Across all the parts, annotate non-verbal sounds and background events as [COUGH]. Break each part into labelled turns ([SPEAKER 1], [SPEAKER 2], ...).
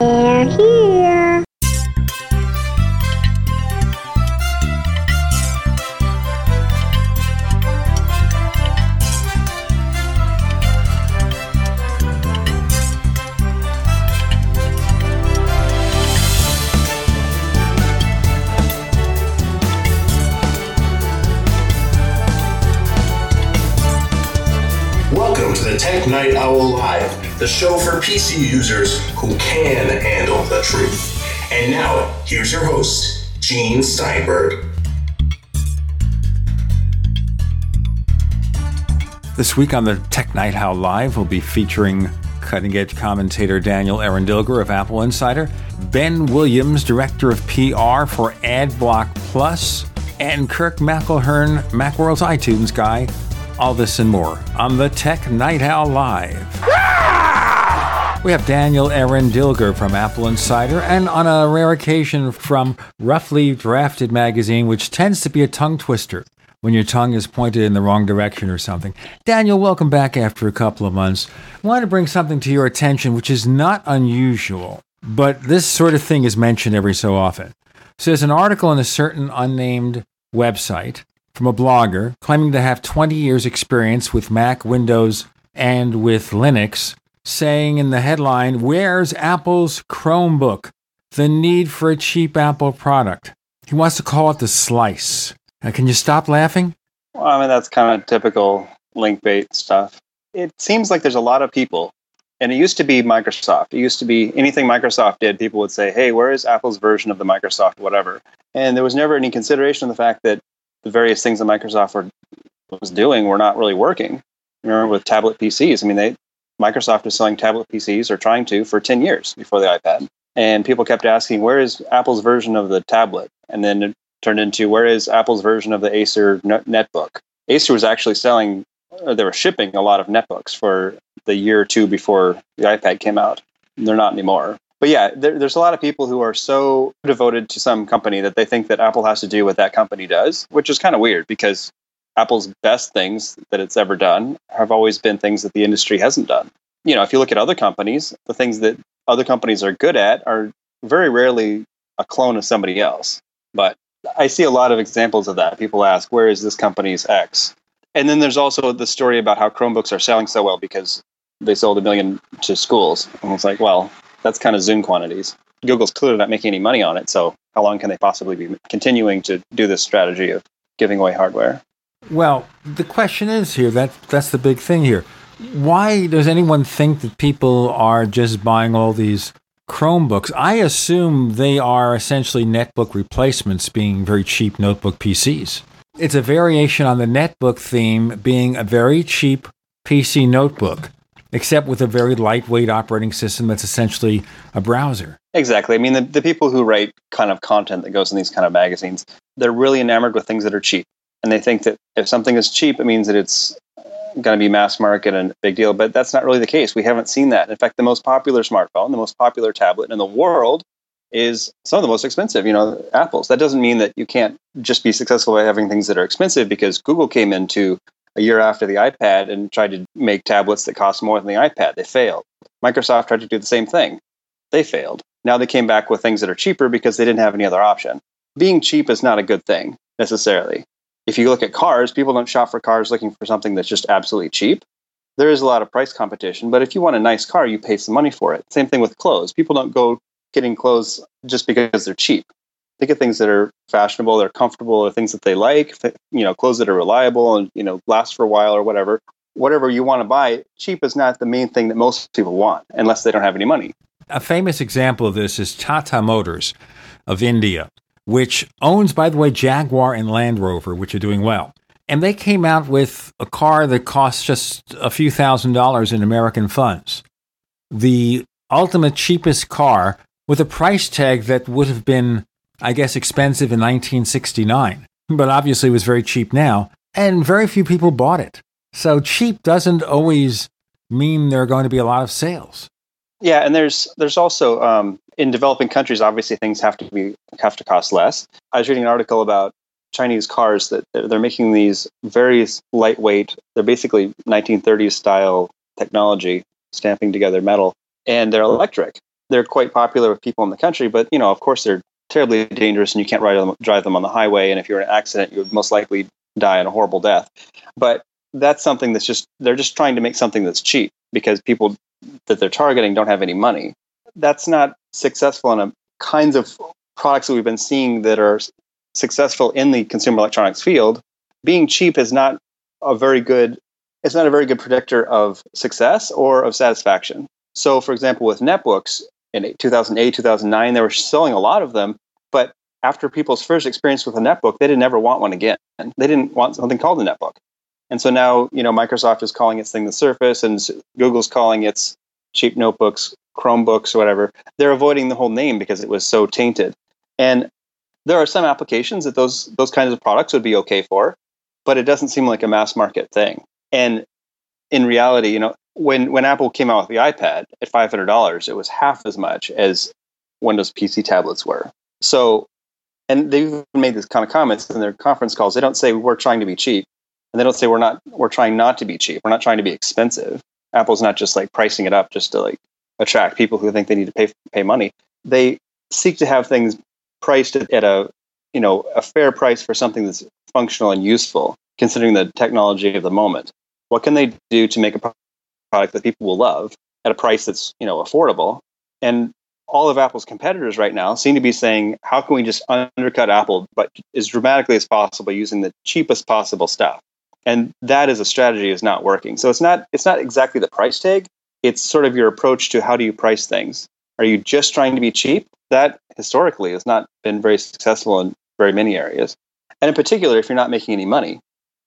[SPEAKER 1] They're here.
[SPEAKER 2] PC users who can handle the truth. And now, here's your host, Gene Steinberg.
[SPEAKER 3] This week on the Tech Night Owl Live, we'll be featuring cutting edge commentator Daniel Eran Dilger of Apple Insider, Ben Williams, director of PR for AdBlock Plus, and Kirk McElhearn, Macworld's iTunes guy. All this and more on the Tech Night Owl Live. We have Daniel Eran Dilger from Apple Insider, and on a rare occasion from Roughly Drafted magazine, which tends to be a tongue twister when your tongue is pointed in the wrong direction or something. Daniel, welcome back after a couple of months. I want to bring something to your attention which is not unusual, but this sort of thing is mentioned every so often. So there's an article in a certain unnamed website from a blogger claiming to have 20 years experience with Mac, Windows, and with Linux, saying in the headline, Where's Apple's Chromebook? The need for a cheap Apple product. He wants to call it the slice. Now, can you stop laughing?
[SPEAKER 4] Well, I mean, that's kind of typical link bait stuff. It seems like there's a lot of people, and it used to be Microsoft. It used to be anything Microsoft did, people would say, hey, where is Apple's version of the Microsoft whatever? And there was never any consideration of the fact that the various things that Microsoft were, was doing were not really working. Remember with tablet PCs, I mean, they Microsoft was selling tablet PCs or trying to for 10 years before the iPad. And people kept asking, where is Apple's version of the tablet? And then it turned into, where is Apple's version of the Acer netbook? Acer was actually selling, uh, they were shipping a lot of netbooks for the year or two before the iPad came out. They're not anymore. But yeah, there, there's a lot of people who are so devoted to some company that they think that Apple has to do what that company does, which is kind of weird because Apple's best things that it's ever done have always been things that the industry hasn't done. You know, if you look at other companies, the things that other companies are good at are very rarely a clone of somebody else. But I see a lot of examples of that. People ask, where is this company's X? And then there's also the story about how Chromebooks are selling so well because they sold a million to schools. And it's like, well, that's kind of Zune quantities. Google's clearly not making any money on it. So how long can they possibly be continuing to do this strategy of giving away hardware?
[SPEAKER 3] Well, the question is here that that's the big thing here. Why does anyone think that people are just buying all these Chromebooks? I assume they are essentially netbook replacements being very cheap notebook PCs. It's a variation on the netbook theme being a very cheap PC notebook except with a very lightweight operating system that's essentially a browser.
[SPEAKER 4] Exactly. I mean, the, the people who write kind of content that goes in these kind of magazines, they're really enamored with things that are cheap. And they think that if something is cheap, it means that it's going to be mass market and a big deal. But that's not really the case. We haven't seen that. In fact, the most popular smartphone, the most popular tablet in the world is some of the most expensive, you know, Apple's. That doesn't mean that you can't just be successful by having things that are expensive because Google came into a year after the iPad and tried to make tablets that cost more than the iPad. They failed. Microsoft tried to do the same thing. They failed. Now they came back with things that are cheaper because they didn't have any other option. Being cheap is not a good thing necessarily. If you look at cars, people don't shop for cars looking for something that's just absolutely cheap. There is a lot of price competition, but if you want a nice car, you pay some money for it. Same thing with clothes. People don't go getting clothes just because they're cheap they get things that are fashionable, they're comfortable, or things that they like, you know, clothes that are reliable and, you know, last for a while or whatever. Whatever you want to buy, cheap is not the main thing that most people want unless they don't have any money.
[SPEAKER 3] A famous example of this is Tata Motors of India, which owns, by the way, Jaguar and Land Rover, which are doing well. And they came out with a car that costs just a few thousand dollars in American funds. The ultimate cheapest car with a price tag that would have been I guess, expensive in 1969, but obviously was very cheap now, and very few people bought it. So cheap doesn't always mean there are going to be a lot of sales.
[SPEAKER 4] Yeah, and there's there's also um, in developing countries, obviously things have to be have to cost less. I was reading an article about Chinese cars that they're making these very lightweight. They're basically 1930s style technology, stamping together metal, and they're electric. they're quite popular with people in the country, but you know, of course, they're terribly dangerous, and you can't ride them, drive them on the highway. And if you're in an accident, you would most likely die in a horrible death. But that's something that's just they're just trying to make something that's cheap because people that they're targeting don't have any money. That's not successful in a kinds of products that we've been seeing that are successful in the consumer electronics field. Being cheap is not a very good it's not a very good predictor of success or of satisfaction. So, for example, with netbooks in 2008, 2009, they were selling a lot of them, but after people's first experience with a netbook, they didn't ever want one again. They didn't want something called a netbook. And so now, you know, Microsoft is calling its thing the Surface, and Google's calling its cheap notebooks Chromebooks whatever. They're avoiding the whole name because it was so tainted. And there are some applications that those those kinds of products would be okay for, but it doesn't seem like a mass market thing. And in reality, you know, when when Apple came out with the iPad at five hundred dollars, it was half as much as Windows PC tablets were. So, and they've made these kind of comments in their conference calls. They don't say we're trying to be cheap, and they don't say we're not we're trying not to be cheap. We're not trying to be expensive. Apple's not just like pricing it up just to like attract people who think they need to pay pay money. They seek to have things priced at a you know a fair price for something that's functional and useful, considering the technology of the moment. What can they do to make a product that people will love at a price that's you know affordable? And all of Apple's competitors right now seem to be saying, how can we just undercut Apple, but as dramatically as possible using the cheapest possible stuff? And that as a strategy is not working. So it's not it's not exactly the price tag. It's sort of your approach to how do you price things. Are you just trying to be cheap? That historically has not been very successful in very many areas. And in particular, if you're not making any money,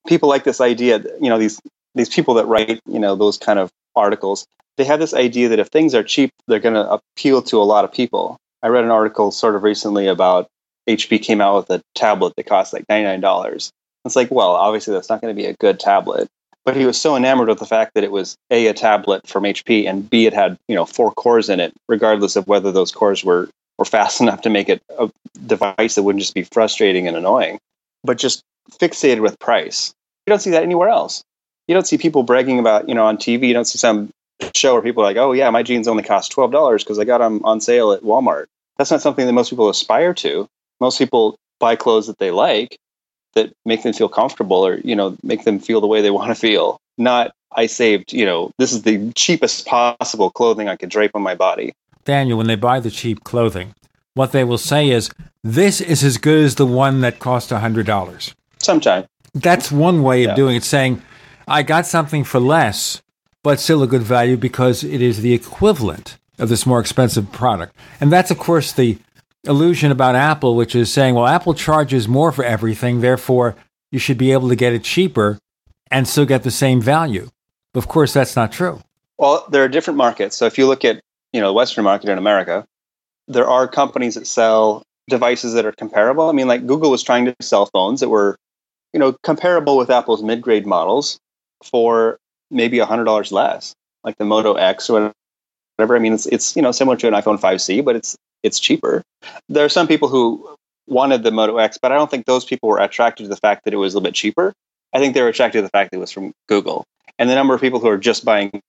[SPEAKER 4] people like this idea, you know, these these people that write, you know, those kind of articles, they have this idea that if things are cheap, they're going to appeal to a lot of people. I read an article sort of recently about HP came out with a tablet that costs like $99. It's like, well, obviously that's not going to be a good tablet. But he was so enamored with the fact that it was a a tablet from HP and b it had you know four cores in it, regardless of whether those cores were were fast [LAUGHS] enough to make it a device that wouldn't just be frustrating and annoying, but just fixated with price. You don't see that anywhere else. You don't see people bragging about you know on TV. You don't see some show where people are like, oh yeah, my jeans only cost twelve dollars because I got them on sale at Walmart. That's not something that most people aspire to. Most people buy clothes that they like that make them feel comfortable or you know make them feel the way they [LAUGHS] want to feel. Not i saved you know this is the cheapest possible clothing i could drape on my body.
[SPEAKER 3] Daniel when they buy the cheap clothing what they will say is this is as good as the one that cost a hundred dollars.
[SPEAKER 4] Sometimes
[SPEAKER 3] that's one way of yeah. doing it saying i got something for less but still a good value because it is the equivalent of this more expensive product. And that's of course the illusion about Apple, which is saying, well, Apple charges more for everything, therefore you should be able to get it cheaper and still get the same value. Of course, that's not true.
[SPEAKER 4] Well, there are different markets. So if you look at you know the Western market in America, there are companies that sell devices that are comparable. I mean, like Google was trying to sell phones that were you know comparable with Apple's mid-grade models for maybe hundred dollars less, like the Moto X or whatever. I mean, it's it's you know similar to an iPhone 5C, but it's it's cheaper. There are some people who wanted the Moto X, but I don't think those people were attracted to the fact that it was a little bit cheaper. I think they were attracted to the fact that it was from Google. And the number of people who are just buying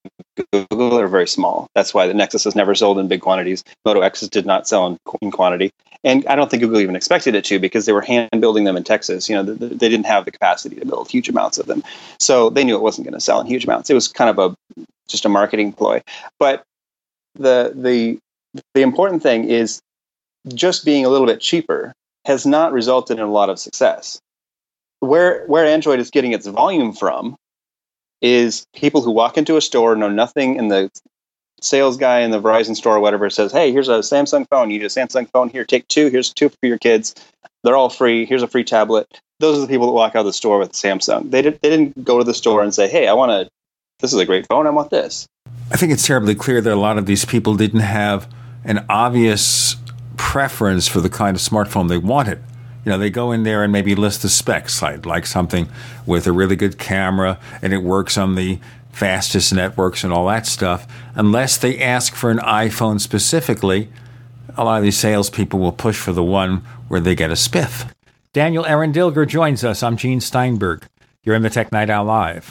[SPEAKER 4] Google are very small. That's why the Nexus has never sold in big quantities. Moto X's did not sell in, quantity. And I don't think Google even expected it to because they were hand building them in Texas. You know, they didn't have the capacity to build huge amounts of them. So they knew it wasn't going to sell in huge amounts. It was kind of a just a marketing ploy. But the the the important thing is just being a little bit cheaper has not resulted in a lot of success. Where where Android is getting its volume from is people who walk into a store, know nothing, and the sales guy in the Verizon store or whatever says, "Hey, here's a Samsung phone. You need a Samsung phone. Here, take two. Here's two for your kids. They're all free. Here's a free tablet." Those are the people that walk out of the store with Samsung. They did, they didn't go to the store and say, "Hey, I want to. This is a great phone. I want this."
[SPEAKER 3] I think it's terribly clear that a lot of these people didn't have an obvious preference for the kind of smartphone they wanted. You know, they go in there and maybe list the specs. I'd like something with a really good camera and it works on the fastest networks and all that stuff. Unless they ask for an iPhone specifically, a lot of these salespeople will push for the one where they get a spiff. Daniel Eran Dilger joins us. I'm Gene Steinberg. You're in the Tech Night Owl Live.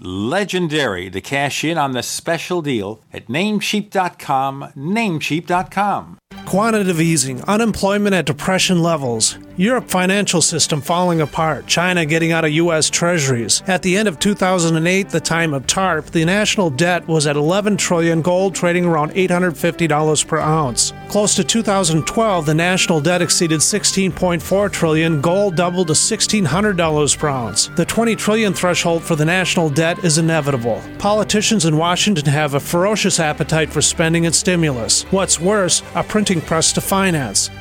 [SPEAKER 3] LEGENDARY to cash in on the special deal at namecheap.com. Namecheap.com.
[SPEAKER 5] Quantitative easing, unemployment at depression levels, Europe financial system falling apart, China getting out of U.S. treasuries. At the end of 2008, the time of TARP, the national debt was at 11 trillion, gold trading around $850 per ounce. Close to 2012, the national debt exceeded 16.4 trillion, gold doubled to $1,600 per ounce. The 20 trillion threshold for the national debt is inevitable. Politicians in Washington have a ferocious appetite for spending and stimulus. What's worse, a printing press to finance.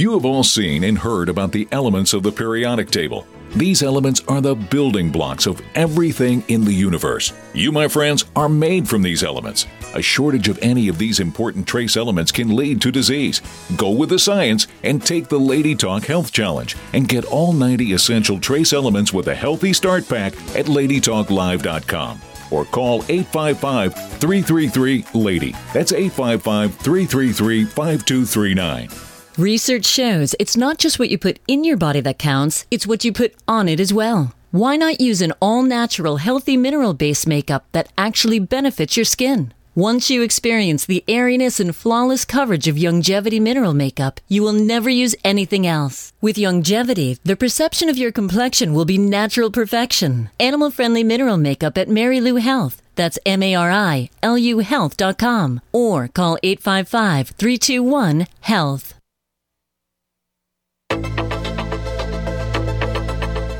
[SPEAKER 6] You have all seen and heard about the elements of the periodic table. These elements are the building blocks of everything in the universe. You, my friends, are made from these elements. A shortage of any of these important trace elements can lead to disease. Go with the science and take the Lady Talk Health Challenge and get all 90 essential trace elements with a healthy start pack at ladytalklive.com or call 855 333 LADY. That's 855 333 5239.
[SPEAKER 7] Research shows it's not just what you put in your body that counts, it's what you put on it as well. Why not use an all natural, healthy mineral based makeup that actually benefits your skin? Once you experience the airiness and flawless coverage of Longevity mineral makeup, you will never use anything else. With Longevity, the perception of your complexion will be natural perfection. Animal friendly mineral makeup at Marilu Health. That's M A R I L U Health.com or call 855 321 HEALTH.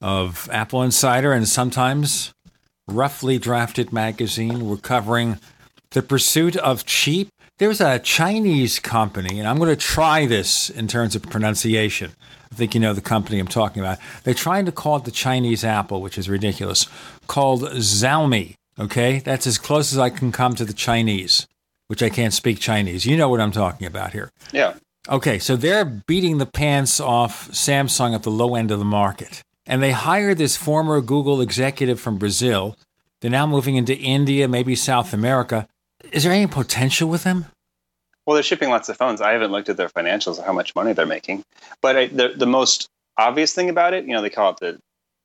[SPEAKER 3] of Apple Insider and sometimes Roughly Drafted magazine. We're covering the pursuit of cheap. There's a Chinese company, and I'm going to try this in terms of pronunciation. I think you know the company I'm talking about. They're trying to call it the Chinese Apple, which is ridiculous, called Xiaomi. Okay, that's as close as I can come to the Chinese, which I can't speak Chinese. You know what I'm talking about here.
[SPEAKER 4] Yeah.
[SPEAKER 3] Okay, so they're beating the pants off Samsung at the low end of the market. And they hired this former Google executive from Brazil. They're now moving into India, maybe South America. Is there any potential with them?
[SPEAKER 4] Well, they're shipping lots of phones. I haven't looked at their financials or how much money they're making. But I, the, the most obvious thing about it, you know, they call it the,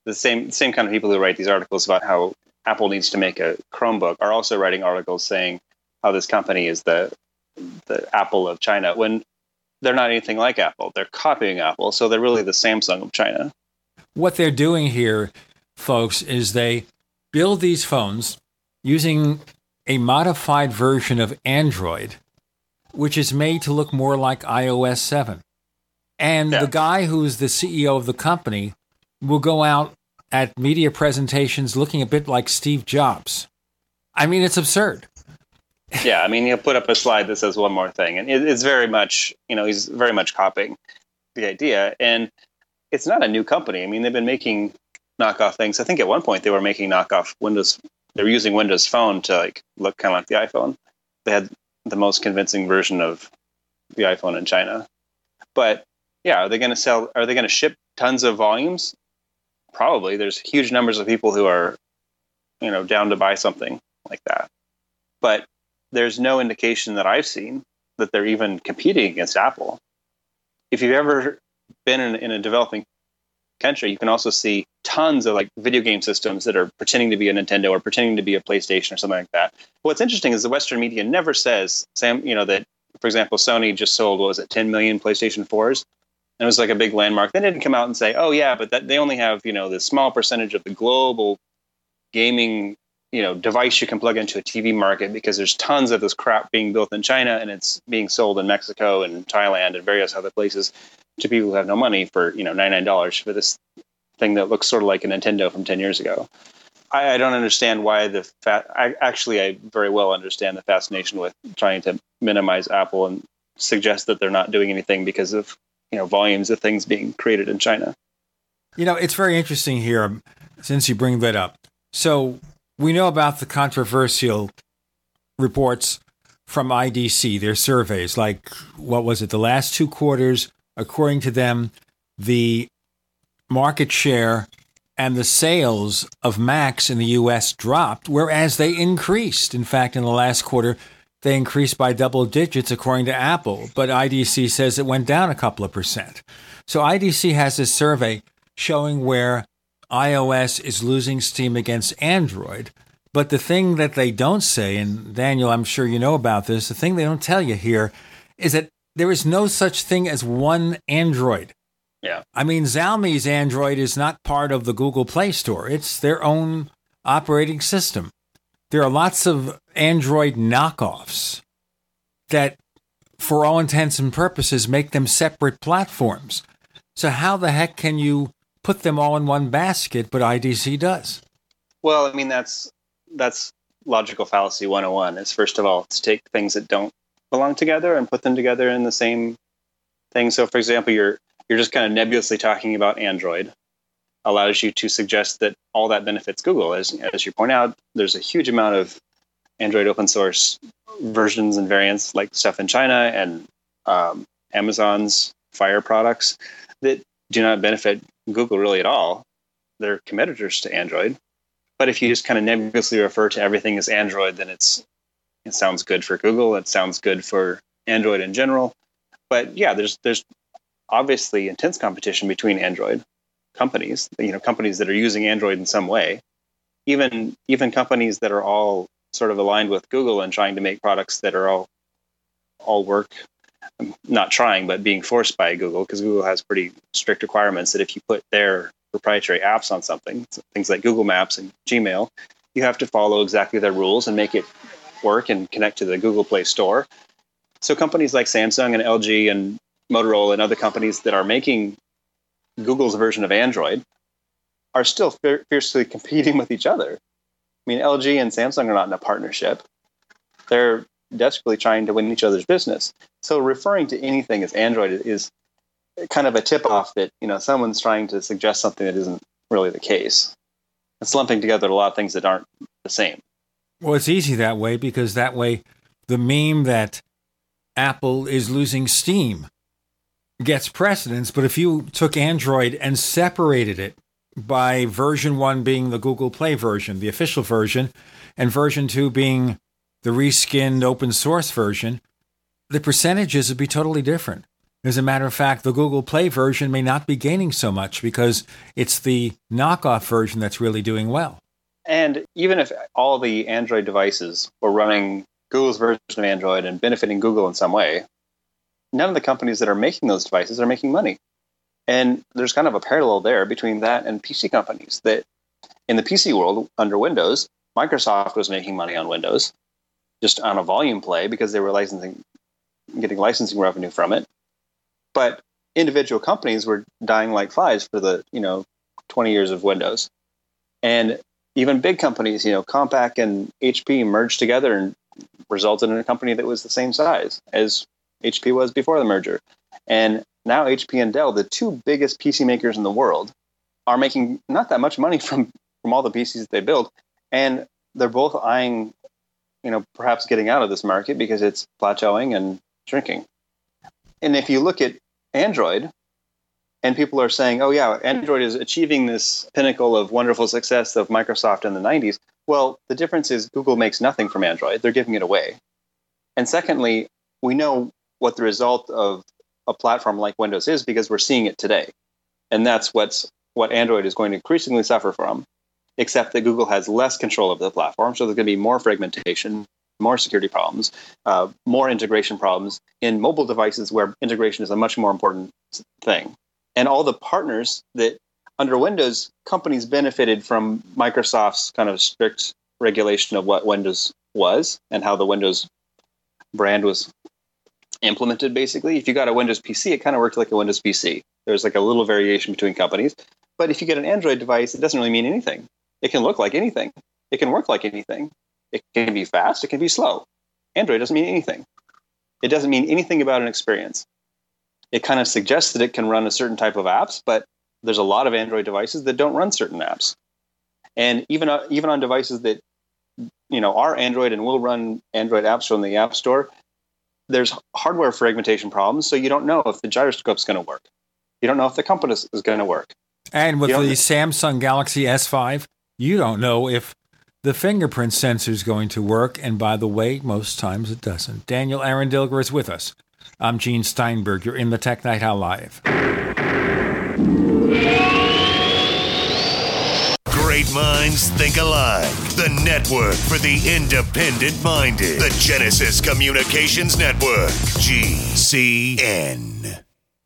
[SPEAKER 4] the same same kind of people who write these articles about how Apple needs to make a Chromebook are also writing articles saying how this company is the the Apple of China when they're not anything like Apple. They're copying Apple, so they're really the Samsung of China.
[SPEAKER 3] What they're doing here, folks, is they build these phones using a modified version of Android, which is made to look more like iOS 7. And
[SPEAKER 4] Yeah.
[SPEAKER 3] the guy who's the CEO of the company will go out at media presentations looking a bit like Steve Jobs. I mean, it's absurd.
[SPEAKER 4] yeah, I mean, he'll put up a slide that says one more thing, and it's very much, you know, he's very much copying the idea. And it's not a new company. I mean, they've been making knockoff things. I think at one point they were making knockoff Windows. They were using Windows Phone to like look kind of like the iPhone. They had the most convincing version of the iPhone in China. But yeah, are they going to sell? Are they going to ship tons of volumes? Probably. There's huge numbers of people who are, you know, down to buy something like that. But there's no indication that I've seen that they're even competing against Apple. If you've ever been in, in a developing country, you can also see tons of like video game systems that are pretending to be a Nintendo or pretending to be a PlayStation or something like that. What's interesting is the Western media never says, Sam, you know, that for example, Sony just sold what was it, 10 million PlayStation 4s? And it was like a big landmark. They didn't come out and say, "Oh yeah, but that they only have you know this small percentage of the global gaming you know device you can plug into a TV market because there's tons of this crap being built in China and it's being sold in Mexico and Thailand and various other places to people who have no money for you know ninety nine dollars for this thing that looks sort of like a Nintendo from ten years ago. I, I don't understand why the fat. I actually I very well understand the fascination with trying to minimize Apple and suggest that they're not doing anything because of you know volumes of things being created in China.
[SPEAKER 3] You know, it's very interesting here um, since you bring that up. So we know about the controversial reports from IDC, their surveys, like what was it, the last two quarters, according to them, the market share and the sales of Macs in the US dropped, whereas they increased. In fact, in the last quarter, they increased by double digits according to Apple, but IDC says it went down a couple of percent. So IDC has this survey showing where iOS is losing steam against Android. But the thing that they don't say, and Daniel, I'm sure you know about this, the thing they don't tell you here is that there is no such thing as one Android.
[SPEAKER 4] Yeah.
[SPEAKER 3] I mean, Xiaomi's Android is not part of the Google Play Store, it's their own operating system. There are lots of Android knockoffs that, for all intents and purposes, make them separate platforms. So, how the heck can you put them all in one basket? But IDC does.
[SPEAKER 4] Well, I mean that's that's logical fallacy 101 is first of all to take things that don't belong together and put them together in the same thing. So for example, you're you're just kind of nebulously talking about Android allows you to suggest that all that benefits Google. As as you point out, there's a huge amount of Android open source versions and variants like stuff in China and um, Amazon's Fire products that do not benefit Google really at all. They're competitors to Android. But if you just kind of nebulously refer to everything as Android, then it's it sounds good for Google. It sounds good for Android in general. But yeah, there's there's obviously intense competition between Android companies. You know, companies that are using Android in some way. Even even companies that are all sort of aligned with Google and trying to make products that are all all work um, not trying but being forced by Google because Google has pretty strict requirements that if you put their proprietary apps on something, things like Google Maps and Gmail, you have to follow exactly their rules and make it work and connect to the Google Play Store. So companies like Samsung and LG and Motorola and other companies that are making Google's version of Android are still fier- fiercely [LAUGHS] competing with each other. I mean, LG and Samsung are not in a partnership. They're desperately trying to win each other's business. So referring to anything as Android is kind of a tip off that, you know, someone's trying to suggest something that isn't really the case. It's lumping together a lot of things that aren't the same.
[SPEAKER 3] Well, it's easy that way because that way the meme that Apple is losing steam gets precedence. But if you took Android and separated it by version one being the Google Play version, the official version, and version two being the reskinned open source version, the percentages would be totally different. As a matter of fact, the Google Play version may not be gaining so much because it's the knockoff version that's really doing well.
[SPEAKER 4] And even if all the Android devices were running Google's version of Android and benefiting Google in some way, none of the companies that are making those devices are making money. And there's kind of a parallel there between that and PC companies that in the PC world under Windows, Microsoft was making money on Windows just on a volume play because they were licensing getting licensing revenue from it. But individual companies were dying like flies for the, you know, 20 years of Windows. And even big companies, you know, Compaq and HP merged together and resulted in a company that was the same size as HP was before the merger. And now HP and Dell, the two biggest PC makers in the world, are making not that much money [LAUGHS] from from all the PCs that they build, and they're both eyeing, you know, perhaps getting out of this market because it's plateauing and shrinking. And if you look at Android, and people are saying, "Oh yeah, Android is achieving this pinnacle of wonderful success of Microsoft in the '90s." Well, the difference is Google makes nothing from Android; they're giving it away. And secondly, we know what the result of a platform like Windows is because we're seeing it today, and that's what's what Android is going to increasingly suffer from. Except that Google has less control of the platform, so there's going to be more fragmentation, more security problems, uh, more integration problems in mobile devices where integration is a much more important thing and all the partners that under Windows companies benefited from Microsoft's kind of strict regulation of what Windows was and how the Windows brand was implemented basically. If you got a Windows PC, it kind of worked like a Windows PC. There's like a little variation between companies. But if you get an Android device, it doesn't really mean anything. It can look like anything. It can work like anything. It can be fast, it can be slow. Android doesn't mean anything. It doesn't mean anything about an experience it kind of suggests that it can run a certain type of apps, but there's a lot of Android devices that don't run certain apps. And even uh, even on devices that you know are Android and will run Android apps from the App Store, there's hardware fragmentation problems, so you don't know if the gyroscope's going to work. You don't know if the compass is going to work.
[SPEAKER 3] And with the Samsung Galaxy S5, you don't know if the fingerprint sensor is going to work. And by the way, most times it doesn't. Daniel Eran Dilger is with us. I'm Gene Steinberg. You're in the Tech Night Owl Live.
[SPEAKER 8] Great minds think alike. The network for the independent minded. The Genesis Communications Network. GCN.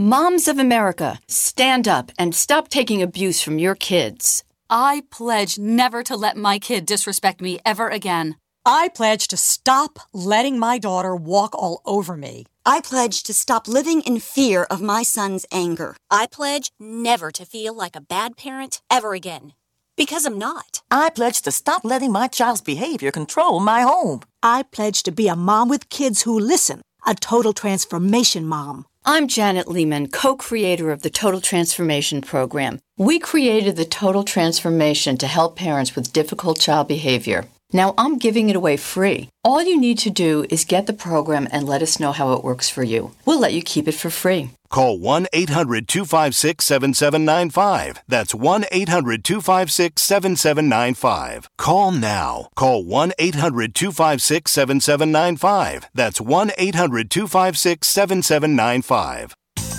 [SPEAKER 9] Moms of America, stand up and stop taking abuse from your kids.
[SPEAKER 10] I pledge never to let my kid disrespect me ever again.
[SPEAKER 11] I pledge to stop letting my daughter walk all over me.
[SPEAKER 12] I pledge to stop living in fear of my son's anger.
[SPEAKER 13] I pledge never to feel like a bad parent ever again. Because I'm not.
[SPEAKER 14] I pledge to stop letting my child's behavior control my home.
[SPEAKER 11] I pledge to be a mom with kids who listen, a total transformation mom.
[SPEAKER 9] I'm Janet Lehman, co creator of the Total Transformation Program. We created the Total Transformation to help parents with difficult child behavior. Now I'm giving it away free. All you need to do is get the program and let us know how it works for you. We'll let you keep it for free.
[SPEAKER 15] Call 1 800 256 7795. That's 1 800 256 7795. Call now. Call 1 800 256 7795. That's 1 800 256 7795.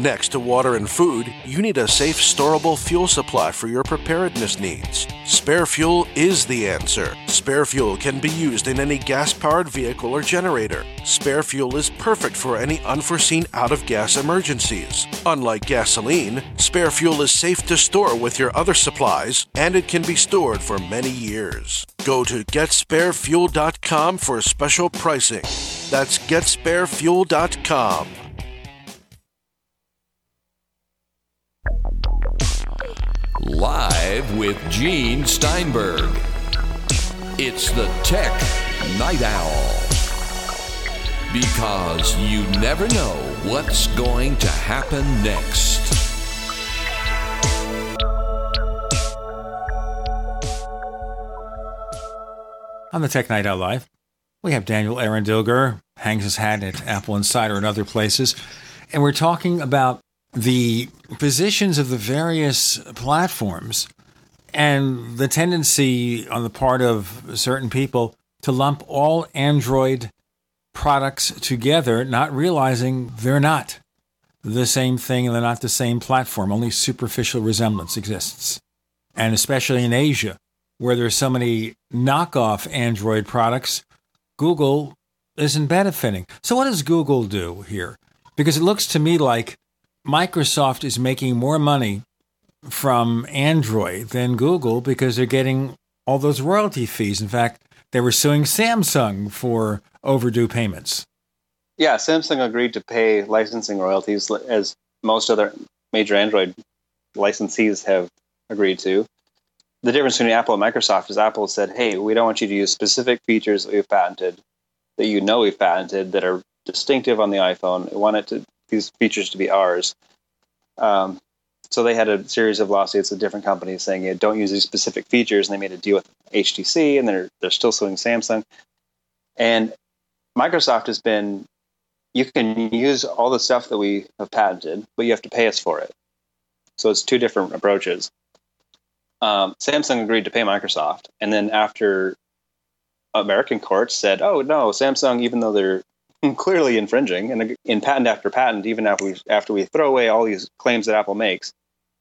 [SPEAKER 16] Next to water and food, you need a safe, storable fuel supply for your preparedness needs. Spare fuel is the answer. Spare fuel can be used in any gas powered vehicle or generator. Spare fuel is perfect for any unforeseen out of gas emergencies. Unlike gasoline, spare fuel is safe to store with your other supplies and it can be stored for many years. Go to getsparefuel.com for special pricing. That's getsparefuel.com.
[SPEAKER 17] Live with Gene Steinberg. It's the Tech Night Owl. Because you never know what's going to happen next.
[SPEAKER 3] On the Tech Night Owl Live, we have Daniel Eran Dilger, hangs his hat at Apple Insider and other places, and we're talking about the positions of the various platforms and the tendency on the part of certain people to lump all Android products together, not realizing they're not the same thing and they're not the same platform. Only superficial resemblance exists. And especially in Asia, where there's so many knockoff Android products, Google isn't benefiting. So, what does Google do here? Because it looks to me like Microsoft is making more money from Android than Google because they're getting all those royalty fees. In fact, they were suing Samsung for overdue payments.
[SPEAKER 4] Yeah, Samsung agreed to pay licensing royalties as most other major Android licensees have agreed to. The difference between Apple and Microsoft is Apple said, hey, we don't want you to use specific features that we've patented, that you know we've patented, that are distinctive on the iPhone. We want it to these features to be ours. Um, so they had a series of lawsuits with different companies saying, yeah, don't use these specific features. And they made a deal with HTC, and they're they're still suing Samsung. And Microsoft has been, you can use all the stuff that we have patented, but you have to pay us for it. So it's two different approaches. Um, Samsung agreed to pay Microsoft, and then after American courts said, "Oh no, Samsung, even though they're [LAUGHS] clearly infringing, and in patent after patent, even after we after we throw away all these claims that Apple makes,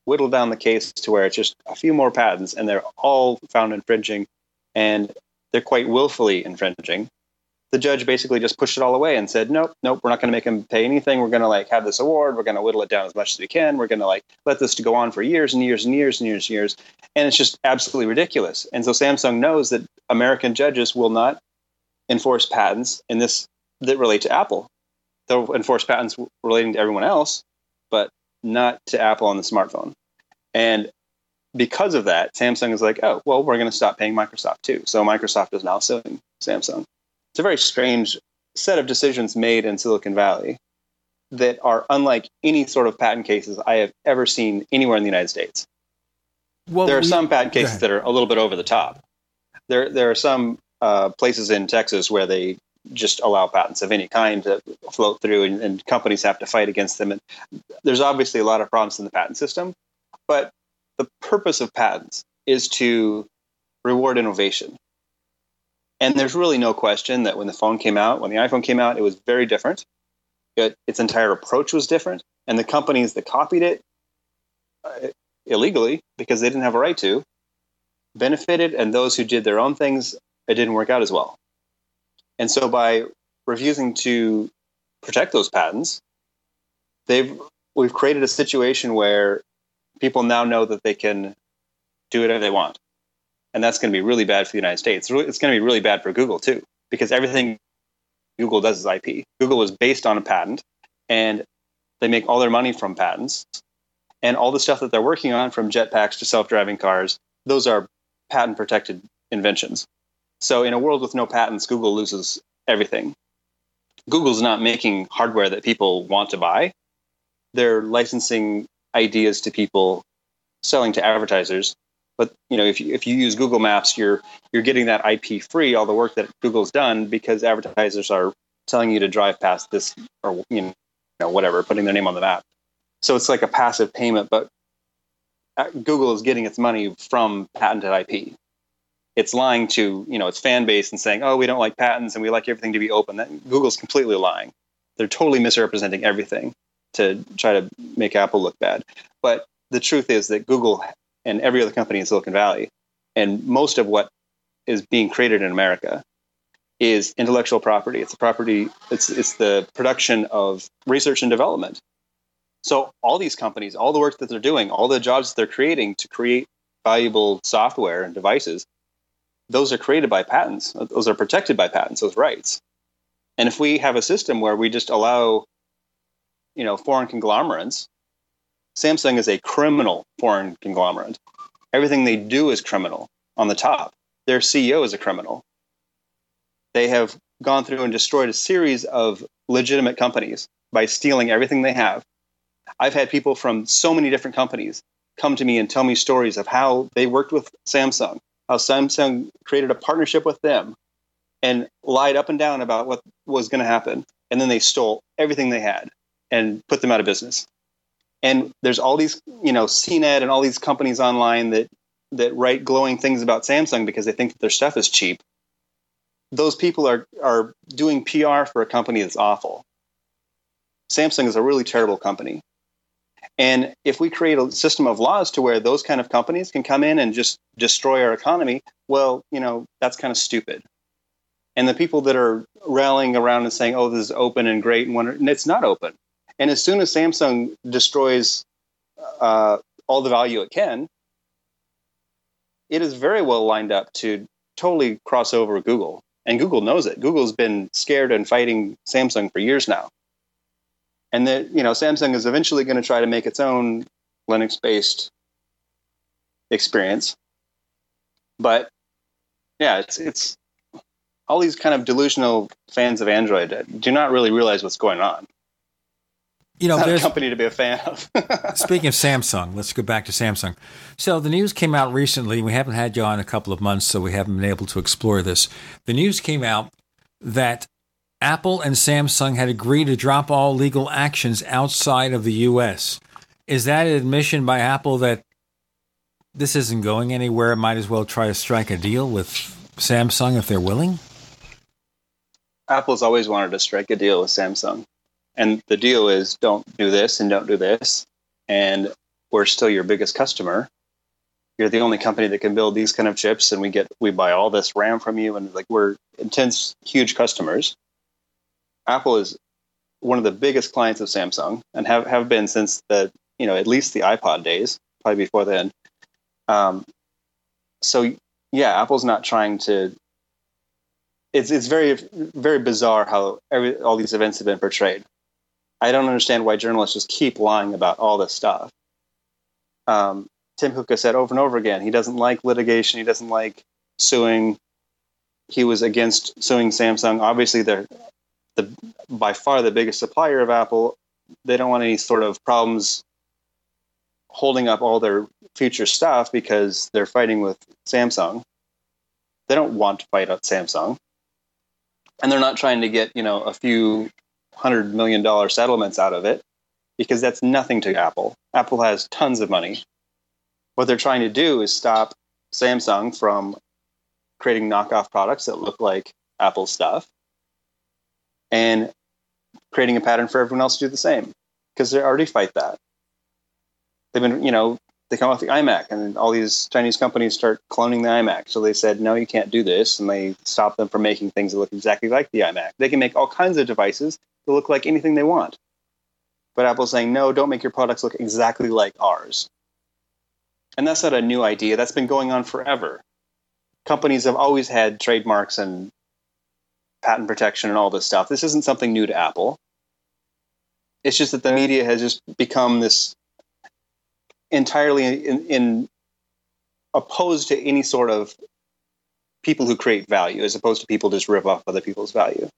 [SPEAKER 4] whittle down the case to where it's just a few more patents, and they're all found infringing, and they're quite willfully infringing. The judge basically just pushed it all away and said, "Nope, nope, we're not going to make him pay anything. We're going to like have this award. We're going to whittle it down as much as we can. We're going to like let this to go on for years and years and years and years and years, and it's just absolutely ridiculous." And so Samsung knows that American judges will not enforce patents in this that relate to Apple. They'll enforce patents relating to everyone else, but not to Apple on the smartphone. And because of that, Samsung is like, oh, well, we're going to stop paying Microsoft too. So Microsoft is now suing Samsung. It's a very strange set of decisions made in Silicon Valley that are unlike any sort of patent cases I have ever seen anywhere in the United States.
[SPEAKER 3] Well,
[SPEAKER 4] there are
[SPEAKER 3] we-
[SPEAKER 4] some patent cases that are a little bit over the top. There, there are some uh, places in Texas where they just allow patents of any kind to float through, and, and companies have to fight against them. And there's obviously a lot of problems in the patent system, but the purpose of patents is to reward innovation. And there's really no question that when the phone came out, when the iPhone came out, it was very different. It, its entire approach was different, and the companies that copied it uh, illegally because they didn't have a right to benefited, and those who did their own things, it didn't work out as well. And so, by refusing to protect those patents, they've we've created a situation where people now know that they can do whatever they want, and that's going to be really bad for the United States. It's going to be really bad for Google too, because everything Google does is IP. Google was based on a patent, and they make all their money from patents. And all the stuff that they're working on, from jetpacks to self-driving cars, those are patent-protected inventions. So, in a world with no patents, Google loses everything. Google's not making hardware that people want to buy. They're licensing ideas to people, selling to advertisers. But you know, if you, if you use Google Maps, you're you're getting that IP free, all the work that Google's done, because advertisers are telling you to drive past this or you know whatever, putting their name on the map. So it's like a passive payment, but uh, Google is getting its money from patented IP. It's lying to you know its fan base and saying, "Oh, we don't like patents and we like everything to be open." That, Google's completely lying. They're totally misrepresenting everything to try to make Apple look bad. But the truth is that Google and every other company in Silicon Valley, and most of what is being created in America, is intellectual property. It's a property. It's it's the production of research and development. So all these companies, all the work that they're doing, all the jobs that they're creating to create valuable software and devices, those are created by patents. Those are protected by patents. Those rights. And if we have a system where we just allow, you know, foreign conglomerates, Samsung is a criminal foreign conglomerate. Everything they do is criminal on the top. Their CEO is a criminal. They have gone through and destroyed a series of legitimate companies by stealing everything they have. I've had people from so many different companies come to me and tell me stories of how they worked with Samsung, how Samsung created a partnership with them and lied up and down about what was going to happen. And then they stole everything they had and put them out of business. And there's all these, you know, CNET and all these companies online that that write glowing things about Samsung because they think that their stuff is cheap. Those people are are doing PR for a company that's awful. Samsung is a really terrible company. And if we create a system of laws to where those kind of companies can come in and just destroy our economy, well, you know, that's kind of stupid. And the people that are rallying around and saying, "Oh, this is open and great," and and it's not open. And as soon as Samsung destroys uh, all the value it can, it is very well lined up to totally cross over Google. And Google knows it. Google's been scared and fighting Samsung for years now. And that you know, Samsung is eventually going to try to make its own Linux-based experience. But yeah, it's it's all these kind of delusional fans of Android do not really realize what's going on.
[SPEAKER 3] You know,
[SPEAKER 4] not a company to be a fan of. [LAUGHS]
[SPEAKER 3] Speaking of Samsung, let's go back to Samsung. So the news came out recently. We haven't had you on a couple of months, so we haven't been able to explore this. The news came out that Apple and Samsung had agreed to drop all legal actions outside of the U.S. Is that an admission by Apple that this isn't going anywhere? Might as well try to strike a deal with Samsung if they're willing.
[SPEAKER 4] Apple's always wanted to strike a deal with Samsung. And the deal is don't do this and don't do this. And we're still your biggest customer. You're the only company that can build these kind of chips and we get we buy all this RAM from you and like we're intense huge customers. Apple is one of the biggest clients of Samsung and have, have been since the you know at least the iPod days, probably before then. Um, so yeah, Apple's not trying to it's it's very very bizarre how every all these events have been portrayed. I don't understand why journalists just keep lying about all this stuff. Um, Tim has said over and over again, he doesn't like litigation. He doesn't like suing. He was against suing Samsung. Obviously, they're the by far the biggest supplier of Apple. They don't want any sort of problems holding up all their future stuff because they're fighting with Samsung. They don't want to fight out Samsung. And they're not trying to get, you know, a few hundred million dollar settlements out of it because that's nothing to Apple. Apple has tons of money. What they're trying to do is stop Samsung from creating knockoff products that look like Apple stuff and creating a pattern for everyone else to do the same because they already fight that. They've been, you know, they come off the iMac and all these Chinese companies start cloning the iMac. So they said, no, you can't do this. And they stopped them from making things that look exactly like the iMac. They can make all kinds of devices that look like anything they want. But Apple's saying, no, don't make your products look exactly like ours. And that's not a new idea. That's been going on forever. Companies have always had trademarks and patent protection and all this stuff. This isn't something new to Apple. It's just that the media has just become this entirely in, in opposed to any sort of people who create value as opposed to people just rip off other people's value.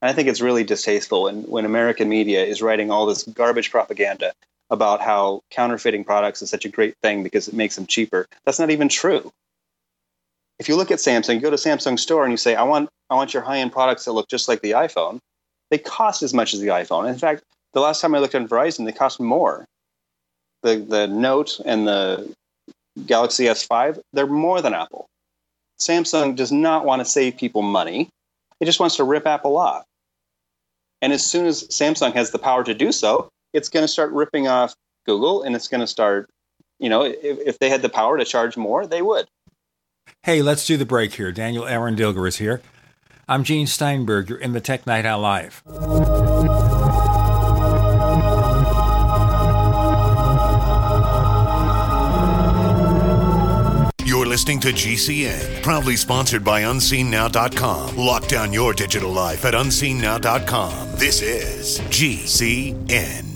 [SPEAKER 4] And I think it's really distasteful when, when American media is writing all this garbage propaganda about how counterfeiting products is such a great thing because it makes them cheaper. That's not even true. If you look at Samsung, go to Samsung store and you say, I want I want your high-end products that look just like the iPhone, they cost as much as the iPhone. In fact, the last time I looked on Verizon, they cost more the the Note and the Galaxy S5, they're more than Apple. Samsung does not want to save people money. It just wants to rip Apple off. And as soon as Samsung has the power to do so, it's going to start ripping off Google and it's going to start, you know, if, if they had the power to charge more, they would.
[SPEAKER 3] Hey, let's do the break here. Daniel Eran Dilger is here. I'm Gene Steinberg. You're in the Tech Night Owl Live.
[SPEAKER 8] You're listening to GCN, proudly sponsored by UnseenNow.com. Lock down your digital life at UnseenNow.com. This is GCN.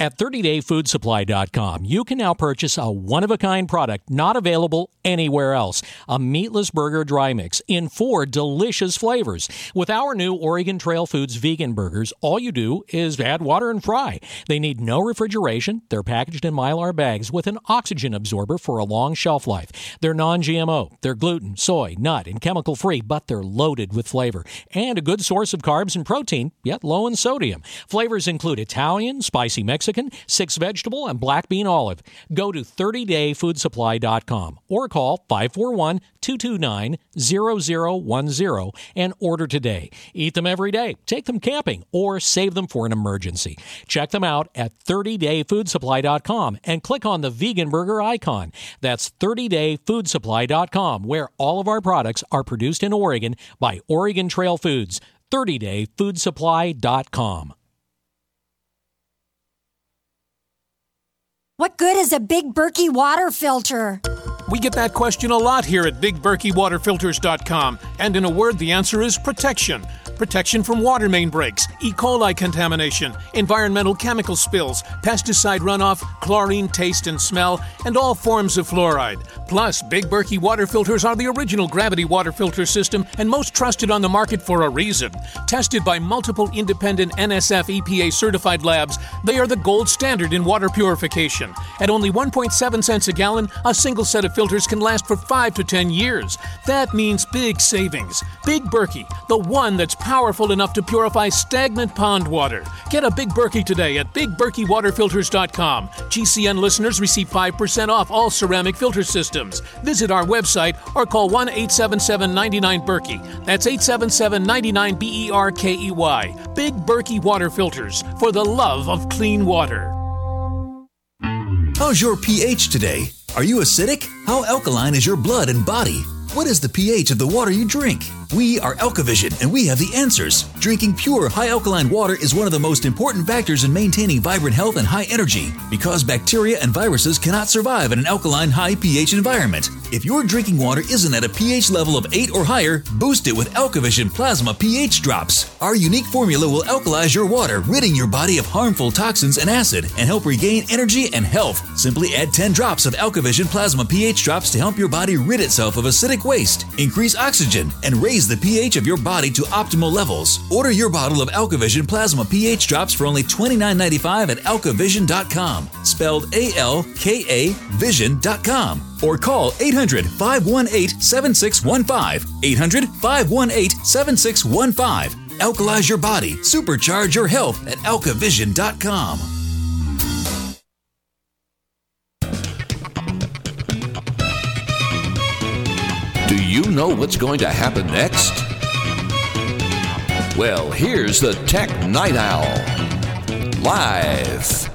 [SPEAKER 18] At 30dayfoodsupply.com, you can now purchase a one of a kind product not available anywhere else a meatless burger dry mix in four delicious flavors. With our new Oregon Trail Foods vegan burgers, all you do is add water and fry. They need no refrigeration. They're packaged in mylar bags with an oxygen absorber for a long shelf life. They're non GMO, they're gluten, soy, nut, and chemical free, but they're loaded with flavor and a good source of carbs and protein, yet low in sodium. Flavors include Italian, spicy Mexican, Mexican, six vegetable, and black bean olive. Go to 30dayfoodsupply.com or call 541 229 0010 and order today. Eat them every day, take them camping, or save them for an emergency. Check them out at 30dayfoodsupply.com and click on the vegan burger icon. That's 30dayfoodsupply.com, where all of our products are produced in Oregon by Oregon Trail Foods. 30dayfoodsupply.com.
[SPEAKER 19] What good is a Big Berkey water filter?
[SPEAKER 20] We get that question a lot here at BigBerkeyWaterFilters.com, and in a word, the answer is protection.
[SPEAKER 21] Protection from water main breaks, E. coli contamination, environmental chemical spills, pesticide runoff, chlorine taste and smell, and all forms of fluoride. Plus, Big Berkey water filters are the original gravity water filter system and most trusted on the market for a reason. Tested by multiple independent NSF EPA certified labs, they are the gold standard in water purification. At only 1.7 cents a gallon, a single set of filters can last for 5 to 10 years. That means big savings. Big Berkey, the one that's powerful enough to purify stagnant pond water. Get a Big Berkey today at bigberkeywaterfilters.com. GCN listeners receive 5% off all ceramic filter systems. Visit our website or call 1 877 99 Berkey. That's 877 99 B E R K E Y. Big Berkey Water Filters for the love of clean water.
[SPEAKER 22] How's your pH today? Are you acidic? How alkaline is your blood and body? What is the pH of the water you drink? We are Alkavision and we have the answers. Drinking pure, high alkaline water is one of the most important factors in maintaining vibrant health and high energy because bacteria and viruses cannot survive in an alkaline, high pH environment. If your drinking water isn't at a pH level of 8 or higher, boost it with Alkavision Plasma pH drops. Our unique formula will alkalize your water, ridding your body of harmful toxins and acid, and help regain energy and health. Simply add 10 drops of Alkavision Plasma pH drops to help your body rid itself of acidic waste, increase oxygen, and raise the pH of your body to optimal levels. Order your bottle of Alkavision Plasma pH drops for only $29.95 at alkavision.com, spelled A L K A vision.com, or call 800 518 7615. 800 518 7615. Alkalize your body, supercharge your health at alkavision.com.
[SPEAKER 20] know what's going to happen next? Well, here's the Tech Night Owl. Live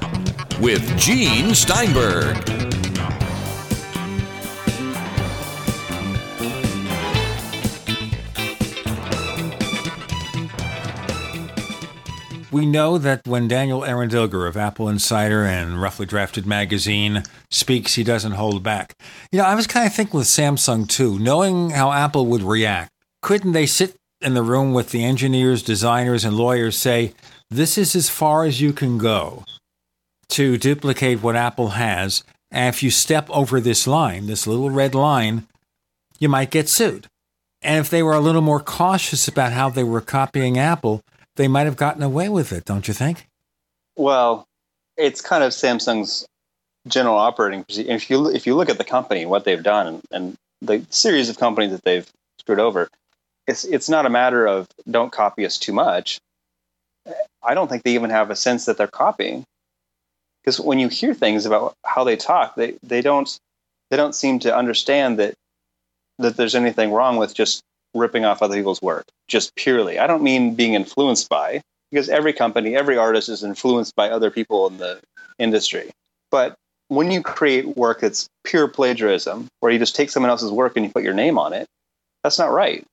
[SPEAKER 20] with Gene Steinberg.
[SPEAKER 3] We know that when Daniel Eran Dilger of Apple Insider and Roughly Drafted magazine speaks, he doesn't hold back. You know, I was kind of thinking with Samsung too, knowing how Apple would react. Couldn't they sit in the room with the engineers, designers, and lawyers, say, this is as far as you can go to duplicate what Apple has. And if you step over this line, this little red line, you might get sued. And if they were a little more cautious about how they were copying Apple, they might have gotten away with it, don't you think?
[SPEAKER 4] Well, it's kind of Samsung's general operating procedure. If you if you look at the company, what they've done, and, the series of companies that they've screwed over, it's it's not a matter of don't copy us too much. I don't think they even have a sense that they're copying, because when you hear things about how they talk, they they don't they don't seem to understand that that there's anything wrong with just ripping off other people's work just purely. I don't mean being influenced by, because every company, every artist is influenced by other people in the industry. But when you create work that's pure plagiarism, where you just take someone else's work and you put your name on it, that's not right.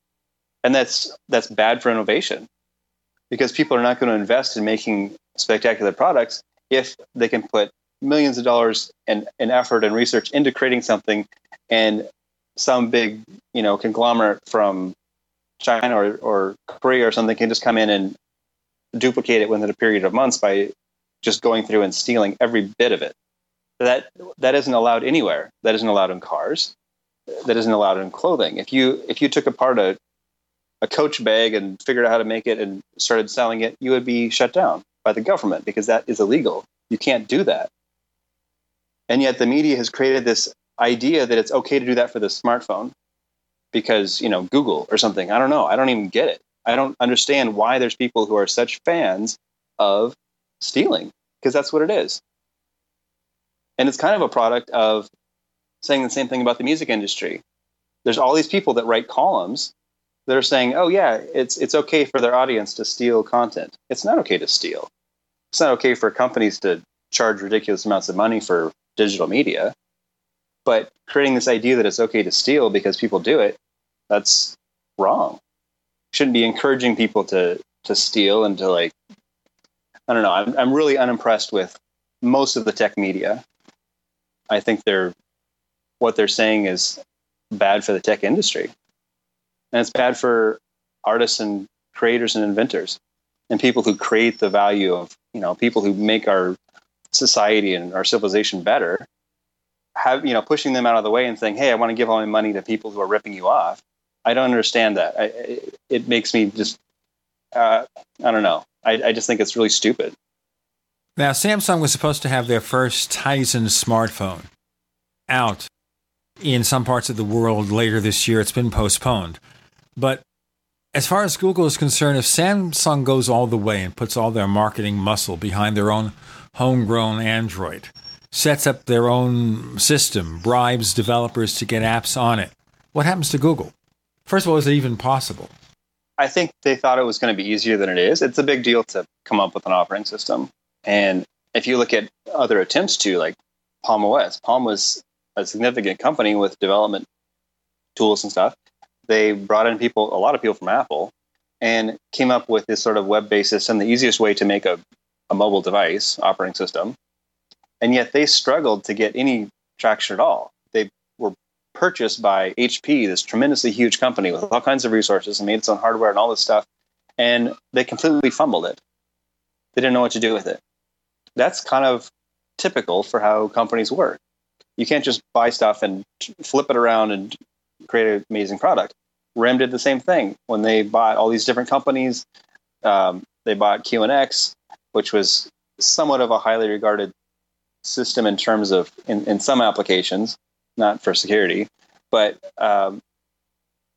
[SPEAKER 4] And that's that's bad for innovation. Because people are not going to invest in making spectacular products if they can put millions of dollars and, effort and research into creating something and some big, you know, conglomerate from China or, or Korea or something can just come in and duplicate it within a period of months by just going through and stealing every bit of it. That that isn't allowed anywhere. That isn't allowed in cars. That isn't allowed in clothing. If you if you took apart a a coach bag and figured out how to make it and started selling it, you would be shut down by the government because that is illegal. You can't do that. And yet the media has created this idea that it's okay to do that for the smartphone because you know google or something. I don't know. I don't even get it. I don't understand why there's people who are such fans of stealing because that's what it is. And it's kind of a product of saying the same thing about the music industry. There's all these people that write columns that are saying oh yeah it's it's okay for their audience to steal content. It's not okay to steal. It's not okay for companies to charge ridiculous amounts of money for digital media but creating this idea that it's okay to steal because people do it, that's wrong. Shouldn't be encouraging people to to steal and to like I don't know. I'm I'm really unimpressed with most of the tech media. I think they're what they're saying is bad for the tech industry. And it's bad for artists and creators and inventors and people who create the value of you know people who make our society and our civilization better have you know pushing them out of the way and saying hey i want to give all my money to people who are ripping you off. I don't understand that. I, it, it makes me just uh, i don't know. I, I just think it's really stupid.
[SPEAKER 3] Now samsung was supposed to have their first tizen smartphone out in some parts of the world later this year. It's been postponed. But as far as Google is concerned, if Samsung goes all the way and puts all their marketing muscle behind their own homegrown Android, sets up their own system, bribes developers to get apps on it, what happens to Google? First of all, is it even possible?
[SPEAKER 4] I think they thought it was going to be easier than it is. It's a big deal to come up with an operating system. And if you look at other attempts to, like Palm OS, Palm was a significant company with development tools and stuff they brought in people, a lot of people from Apple, and came up with this sort of web based system, the easiest way to make a, a mobile device operating system. And yet they struggled to get any traction at all. They were purchased by HP, this tremendously huge company with all kinds of resources and made its own hardware and all this stuff. And they completely fumbled it. They didn't know what to do with it. That's kind of typical for how companies work. You can't just buy stuff and flip it around and create an amazing product. RIM did the same thing when they bought all these different companies. Um, they bought QNX, which was somewhat of a highly regarded system in terms of in, in some applications, not for security, but um,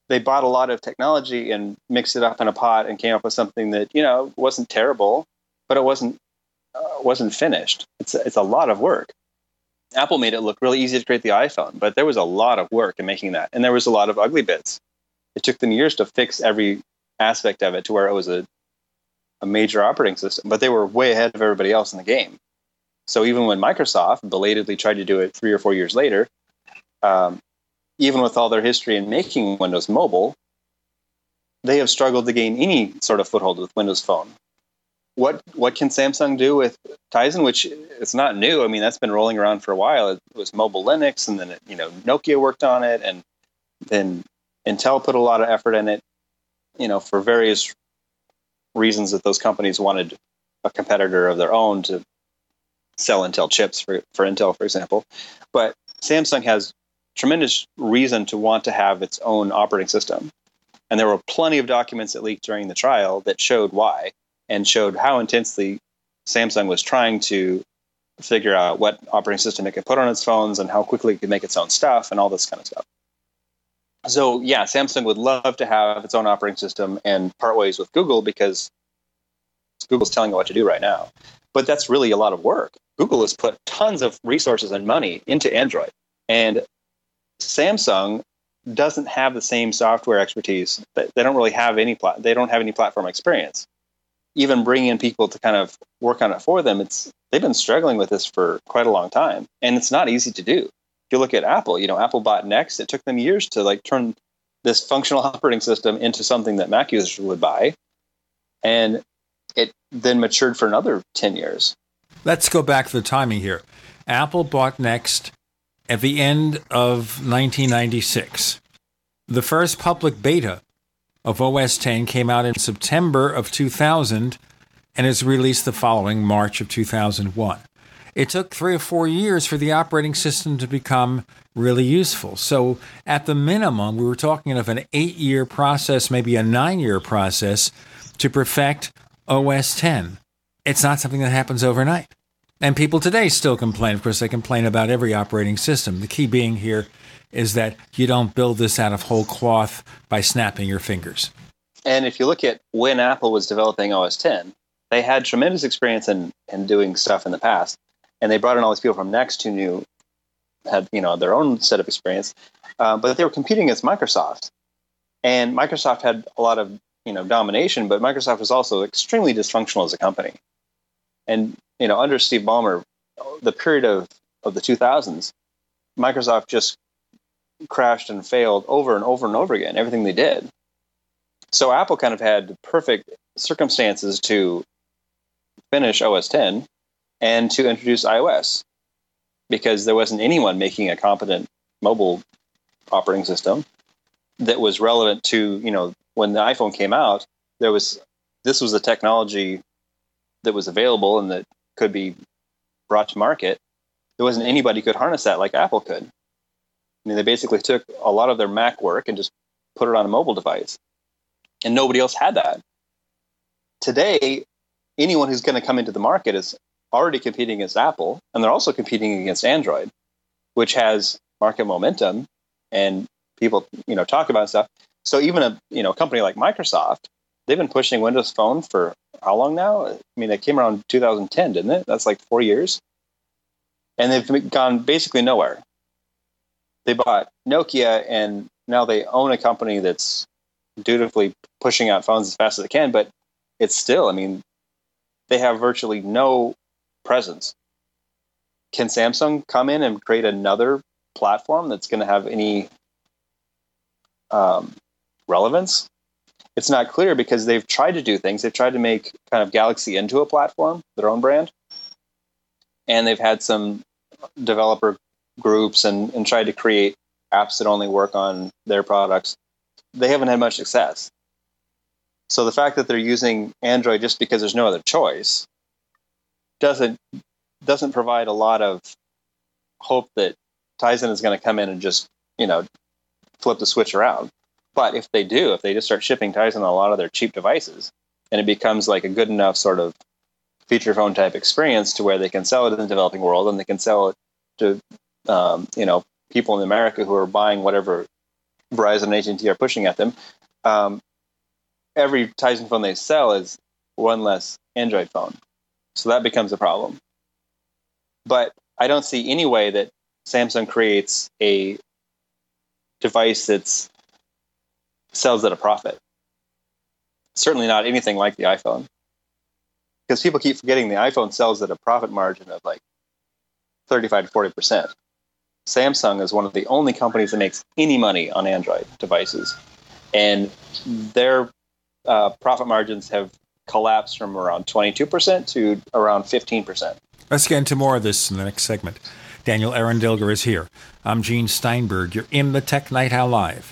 [SPEAKER 4] they bought a lot of technology and mixed it up in a pot and came up with something that you know wasn't terrible, but it wasn't uh, wasn't finished. It's it's a lot of work. Apple made it look really easy to create the iPhone, but there was a lot of work in making that, and there was a lot of ugly bits it took them years to fix every aspect of it to where it was a, a major operating system, but they were way ahead of everybody else in the game. So even when Microsoft belatedly tried to do it three or four years later, um, even with all their history in making Windows Mobile, they have struggled to gain any sort of foothold with Windows Phone. What what can Samsung do with Tizen? Which it's not new. I mean, that's been rolling around for a while. It was mobile Linux, and then it, you know Nokia worked on it, and then Intel put a lot of effort in it, you know, for various reasons that those companies wanted a competitor of their own to sell Intel chips for, for Intel, for example. But Samsung has tremendous reason to want to have its own operating system. And there were plenty of documents that leaked during the trial that showed why and showed how intensely Samsung was trying to figure out what operating system it could put on its phones and how quickly it could make its own stuff and all this kind of stuff so yeah, Samsung would love to have its own operating system and part ways with Google because Google's telling it what to do right now. But that's really a lot of work. Google has put tons of resources and money into Android, and Samsung doesn't have the same software expertise. They don't really have any plat- they don't have any platform experience. Even bringing in people to kind of work on it for them, it's they've been struggling with this for quite a long time, and it's not easy to do If you look at Apple, you know, Apple bought Next. It took them years to like turn this functional operating system into something that Mac users would buy. And it then matured for another 10 years.
[SPEAKER 3] Let's go back to the timing here. Apple bought Next at the end of 1996. The first public beta of OS 10 came out in September of 2000 and is released the following March of 2001 it took three or four years for the operating system to become really useful. So, at the minimum, we were talking of an eight year process, maybe a nine year process to perfect OS 10. It's not something that happens overnight. And people today still complain. Of course, they complain about every operating system. The key being here is that you don't build this out of whole cloth by snapping your fingers.
[SPEAKER 4] And if you look at when Apple was developing OS 10, they had tremendous experience in, in doing stuff in the past and they brought in all these people from Next who knew had you know their own set of experience, uh, but they were competing against Microsoft, and Microsoft had a lot of you know domination, but Microsoft was also extremely dysfunctional as a company, and you know under Steve Ballmer, the period of of the 2000s, Microsoft just crashed and failed over and over and over again everything they did. So Apple kind of had the perfect circumstances to finish OS 10 and to introduce iOS because there wasn't anyone making a competent mobile operating system that was relevant to, you know, when the iPhone came out, there was this was a technology that was available and that could be brought to market, there wasn't anybody could harness that like Apple could. I mean, they basically took a lot of their Mac work and just put it on a mobile device, and nobody else had that. Today, anyone who's going to come into the market is already competing against Apple, and they're also competing against Android, which has market momentum and people, you know, talk about stuff. So even a you know company like Microsoft, they've been pushing Windows Phone for how long now? I mean, it came around 2010, didn't it? That's like four years, and they've gone basically nowhere. They bought Nokia, and now they own a company that's dutifully pushing out phones as fast as they can. But it's still, I mean, they have virtually no presence. Can Samsung come in and create another platform that's going to have any um, relevance? It's not clear because they've tried to do things. They've tried to make kind of Galaxy into a platform, their own brand, and they've had some developer groups and, and tried to create apps that only work on their products. They haven't had much success. So the fact that they're using Android just because there's no other choice doesn't doesn't provide a lot of hope that Tizen is going to come in and just you know flip the switch around. But if they do, if they just start shipping Tizen on a lot of their cheap devices, and it becomes like a good enough sort of feature phone type experience to where they can sell it in the developing world and they can sell it to um, you know people in America who are buying whatever Verizon and AT&T are pushing at them. Um, every Tizen phone they sell is one less Android phone, so that becomes a problem. But I don't see any way that Samsung creates a device that's sells at a profit. Certainly not anything like the iPhone. Because people keep forgetting the iPhone sells at a profit margin of like 35 to 40%. Samsung is one of the only companies that makes any money on Android devices. And their uh, profit margins have collapsed from around 22% to around 15%.
[SPEAKER 3] Let's get into more of this in the next segment. Daniel Eran Dilger is here. I'm Gene Steinberg. You're in the Tech Night Owl Live.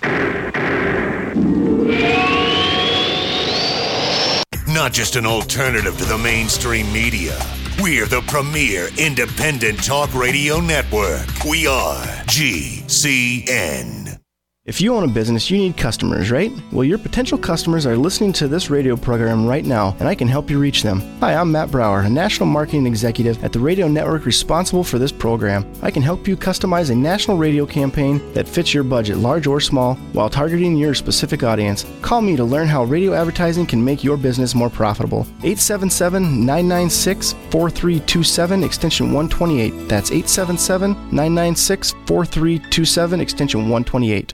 [SPEAKER 8] Not just an alternative to the mainstream media. We're the premier independent talk radio network. We are GCN.
[SPEAKER 23] If you own a business, you need customers, right? Well, your potential customers are listening to this radio program right now, and I can help you reach them. Hi, I'm Matt Brower, a national marketing executive at the radio network responsible for this program. I can help you customize a national radio campaign that fits your budget, large or small, while targeting your specific audience. Call me to learn how radio advertising can make your business more profitable. 877 996 4327, extension 128. That's 877 996 4327, extension 128.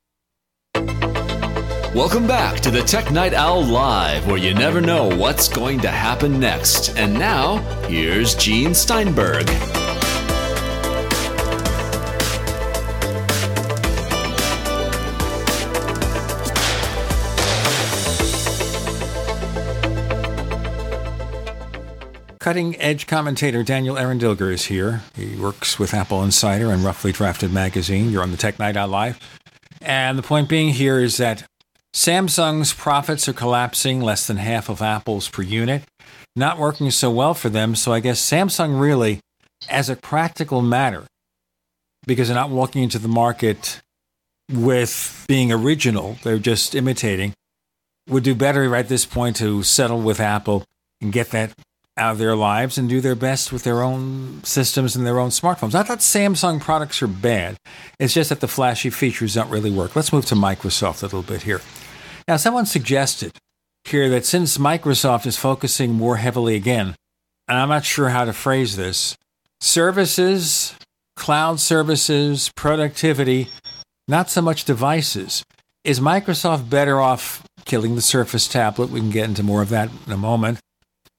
[SPEAKER 24] Welcome back to the Tech Night Owl Live, where you never know what's going to happen next. And now, here's Gene Steinberg.
[SPEAKER 3] Cutting edge commentator Daniel Eran Dilger is here. He works with Apple Insider and Roughly Drafted Magazine. You're on the Tech Night Owl Live. And the point being here is that Samsung's profits are collapsing, less than half of Apple's per unit. Not working so well for them. So I guess Samsung really, as a practical matter, because they're not walking into the market with being original, they're just imitating, would do better right at this point to settle with Apple and get that out of their lives and do their best with their own systems and their own smartphones. Not that Samsung products are bad, it's just that the flashy features don't really work. Let's move to Microsoft a little bit here. Now, someone suggested here that since Microsoft is focusing more heavily again, and I'm not sure how to phrase this, services, cloud services, productivity, not so much devices. Is Microsoft better off killing the Surface tablet? We can get into more of that in a moment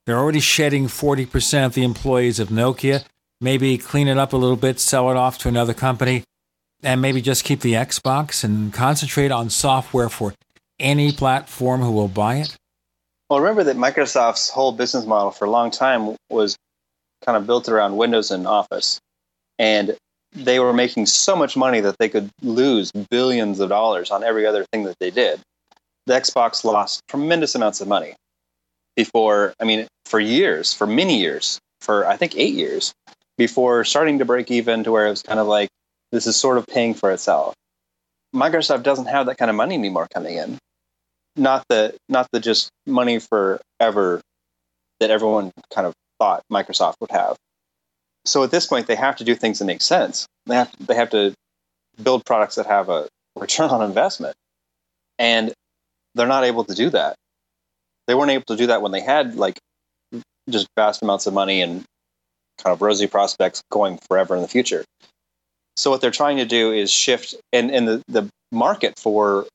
[SPEAKER 3] they're already shedding 40% of the employees of Nokia. Maybe clean it up a little bit, sell it off to another company, and maybe just keep the Xbox and concentrate on software for any platform who will buy it?
[SPEAKER 4] Well, remember that Microsoft's whole business model for a long time was kind of built around Windows and Office. And they were making so much money that they could lose billions of dollars on every other thing that they did. The Xbox lost tremendous amounts of money before, I mean, for years, for many years, for I think eight years, before starting to break even to where it was kind of like, this is sort of paying for itself. Microsoft doesn't have that kind of money anymore coming in. Not the not the just money forever that everyone kind of thought Microsoft would have. So at this point, they have to do things that make sense. They have they have to build products that have a return on investment, and they're not able to do that they weren't able to do that when they had like just vast amounts of money and kind of rosy prospects going forever in the future. So what they're trying to do is shift, and, and the, the market for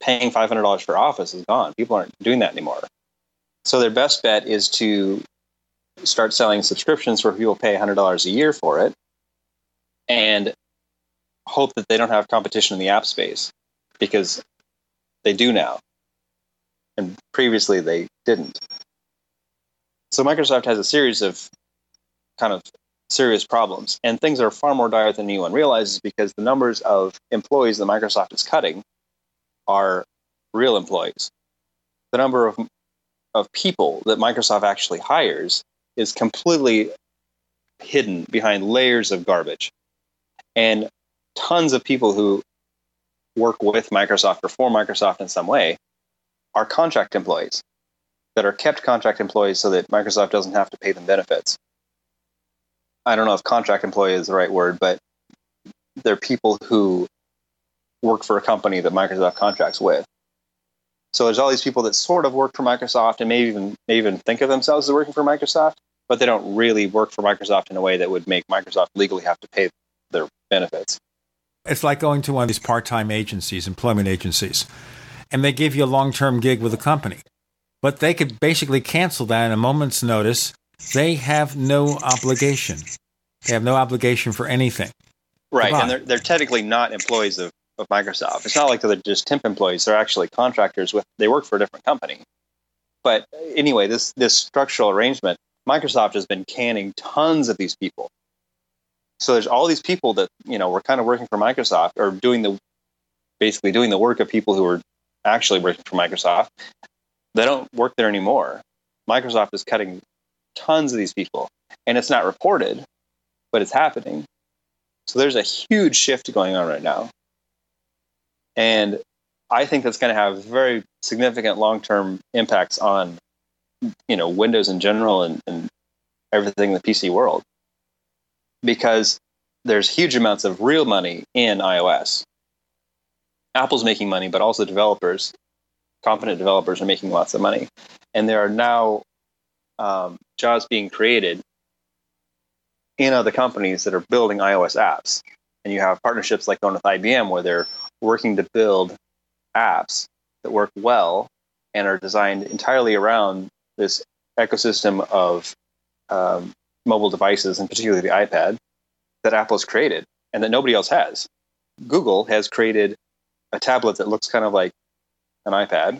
[SPEAKER 4] paying $500 for Office is gone. People aren't doing that anymore. So their best bet is to start selling subscriptions where people pay $100 a year for it and hope that they don't have competition in the app space because they do now and previously they didn't. So Microsoft has a series of kind of serious problems, and things are far more dire than anyone realizes because the numbers of employees that Microsoft is cutting are real employees. The number of of people that Microsoft actually hires is completely hidden behind layers of garbage. And tons of people who work with Microsoft or for Microsoft in some way are contract employees that are kept contract employees so that Microsoft doesn't have to pay them benefits. I don't know if contract employee is the right word, but they're people who work for a company that Microsoft contracts with. So there's all these people that sort of work for Microsoft and may even may even think of themselves as working for Microsoft, but they don't really work for Microsoft in a way that would make Microsoft legally have to pay their benefits.
[SPEAKER 3] It's like going to one of these part-time agencies, employment agencies and they give you a long term gig with a company. But they could basically cancel that in a moment's notice. They have no obligation. They have no obligation for anything.
[SPEAKER 4] Right. And they're, they're technically not employees of, of Microsoft. It's not like they're just temp employees. They're actually contractors with, they work for a different company. But anyway, this, this structural arrangement, Microsoft has been canning tons of these people. So there's all these people that, you know, were kind of working for Microsoft or doing the, basically doing the work of people who were actually working for Microsoft. They don't work there anymore. Microsoft is cutting tons of these people, and it's not reported, but it's happening. So there's a huge shift going on right now. And I think that's going to have very significant long-term impacts on, you know, Windows in general and, and everything in the PC world, because there's huge amounts of real money in iOS. Apple's making money, but also developers, competent developers, are making lots of money. And there are now um, jobs being created in other companies that are building iOS apps. And you have partnerships like going with IBM where they're working to build apps that work well and are designed entirely around this ecosystem of um, mobile devices, and particularly the iPad, that Apple's created and that nobody else has. Google has created a tablet that looks kind of like an iPad,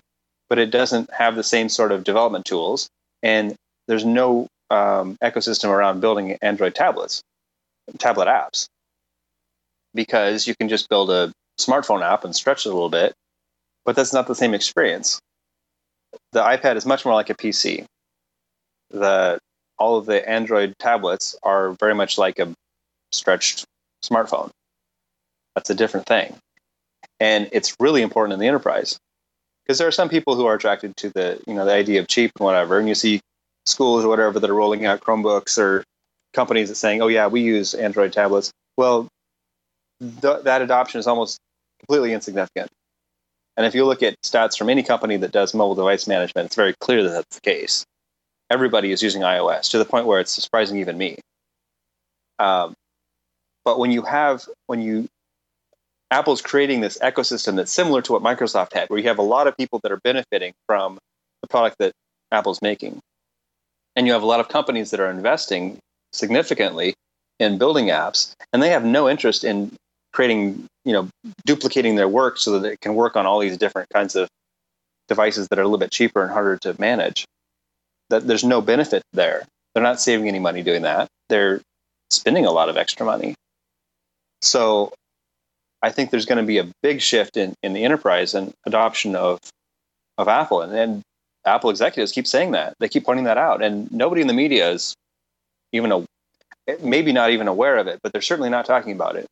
[SPEAKER 4] but it doesn't have the same sort of development tools. And there's no um, ecosystem around building Android tablets, tablet apps, because you can just build a smartphone app and stretch it a little bit, but that's not the same experience. The iPad is much more like a PC. The all of the Android tablets are very much like a stretched smartphone. That's a different thing. And it's really important in the enterprise because there are some people who are attracted to the, you know, the idea of cheap and whatever. And you see schools or whatever that are rolling out Chromebooks or companies that saying, "Oh yeah, we use Android tablets." Well, th- that adoption is almost completely insignificant. And if you look at stats from any company that does mobile device management, it's very clear that that's the case. Everybody is using iOS to the point where it's surprising even me. Um, but when you have when you Apple's creating this ecosystem that's similar to what Microsoft had, where you have a lot of people that are benefiting from the product that Apple's making. And you have a lot of companies that are investing significantly in building apps, and they have no interest in creating, you know, duplicating their work so that it can work on all these different kinds of devices that are a little bit cheaper and harder to manage. That there's no benefit there. They're not saving any money doing that. They're spending a lot of extra money. So I think there's going to be a big shift in, in the enterprise and adoption of of Apple. And, and Apple executives keep saying that. They keep pointing that out. And nobody in the media is even a maybe not even aware of it, but they're certainly not talking about it.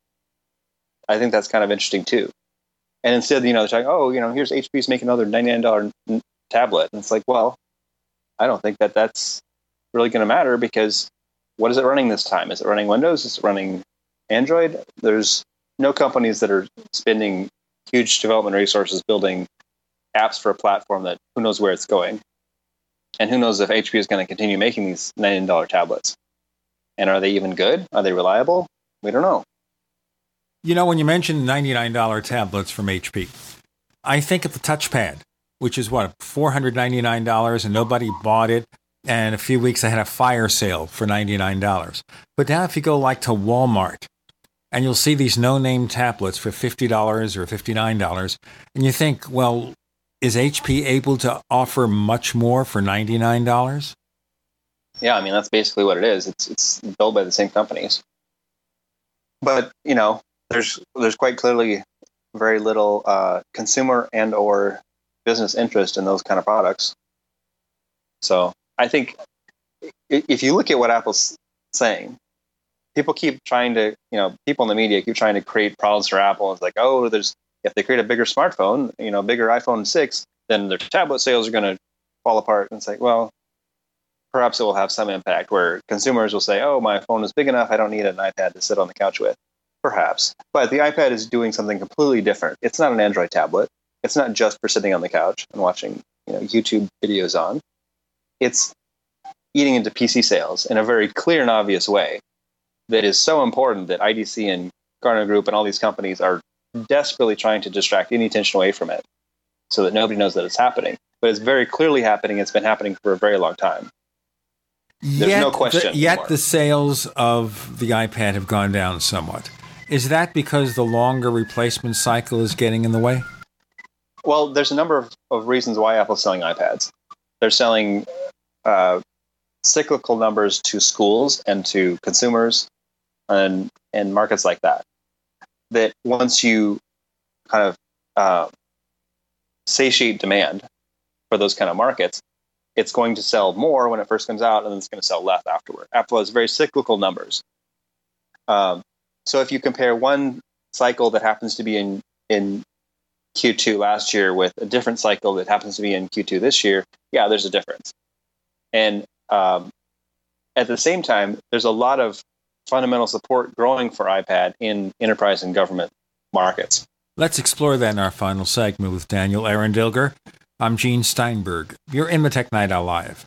[SPEAKER 4] I think that's kind of interesting too. And instead, you know, they're talking, oh, you know, here's HP's making another $99 tablet. And it's like, well, I don't think that that's really going to matter because what is it running this time? Is it running Windows? Is it running Android? There's no companies that are spending huge development resources building apps for a platform that who knows where it's going. And who knows if HP is going to continue making these $99 tablets. And are they even good? Are they reliable? We don't know.
[SPEAKER 3] You know, when you mentioned $99 tablets from HP, I think of the touchpad, which is what, $499 and nobody bought it. And a few weeks I had a fire sale for $99. But now if you go like to Walmart and you'll see these no name tablets for $50 or $59, and you think, well, is HP able to offer much more for $99?
[SPEAKER 4] Yeah, I mean that's basically what it is. It's it's built by the same companies. But, you know, there's there's quite clearly very little uh, consumer and or business interest in those kind of products. So I think if you look at what Apple's saying, people keep trying to, you know, people in the media keep trying to create problems for Apple. It's like, oh, there's if they create a bigger smartphone, you know, bigger iPhone six, then their tablet sales are going to fall apart. And it's like, well, perhaps it will have some impact where consumers will say, oh, my phone is big enough, I don't need an iPad to sit on the couch with perhaps. But the iPad is doing something completely different. It's not an Android tablet. It's not just for sitting on the couch and watching you know, YouTube videos on. It's eating into PC sales in a very clear and obvious way that is so important that IDC and Gartner Group and all these companies are desperately trying to distract any attention away from it so that nobody knows that it's happening. But it's very clearly happening. It's been happening for a very long time. There's
[SPEAKER 3] yet
[SPEAKER 4] no question.
[SPEAKER 3] The, yet
[SPEAKER 4] anymore.
[SPEAKER 3] the sales of the iPad have gone down somewhat. Is that because the longer replacement cycle is getting in the way?
[SPEAKER 4] Well, there's a number of, of reasons why Apple's selling iPads. They're selling uh, cyclical numbers to schools and to consumers and, and markets like that. That once you kind of uh, satiate demand for those kind of markets, it's going to sell more when it first comes out and then it's going to sell less afterward. Apple has very cyclical numbers. Um, so if you compare one cycle that happens to be in in Q2 last year with a different cycle that happens to be in Q2 this year, yeah, there's a difference. And um, at the same time, there's a lot of fundamental support growing for iPad in enterprise and government markets.
[SPEAKER 3] Let's explore that in our final segment with Daniel Dilger. I'm Gene Steinberg. You're in the Tech Night Owl Live.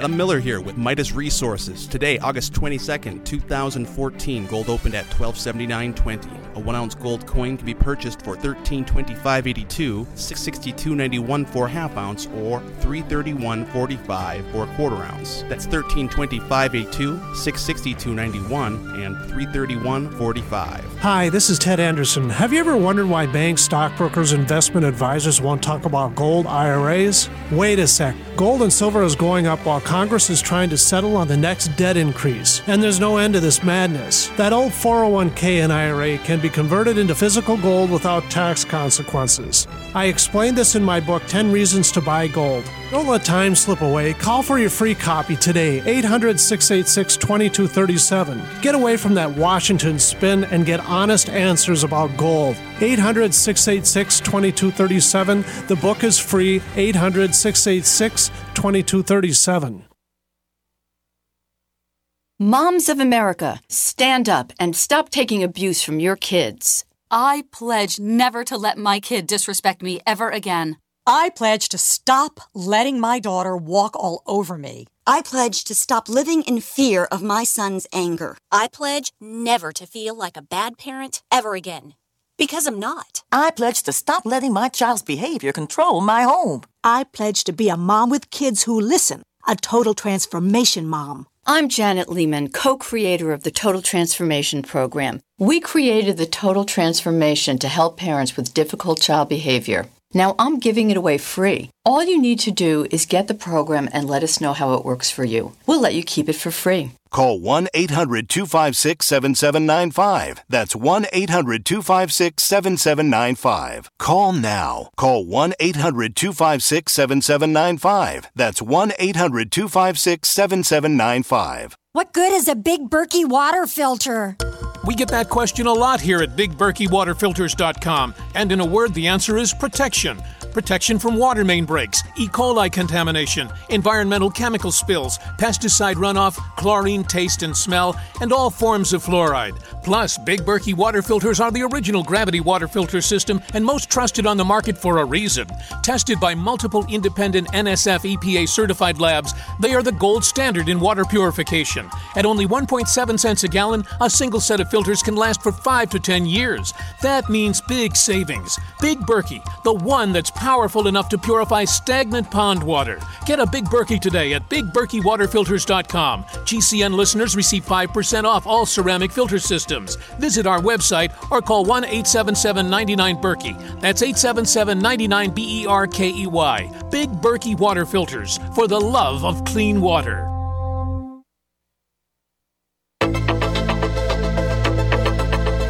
[SPEAKER 25] Adam Miller here with Midas Resources. Today, August 22nd, 2014, gold opened at 1279.20. A 1 ounce gold coin can be purchased for 1325.82, 662.91 for a half ounce, or 331.45 for a quarter ounce. That's 1325.82, 662.91, and 331.45.
[SPEAKER 5] Hi, this is Ted Anderson. Have you ever wondered why banks, stockbrokers, investment advisors won't talk about gold IRAs? Wait a sec. Gold and silver is going up while Congress is trying to settle on the next debt increase, and there's no end to this madness. That old 401k and IRA can be converted into physical gold without tax consequences. I explained this in my book, 10 Reasons to Buy Gold. Don't let time slip away. Call for your free copy today, 800 686 2237. Get away from that Washington spin and get honest answers about gold. 800 686 2237. The book is free, 800 686 2237.
[SPEAKER 9] Moms of America, stand up and stop taking abuse from your kids.
[SPEAKER 26] I pledge never to let my kid disrespect me ever again.
[SPEAKER 11] I pledge to stop letting my daughter walk all over me.
[SPEAKER 27] I pledge to stop living in fear of my son's anger.
[SPEAKER 28] I pledge never to feel like a bad parent ever again. Because I'm not.
[SPEAKER 14] I pledge to stop letting my child's behavior control my home.
[SPEAKER 11] I pledge to be a mom with kids who listen, a total transformation mom.
[SPEAKER 9] I'm Janet Lehman, co creator of the Total Transformation Program. We created the Total Transformation to help parents with difficult child behavior. Now I'm giving it away free. All you need to do is get the program and let us know how it works for you. We'll let you keep it for free.
[SPEAKER 15] Call 1 800 256 7795. That's 1 800 256 7795. Call now. Call 1 800 256 7795. That's 1 800 256 7795.
[SPEAKER 19] What good is a Big Berkey water filter?
[SPEAKER 21] We get that question a lot here at BigBerkeyWaterFilters.com, and in a word, the answer is protection. Protection from water main breaks, E. coli contamination, environmental chemical spills, pesticide runoff, chlorine taste and smell, and all forms of fluoride. Plus, Big Berkey water filters are the original gravity water filter system and most trusted on the market for a reason. Tested by multiple independent NSF EPA certified labs, they are the gold standard in water purification. At only 1.7 cents a gallon, a single set of filters can last for 5 to 10 years. That means big savings. Big Berkey, the one that's powerful enough to purify stagnant pond water. Get a Big Berkey today at BigBerkeyWaterFilters.com. GCN listeners receive 5% off all ceramic filter systems. Visit our website or call 1 877 99 Berkey. That's 877 99 B E R K E Y. Big Berkey Water Filters for the love of clean water.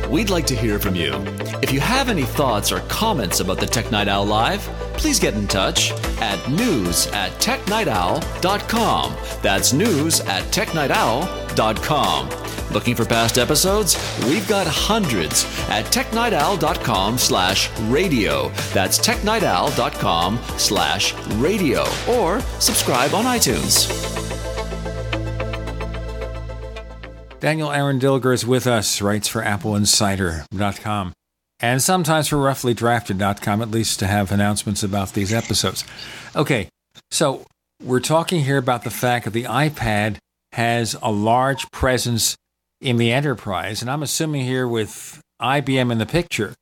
[SPEAKER 24] We'd like to hear from you. If you have any thoughts or comments about the Tech Night Owl Live, please get in touch at news at technightowl.com. That's news at technightowl.com. Looking for past episodes? We've got hundreds at technightowl.com slash radio. That's technightowl.com slash radio. Or subscribe on iTunes.
[SPEAKER 3] Daniel Eran Dilger is with us, writes for AppleInsider.com, and sometimes for RoughlyDrafted.com, at least to have announcements about these episodes. Okay, so we're talking here about the fact that the iPad has a large presence in the enterprise, and I'm assuming here with IBM in the picture,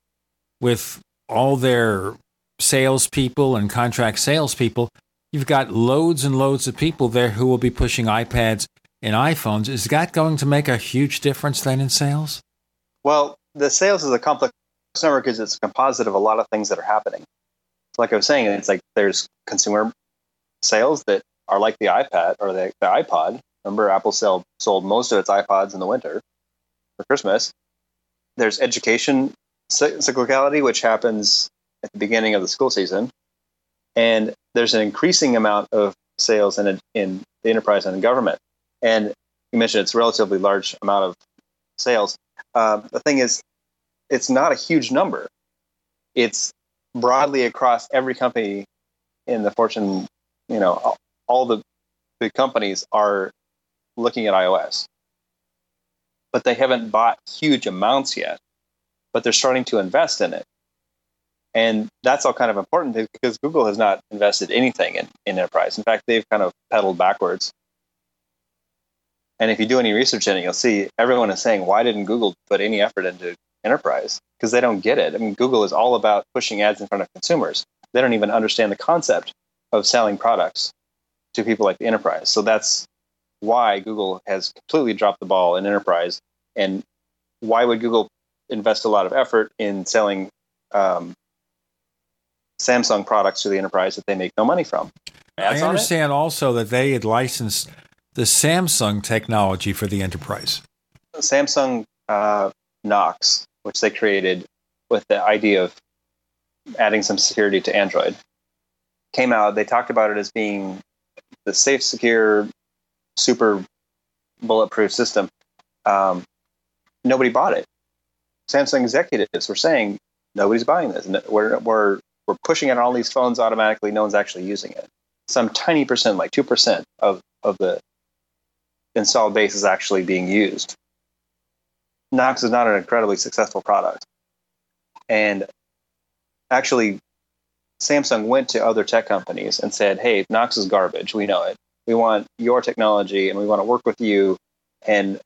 [SPEAKER 3] with all their salespeople and contract salespeople You've got loads and loads of people there who will be pushing iPads and iPhones. Is that going to make a huge difference then in sales?
[SPEAKER 4] Well, the sales is a complex number because it's a composite of a lot of things that are happening. Like I was saying, it's like there's consumer sales that are like the iPad or the, the iPod. Remember, Apple sell, sold most of its iPods in the winter for Christmas. There's education cyclicality, which happens at the beginning of the school season. And there's an increasing amount of sales in, in the enterprise and in government. And you mentioned it's a relatively large amount of sales. Uh, the thing is, it's not a huge number. It's broadly across every company in the Fortune, you know, all the big companies are looking at iOS. But they haven't bought huge amounts yet, but they're starting to invest in it. And that's all kind of important because Google has not invested anything in, in enterprise. In fact, they've kind of pedaled backwards. And if you do any research in it, you'll see everyone is saying, why didn't Google put any effort into enterprise? Because they don't get it. I mean, Google is all about pushing ads in front of consumers. They don't even understand the concept of selling products to people like the enterprise. So that's why Google has completely dropped the ball in enterprise. And why would Google invest a lot of effort in selling um, Samsung products to the enterprise that they make no money from?
[SPEAKER 3] Ads I understand also that they had licensed the Samsung technology for the enterprise.
[SPEAKER 4] Samsung uh, Knox, which they created with the idea of adding some security to Android, came out. They talked about it as being the safe, secure, super bulletproof system. Um, nobody bought it. Samsung executives were saying nobody's buying this. We're we're we're pushing it on all these phones automatically. No one's actually using it. Some tiny percent, like two percent of of the installed base is actually being used. Knox is not an incredibly successful product. And actually, Samsung went to other tech companies and said, hey, Knox is garbage. We know it. We want your technology and we want to work with you. And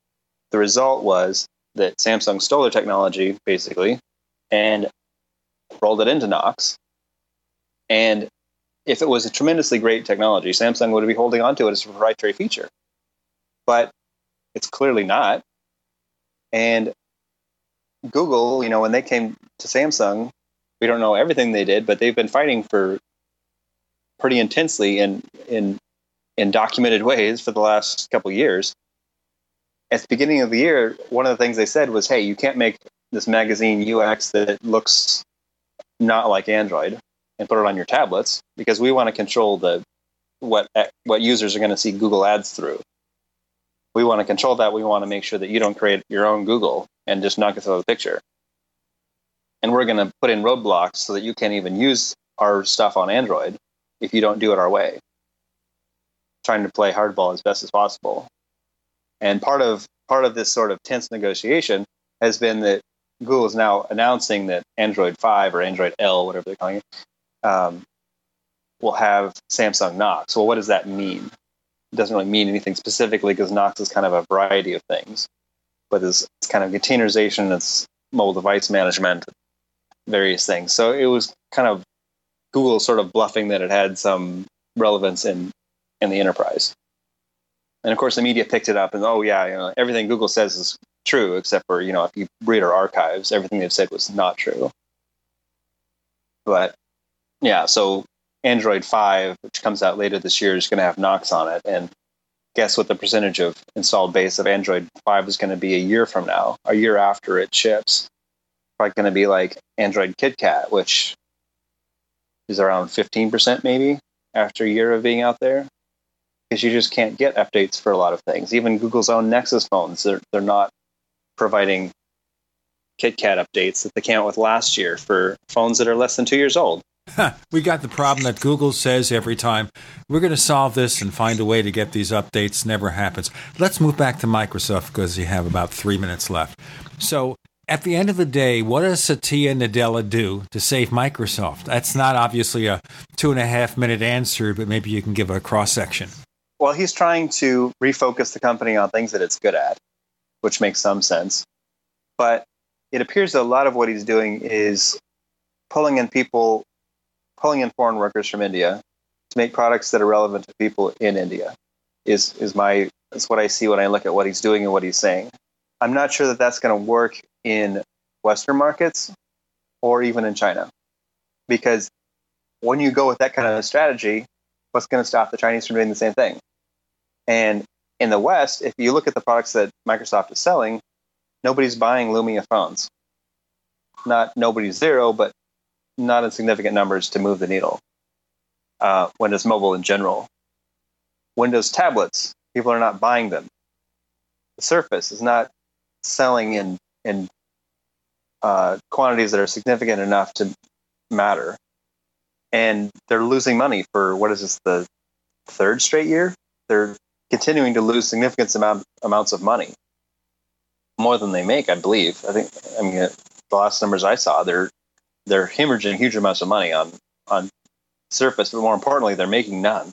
[SPEAKER 4] the result was that Samsung stole their technology, basically, and rolled it into Knox. And if it was a tremendously great technology, Samsung would be holding on to it as a proprietary feature but it's clearly not. And Google, you know, when they came to Samsung, we don't know everything they did, but they've been fighting for pretty intensely in in in documented ways for the last couple years. At the beginning of the year, one of the things they said was, "Hey, you can't make this magazine UX that looks not like Android and put it on your tablets because we want to control the what what users are going to see Google ads through we want to control that. We want to make sure that you don't create your own Google and just knock us out of the picture. And we're going to put in roadblocks so that you can't even use our stuff on Android if you don't do it our way. Trying to play hardball as best as possible. And part of part of this sort of tense negotiation has been that Google is now announcing that Android 5 or Android L, whatever they're calling it, um, will have Samsung Knox. Well, what does that mean? Doesn't really mean anything specifically because Knox is kind of a variety of things, but it's, it's kind of containerization, it's mobile device management, various things. So it was kind of Google sort of bluffing that it had some relevance in in the enterprise. And of course, the media picked it up and oh yeah, you know everything Google says is true except for you know if you read our archives, everything they've said was not true. But yeah, so Android 5, which comes out later this year, is going to have Knox on it. And guess what the percentage of installed base of Android 5 is going to be a year from now, a year after it ships? Probably going to be like Android KitKat, which is around 15% maybe after a year of being out there. Because you just can't get updates for a lot of things. Even Google's own Nexus phones, they're, they're not providing KitKat updates that they came out with last year for phones that are less than two years old [LAUGHS]
[SPEAKER 3] we got the problem that Google says every time we're going to solve this and find a way to get these updates. Never happens. Let's move back to Microsoft because you have about three minutes left. So, at the end of the day, what does Satya Nadella do to save Microsoft? That's not obviously a two and a half minute answer, but maybe you can give a cross section.
[SPEAKER 4] Well, he's trying to refocus the company on things that it's good at, which makes some sense. But it appears that a lot of what he's doing is pulling in people pulling in foreign workers from India to make products that are relevant to people in India. Is is my is what I see when I look at what he's doing and what he's saying. I'm not sure that that's going to work in Western markets or even in China, because when you go with that kind of a strategy, what's going to stop the Chinese from doing the same thing? And in the West, if you look at the products that Microsoft is selling, nobody's buying Lumia phones. Not nobody's zero, but not in significant numbers to move the needle. Uh, Windows Mobile in general. Windows tablets, people are not buying them. The Surface is not selling in in uh, quantities that are significant enough to matter, and they're losing money for what is this the third straight year? They're continuing to lose significant amount amounts of money, more than they make, I believe. I think. I mean, the last numbers I saw, they're they're hemorrhaging huge amounts of money on on Surface, but more importantly, they're making none.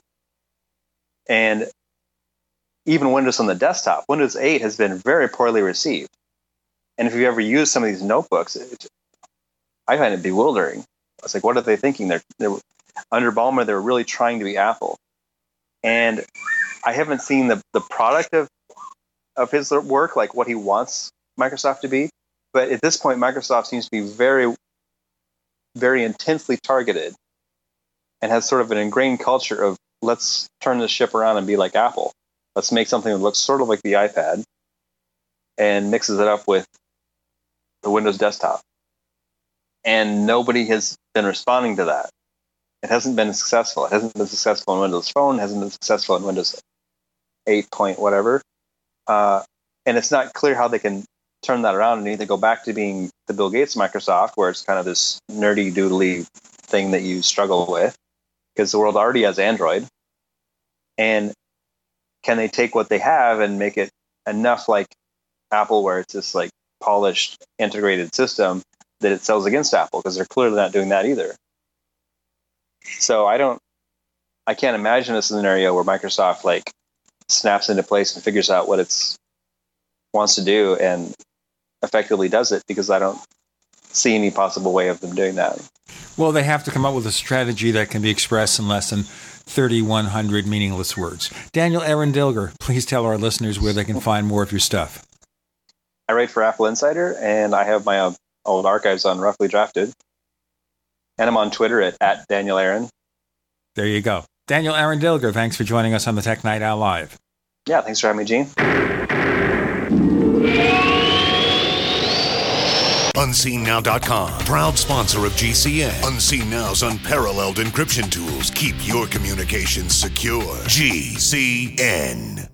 [SPEAKER 4] And even Windows on the desktop, Windows 8 has been very poorly received. And if you ever use some of these notebooks, it, I find it bewildering. It's like, what are they thinking? They're, they're under Ballmer, they're really trying to be Apple. And I haven't seen the, the product of of his work, like what he wants Microsoft to be. But at this point, Microsoft seems to be very, very intensely targeted and has sort of an ingrained culture of let's turn the ship around and be like Apple. Let's make something that looks sort of like the iPad and mixes it up with the Windows desktop. And nobody has been responding to that. It hasn't been successful. It hasn't been successful in Windows Phone, it hasn't been successful in Windows 8 point whatever. Uh, and it's not clear how they can turn that around and either go back to being the Bill Gates Microsoft, where it's kind of this nerdy doodly thing that you struggle with, because the world already has Android. And can they take what they have and make it enough like Apple, where it's this like polished integrated system that it sells against Apple? Because they're clearly not doing that either. So I don't, I can't imagine a scenario where Microsoft like snaps into place and figures out what it's wants to do and effectively does it because I don't see any possible way of them doing that.
[SPEAKER 3] Well, they have to come up with a strategy that can be expressed in less than 3,100 meaningless words. Daniel Eran Dilger, please tell our listeners where they can find more of your stuff.
[SPEAKER 4] I write for Apple Insider, and I have my uh, old archives on Roughly Drafted. And I'm on Twitter at, at Daniel Eran.
[SPEAKER 3] There you go. Daniel Eran Dilger, thanks for joining us on the Tech Night Owl Live.
[SPEAKER 4] Yeah, thanks for having me, Gene.
[SPEAKER 8] UnseenNow.com, proud sponsor of GCN. Unseen Now's unparalleled encryption tools keep your communications secure. GCN.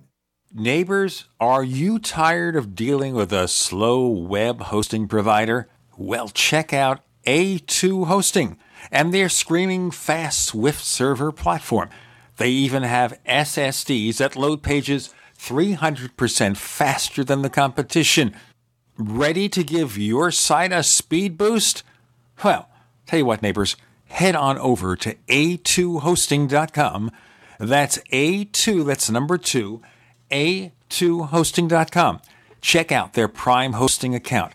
[SPEAKER 3] Neighbors, are you tired of dealing with a slow web hosting provider? Well, check out A2 Hosting and their screaming fast Swift server platform. They even have SSDs that load pages 300% faster than the competition. Ready to give your site a speed boost? Well, tell you what, neighbors, head on over to a2hosting.com. That's A2, that's number two, a2hosting.com. Check out their Prime hosting account.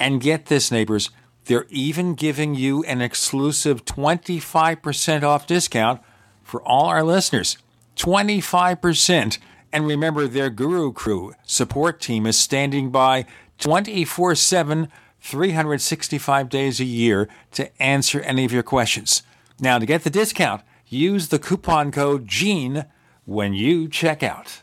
[SPEAKER 3] And get this, neighbors, they're even giving you an exclusive 25% off discount for all our listeners. 25%. And remember, their Guru Crew support team is standing by 24 7, 365 days a year to answer any of your questions. Now, to get the discount, use the coupon code GENE when you check out.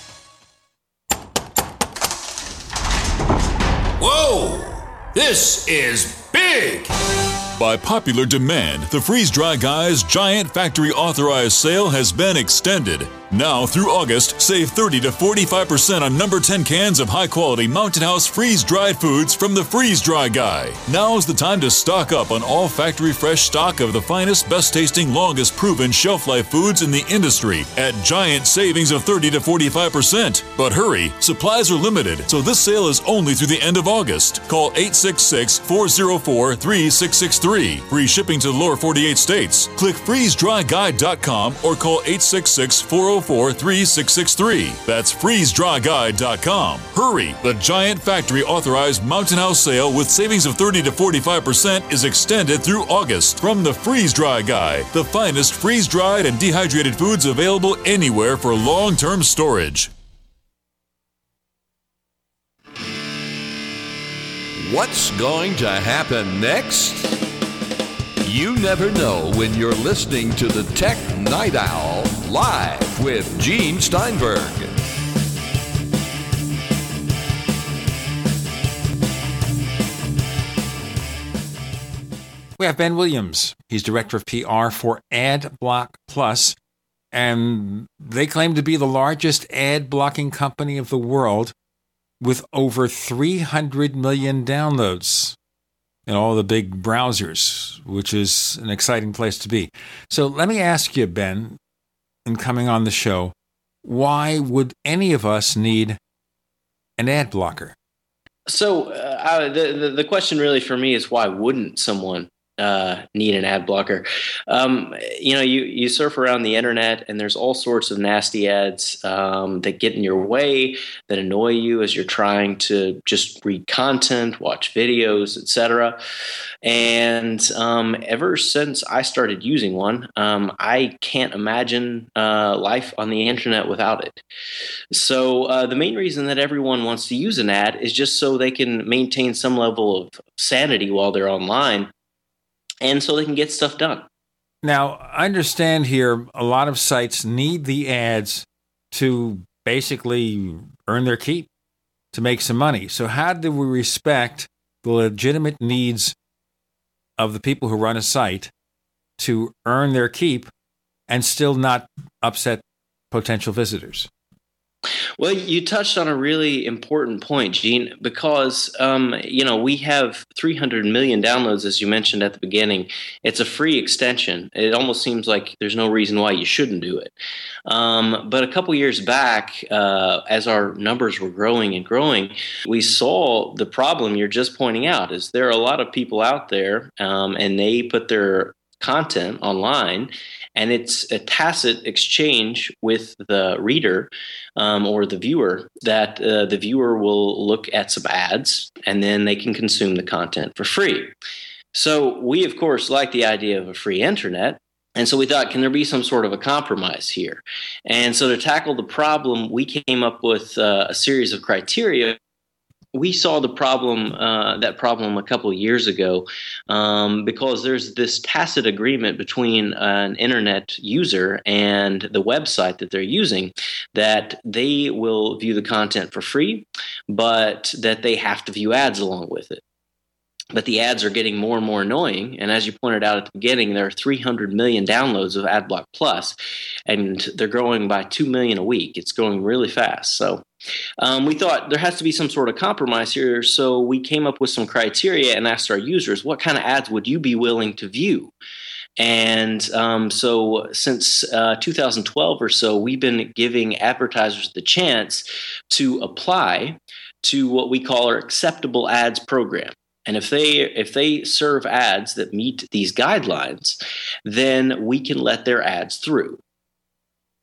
[SPEAKER 17] Whoa! This is big!
[SPEAKER 29] By popular demand, the Freeze Dry Guy's giant factory authorized sale has been extended. Now through August, save 30 to 45% on number 10 cans of high quality Mountain House freeze dried foods from the Freeze Dry Guy. Now's the time to stock up on all factory fresh stock of the finest, best tasting, longest proven shelf life foods in the industry at giant savings of 30 to 45%. But hurry, supplies are limited, so this sale is only through the end of August. Call 866 404 3663. Free shipping to the lower 48 states. Click freezedryguy.com or call 866 404 3663. That's freeze-dry-guy.com. Hurry! The giant factory authorized Mountain House sale with savings of 30 to 45% is extended through August from the Freeze Dry Guy, the finest freeze dried and dehydrated foods available anywhere for long term storage.
[SPEAKER 17] What's going to happen next? You never know when you're listening to the Tech Night Owl live with Gene Steinberg.
[SPEAKER 3] We have Ben Williams. He's director of PR for AdBlock Plus, and they claim to be the largest ad blocking company of the world with over 300 million downloads in all the big browsers, which is an exciting place to be. So let me ask you, Ben, in coming on the show, why would any of us need an ad blocker?
[SPEAKER 30] So uh, the the question really for me is why wouldn't someone uh, need an ad blocker. Um, you know, you you surf around the internet, and there's all sorts of nasty ads um, that get in your way, that annoy you as you're trying to just read content, watch videos, etc. And um, ever since I started using one, um, I can't imagine uh, life on the internet without it. So uh, the main reason that everyone wants to use an ad is just so they can maintain some level of sanity while they're online and so they can get stuff done.
[SPEAKER 3] Now, I understand here a lot of sites need the ads to basically earn their keep, to make some money. So, how do we respect the legitimate needs of the people who run a site to earn their keep and still not upset potential visitors?
[SPEAKER 30] Well, you touched on a really important point, Gene, because um, you know we have 300 million downloads, as you mentioned at the beginning. It's a free extension. It almost seems like there's no reason why you shouldn't do it. Um, but a couple years back, uh, as our numbers were growing and growing, we saw the problem you're just pointing out. Is there are a lot of people out there, um, and they put their content online and it's a tacit exchange with the reader um, or the viewer that uh, the viewer will look at some ads and then they can consume the content for free. So we, of course, like the idea of a free internet. And so we thought, can there be some sort of a compromise here? And so to tackle the problem, we came up with uh, a series of criteria we saw the problem uh, that problem a couple of years ago um, because there's this tacit agreement between an internet user and the website that they're using that they will view the content for free but that they have to view ads along with it but the ads are getting more and more annoying. And as you pointed out at the beginning, there are 300 million downloads of AdBlock Plus, and they're growing by 2 million a week. It's going really fast. So um, we thought there has to be some sort of compromise here. So we came up with some criteria and asked our users, what kind of ads would you be willing to view? And um, so, since uh, 2012 or so, we've been giving advertisers the chance to apply to what we call our acceptable ads program. And if they if they serve ads that meet these guidelines, then we can let their ads through.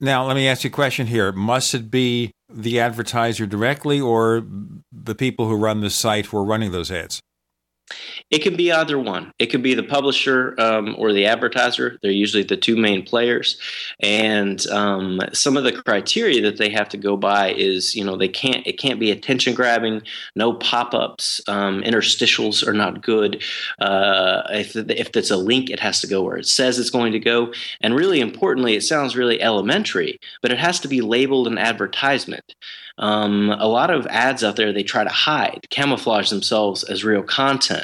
[SPEAKER 3] Now, let me ask you a question here. Must it be the advertiser directly or the people who run the site who are running those ads?
[SPEAKER 30] It can be either one. It could be the publisher um, or the advertiser. They're usually the two main players. And um, some of the criteria that they have to go by is, you know, they can't. It can't be attention grabbing. No pop ups. Um, interstitials are not good. Uh, if if it's a link, it has to go where it says it's going to go. And really importantly, it sounds really elementary, but it has to be labeled an advertisement. Um, a lot of ads out there they try to hide, camouflage themselves as real content.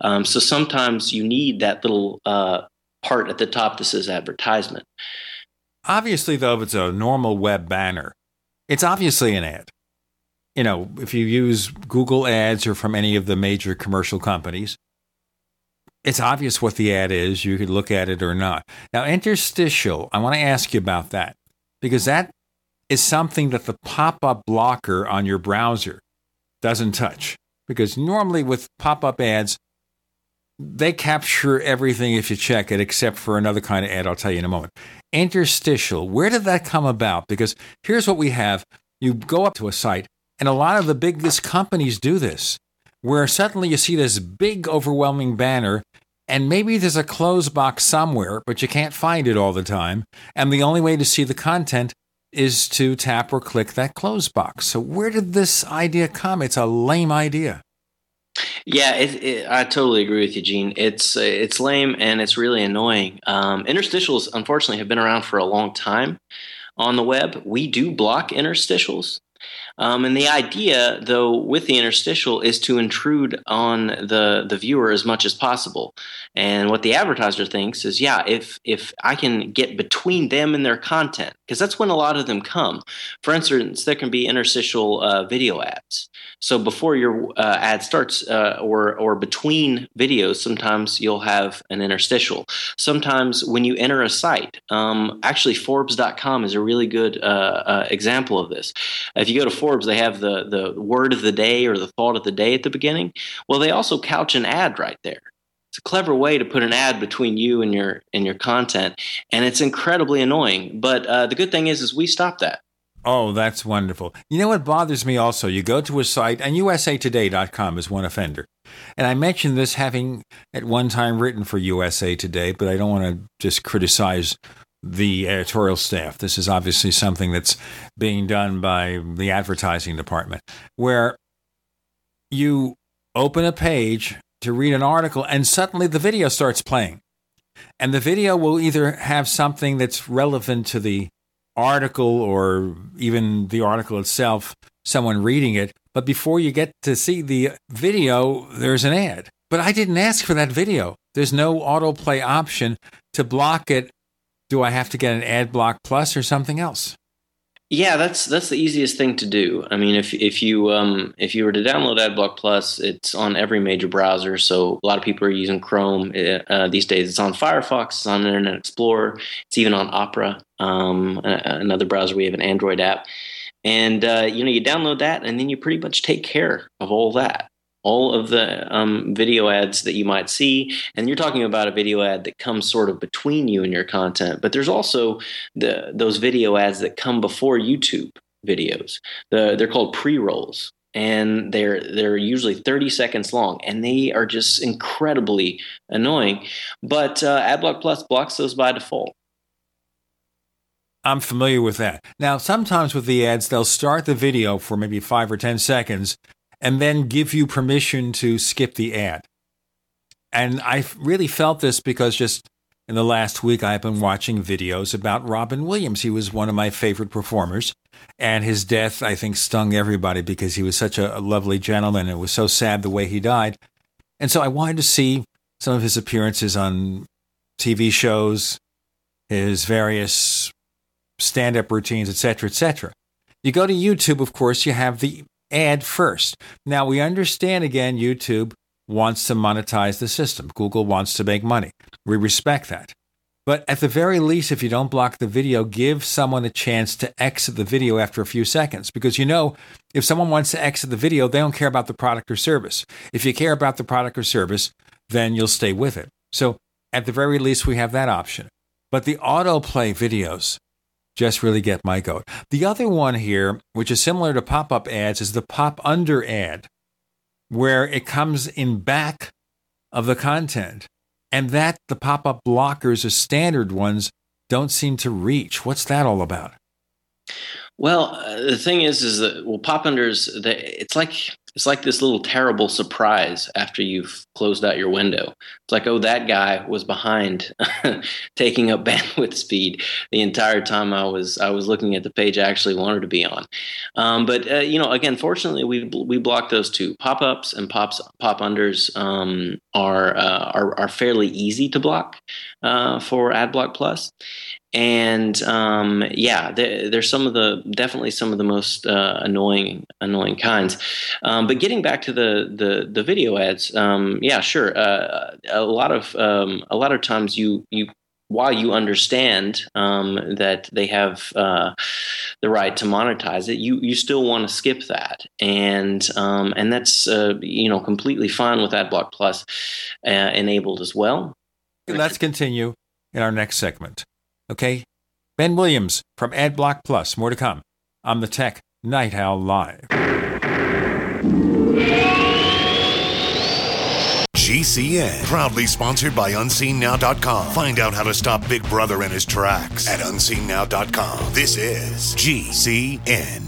[SPEAKER 30] Um, so sometimes you need that little uh, part at the top that says advertisement.
[SPEAKER 3] Obviously, though, if it's a normal web banner, it's obviously an ad. You know, if you use Google Ads or from any of the major commercial companies, it's obvious what the ad is. You could look at it or not. Now, interstitial, I want to ask you about that because that is something that the pop up blocker on your browser doesn't touch. Because normally with pop up ads, they capture everything if you check it, except for another kind of ad I'll tell you in a moment. Interstitial, where did that come about? Because here's what we have you go up to a site, and a lot of the biggest companies do this, where suddenly you see this big, overwhelming banner, and maybe there's a close box somewhere, but you can't find it all the time. And the only way to see the content is to tap or click that close box. So, where did this idea come? It's a lame idea.
[SPEAKER 30] Yeah, it, it, I totally agree with you, Gene. It's it's lame and it's really annoying. Um, interstitials, unfortunately, have been around for a long time on the web. We do block interstitials, um, and the idea, though, with the interstitial is to intrude on the, the viewer as much as possible. And what the advertiser thinks is, yeah, if if I can get between them and their content, because that's when a lot of them come. For instance, there can be interstitial uh, video ads. So before your uh, ad starts, uh, or or between videos, sometimes you'll have an interstitial. Sometimes when you enter a site, um, actually Forbes.com is a really good uh, uh, example of this. If you go to Forbes, they have the the word of the day or the thought of the day at the beginning. Well, they also couch an ad right there. It's a clever way to put an ad between you and your and your content, and it's incredibly annoying. But uh, the good thing is, is we stop that.
[SPEAKER 3] Oh, that's wonderful. You know what bothers me also? You go to a site, and usatoday.com is one offender. And I mentioned this having at one time written for USA Today, but I don't want to just criticize the editorial staff. This is obviously something that's being done by the advertising department, where you open a page to read an article and suddenly the video starts playing. And the video will either have something that's relevant to the article or even the article itself, someone reading it. But before you get to see the video, there's an ad. But I didn't ask for that video. There's no autoplay option to block it do I have to get an ad block plus or something else?
[SPEAKER 30] Yeah, that's that's the easiest thing to do. I mean, if if you um, if you were to download AdBlock Plus, it's on every major browser. So a lot of people are using Chrome uh, these days. It's on Firefox, it's on Internet Explorer, it's even on Opera, um, another browser. We have an Android app, and uh, you know you download that, and then you pretty much take care of all that all of the um, video ads that you might see. And you're talking about a video ad that comes sort of between you and your content, but there's also the those video ads that come before YouTube videos. The, they're called pre rolls. And they're they're usually 30 seconds long, and they are just incredibly annoying. But uh, AdBlock Plus blocks those by default.
[SPEAKER 3] I'm familiar with that. Now, sometimes with the ads, they'll start the video for maybe five or 10 seconds, and then give you permission to skip the ad. And I really felt this because just in the last week, I've been watching videos about Robin Williams. He was one of my favorite performers. And his death, I think, stung everybody because he was such a, lovely gentleman. It was so sad the way he died. And so I wanted to see some of his appearances on TV shows, his various stand up routines, etc., etc. You go to YouTube, of course, you have the ad first. Now, we understand again, YouTube wants to monetize the system. Google wants to make money. We respect that. But at the very least, if you don't block the video, give someone a chance to exit the video after a few seconds. Because you know, if someone wants to exit the video, they don't care about the product or service. If you care about the product or service, then you'll stay with it. So at the very least, we have that option. But the autoplay videos just really get my goat. The other one here, which is similar to pop up ads, is the pop under ad where it comes in back of the content and that the pop-up blockers the standard ones don't seem to reach what's that all about
[SPEAKER 30] well uh, the thing is is that well pop unders it's like it's like this little terrible surprise after you've closed out your window. It's like, oh, that guy was behind [LAUGHS] taking up [LAUGHS] bandwidth speed the entire time I was I was looking at the page I actually wanted to be on. Um, but uh, you know, again, fortunately, we we block those two pop ups and pops pop unders um, are, uh, are are fairly easy to block uh, for AdBlock Plus and um, yeah, there's some of the definitely some of the most uh, annoying annoying kinds. Um, but getting back to the the, the video ads, um, yeah, sure. Uh, a lot of um, a lot of times you you while you understand um, that they have uh, the right to monetize it, you you still want to skip that, and um, and that's uh, you know completely fine with AdBlock Plus uh, enabled as well.
[SPEAKER 3] Let's continue in our next segment. Okay? Ben Williams from AdBlock Plus. More to come on the Tech Night Owl Live.
[SPEAKER 8] GCN, proudly sponsored by UnseenNow.com. Find out how to stop Big Brother in his tracks at UnseenNow.com. This is GCN.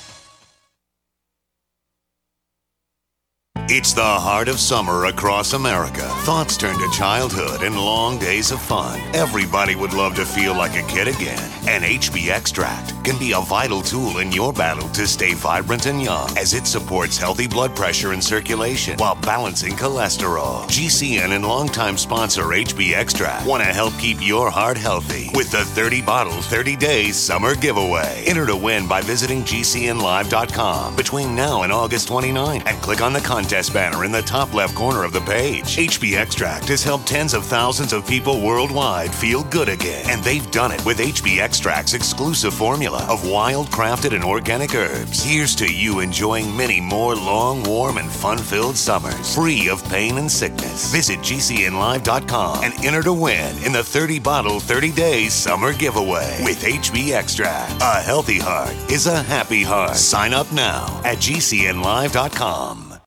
[SPEAKER 8] It's the heart of summer across America. Thoughts turn to childhood and long days of fun. Everybody would love to feel like a kid again. And HB Extract can be a vital tool in your battle to stay vibrant and young as it supports healthy blood pressure and circulation while balancing cholesterol. GCN and longtime sponsor HB Extract want to help keep your heart healthy with the 30 bottle 30 days summer giveaway. Enter to win by visiting GCNlive.com between now and August 29 and click on the contest Access banner in the top left corner of the page. HB Extract has helped tens of thousands of people worldwide feel good again, and they've done it with HB Extract's exclusive formula of wild crafted and organic herbs. Here's to you enjoying many more long, warm, and fun filled summers, free of pain and sickness. Visit GCNlive.com and enter to win in the 30 bottle 30 days summer giveaway with HB Extract. A healthy heart is a happy heart. Sign up now at GCNlive.com.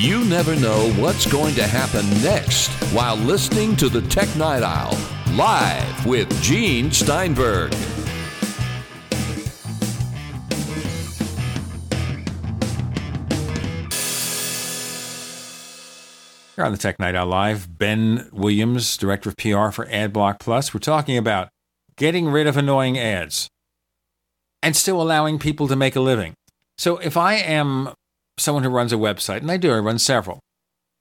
[SPEAKER 17] You never know what's going to happen next while listening to the Tech Night Owl live with Gene Steinberg.
[SPEAKER 3] Here on the Tech Night Owl Live, Ben Williams, Director of PR for AdBlock Plus. We're talking about getting rid of annoying ads and still allowing people to make a living. So if I am someone who runs a website, and I do, I run several,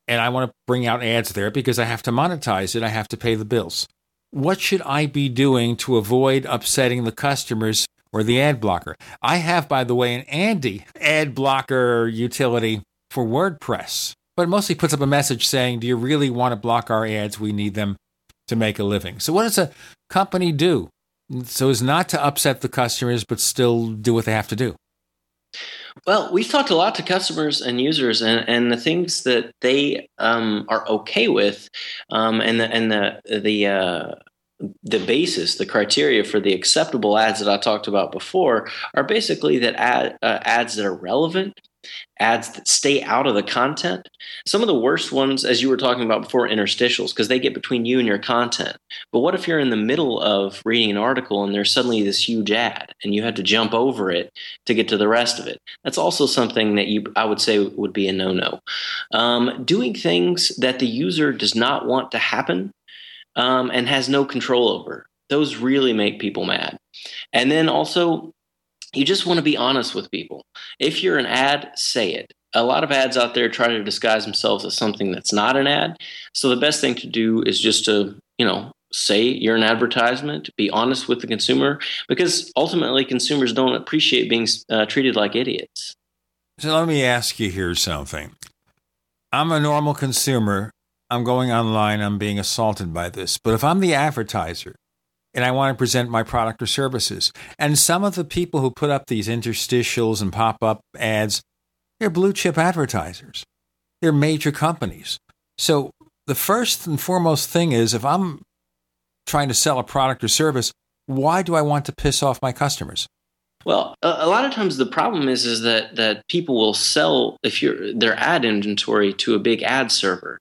[SPEAKER 3] and I want to bring out ads there because I have to monetize it, I have to pay the bills. What should I be doing to avoid upsetting the customers or the ad blocker? I have, by the way, an anti ad blocker utility for WordPress, but it mostly puts up a message saying, Do you really want to block our ads? We need them to make a living. So, what does a company do so as not to upset the customers, but still do what they have to do?
[SPEAKER 30] Well, we've talked a lot to customers and users, and, and the things that they um, are okay with, um, and the and the the uh, the basis, the criteria for the acceptable ads that I talked about before, are basically that ad, uh, ads that are relevant, ads that stay out of the content. Some of the worst ones, as you were talking about before, interstitials, because they get between you and your content. But what if you're in the middle of reading an article and there's suddenly this huge ad and you had to jump over it to get to the rest of it? That's also something that you, I would say, would be a no no. Um, doing things that the user does not want to happen um, and has no control over. Those really make people mad. And then also, you just want to be honest with people. If you're an ad, say it. A lot of ads out there try to disguise themselves as something that's not an ad. So the best thing to do is just to, you know, say you're an advertisement, be honest with the consumer, because ultimately consumers don't appreciate being uh, treated like idiots.
[SPEAKER 3] So let me ask you here something. I'm a normal consumer. I'm going online. I'm being assaulted by this. But if I'm the advertiser and I want to present my product or services, and some of the people who put up these interstitials and pop up ads, they're blue chip advertisers, they're major companies. So the first and foremost thing is if I'm trying to sell a product or service, why do I want to piss off my customers?
[SPEAKER 30] Well, a, a, lot of times the problem is is that that people will sell if you're their ad inventory to a big ad server,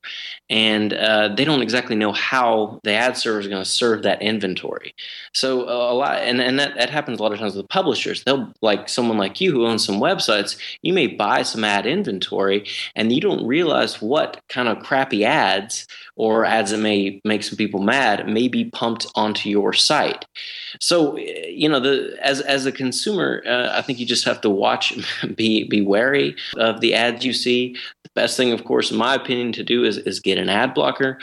[SPEAKER 30] and uh, they don't exactly know how the ad server is going to serve that inventory. So uh, a lot, and and that, that happens a lot of times with publishers. They'll like someone like you who owns some websites. You may buy some ad inventory, and you don't realize what kind of crappy ads or ads that may make some people mad may be pumped onto your site. So you know the as as a consumer uh, I think you just have to watch, [LAUGHS] be be wary of the ads you see. The best thing, of course, in my opinion, to do is is get an ad blocker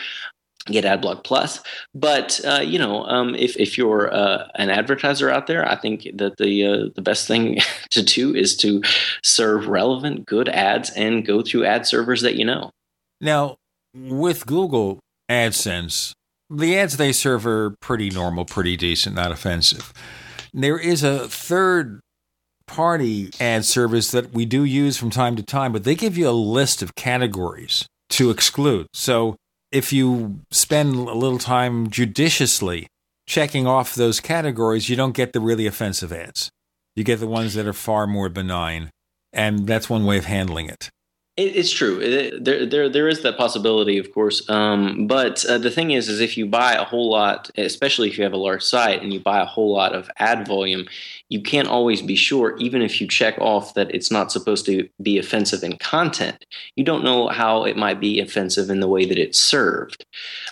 [SPEAKER 30] get adblock plus but uh, you know um, if, if you're uh, an advertiser out there i think that the uh, the best thing [LAUGHS] to do is to serve relevant good ads and go through ad servers that you know
[SPEAKER 3] now with google adsense the ads they serve are pretty normal pretty decent not offensive there is a third party ad service that we do use from time to time, but they give you a list of categories to exclude. So if you spend a little time judiciously checking off those categories, you don't get the really offensive ads. You get the ones that are far more benign. And that's one way of handling it.
[SPEAKER 30] It, it's true. It, there, there, there is that possibility, of course. Um, but uh, the thing is, is if you buy a whole lot, especially if you have a large site and you buy a whole lot of ad volume, you can't always be sure, even if you check off that it's not supposed to be offensive in content. You don't know how it might be offensive in the way that it's served,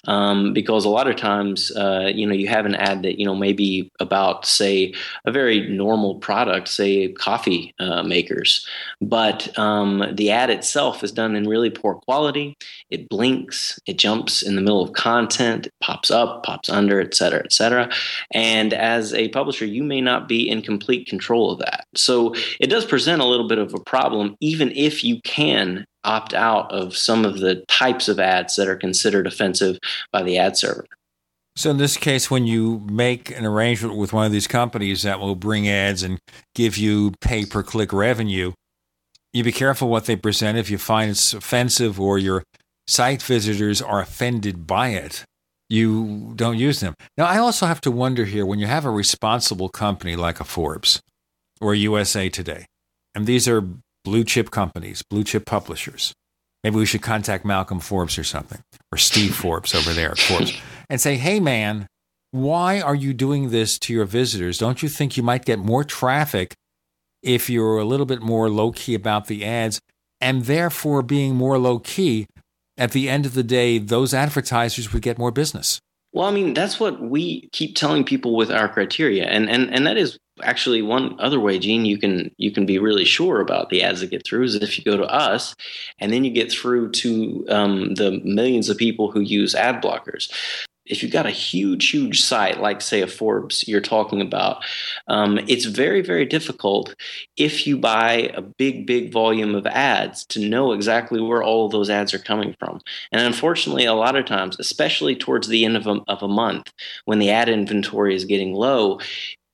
[SPEAKER 30] um, because a lot of times, uh, you know, you have an ad that you know maybe about, say, a very normal product, say coffee uh, makers, but um, the ad itself is done in really poor quality. It blinks, it jumps in the middle of content, it pops up, pops under, et cetera, et cetera. And as a publisher, you may not be in complete control of that. So it does present a little bit of a problem, even if you can opt out of some of the types of ads that are considered offensive by the ad server.
[SPEAKER 3] So, in this case, when you make an arrangement with one of these companies that will bring ads and give you pay per click revenue, you be careful what they present. If you find it's offensive or your site visitors are offended by it, you don't use them. Now, I also have to wonder here when you have a responsible company like a Forbes or USA Today, and these are blue chip companies, blue chip publishers. Maybe we should contact Malcolm Forbes or something, or Steve Forbes over there at Forbes, and say, hey, man, why are you doing this to your visitors? Don't you think you might get more traffic if you're a little bit more low key about the ads, and therefore being more low key at the end of the day, those advertisers would get more business.
[SPEAKER 30] Well, I mean, that's what we keep telling people with our criteria, and and and that is actually one other way, Gene. You can you can be really sure about the ads that get through is if you go to us, and then you get through to um, the millions of people who use ad blockers if you've got a huge, huge site like, say, a Forbes you're talking about, um, it's very, very difficult if you buy a big, big volume of ads to know exactly where all of those ads are coming from. And unfortunately, a lot of times, especially towards the end of a, of a month when the ad inventory is getting low,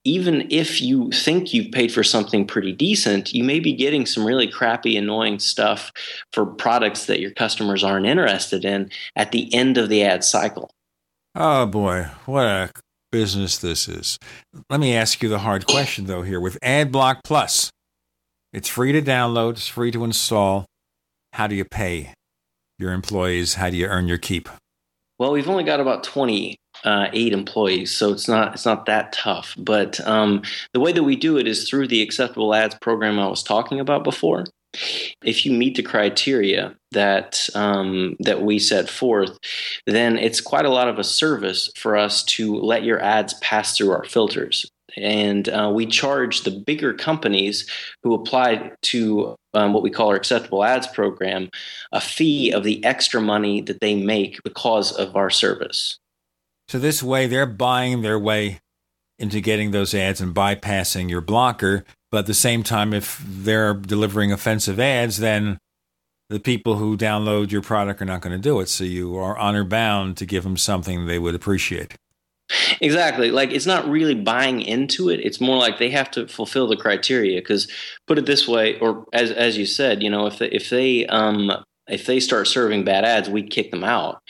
[SPEAKER 30] even if you think you've paid for something pretty decent, you may be getting some really crappy, annoying stuff for products that your customers aren't interested in at the end of the ad cycle.
[SPEAKER 3] Oh boy, what a business this is. Let me ask you the hard question though here with AdBlock Plus. It's free to download, it's free to install. How do you pay your employees? How do you earn your keep?
[SPEAKER 30] Well, we've only got about 28 uh, employees, so it's not it's not that tough. But um, the way that we do it is through the acceptable ads program I was talking about before. If you meet the criteria that um, that we set forth, then it's quite a lot of a service for us to let your ads pass through our filters. And uh, we charge the bigger companies who apply to um, what we call our acceptable ads program a fee of the extra money that they make because of our service.
[SPEAKER 3] So, this way, they're buying their way into getting those ads and bypassing your blocker. But at the same time, if they're delivering offensive ads, then the people who download your product are not going to do it. So you are honor bound to give them something they would appreciate.
[SPEAKER 30] Exactly. Like it's not really buying into it. It's more like they have to fulfill the criteria. Because put it this way, or as as you said, you know, if they, if they um if they start serving bad ads, we kick them out.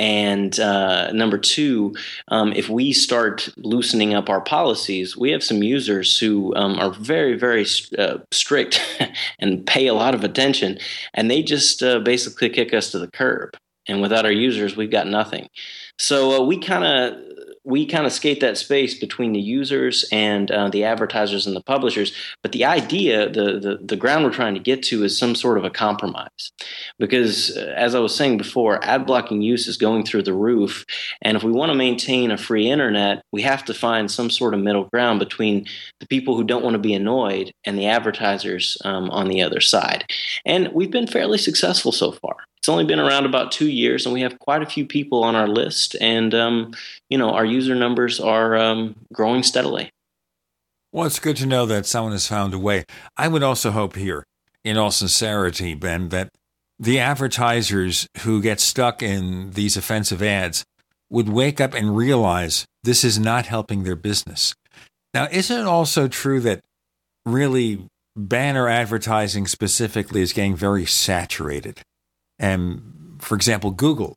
[SPEAKER 30] And uh, number two, um, if we start loosening up our policies, we have some users who um, are very, very uh, strict [LAUGHS] and pay a lot of attention, and they just uh, basically kick us to the curb. And without our users, we've got nothing. So uh, we kind of we kind of skate that space between the users and uh, the advertisers and the publishers. But the idea, the, the, the ground we're trying to get to, is some sort of a compromise, because uh, as I was saying before, ad blocking use is going through the roof, and if we want to maintain a free internet, we have to find some sort of middle ground between the people who don't want to be annoyed and the advertisers um, on the other side. And we've been fairly successful so far it's only been around about two years, and we have quite a few people on our list, and um, you know our user numbers are um, growing steadily.
[SPEAKER 3] Well, it's good to know that someone has found a way. I would also hope here, in all sincerity, Ben, that the advertisers who get stuck in these offensive ads would wake up and realize this is not helping their business. Now, isn't it also true that really banner advertising specifically is getting very saturated. And for example, Google,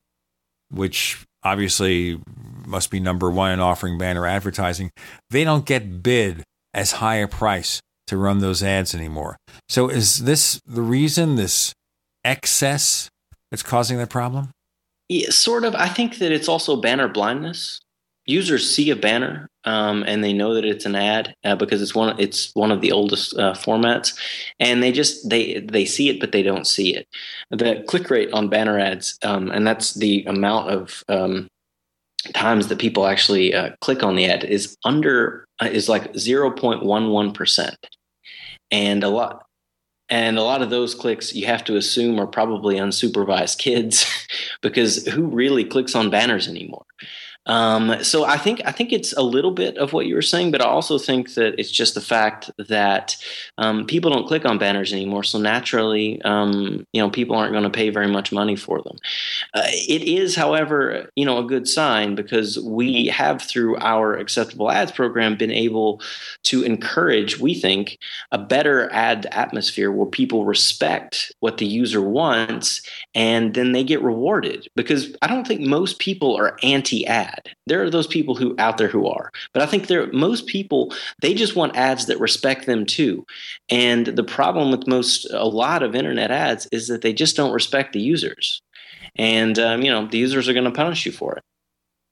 [SPEAKER 3] which obviously must be number one in offering banner advertising, they don't get bid as high a price to run those ads anymore. So is this the reason this excess that's causing that problem?
[SPEAKER 30] Yeah, sort of. I think that it's also banner blindness. Users see a banner um, and they know that it's an ad uh, because it's one it's one of the oldest uh, formats, and they just they they see it but they don't see it. The click rate on banner ads, um, and that's the amount of um, times that people actually uh, click on the ad, is under uh, is like zero point one one percent, and a lot and a lot of those clicks you have to assume are probably unsupervised kids [LAUGHS] because who really clicks on banners anymore? Um, so I think I think it's a little bit of what you were saying, but I also think that it's just the fact that um, people don't click on banners anymore. So naturally, um, you know, people aren't going to pay very much money for them. Uh, it is, however, you know, a good sign because we have through our acceptable ads program been able to encourage, we think, a better ad atmosphere where people respect what the user wants and then they get rewarded because I don't think most people are anti-ad ad. There are those people who out there who are, but I think there most people they just want ads that respect them too. And the problem with most a lot of internet ads is that they just don't respect the users, and um, you know the users are going to punish you for it.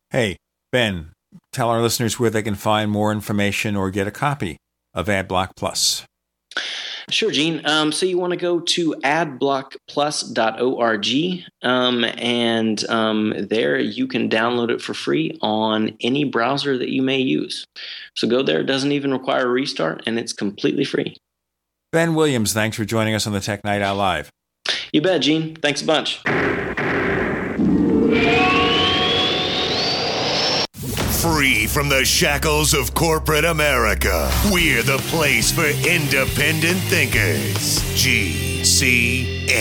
[SPEAKER 3] Hey Ben, tell our listeners where they can find more information or get a copy of AdBlock Plus.
[SPEAKER 30] Sure, Gene. Um, so you want to go to adblockplus.org, um, and um, there you can download it for free on any browser that you may use. So go there; it doesn't even require a restart, and it's completely free.
[SPEAKER 3] Ben Williams, thanks for joining us on the Tech Night Owl Live.
[SPEAKER 30] You bet, Gene. Thanks a bunch.
[SPEAKER 8] Free from the shackles of corporate America, we're the place for independent thinkers. GCN.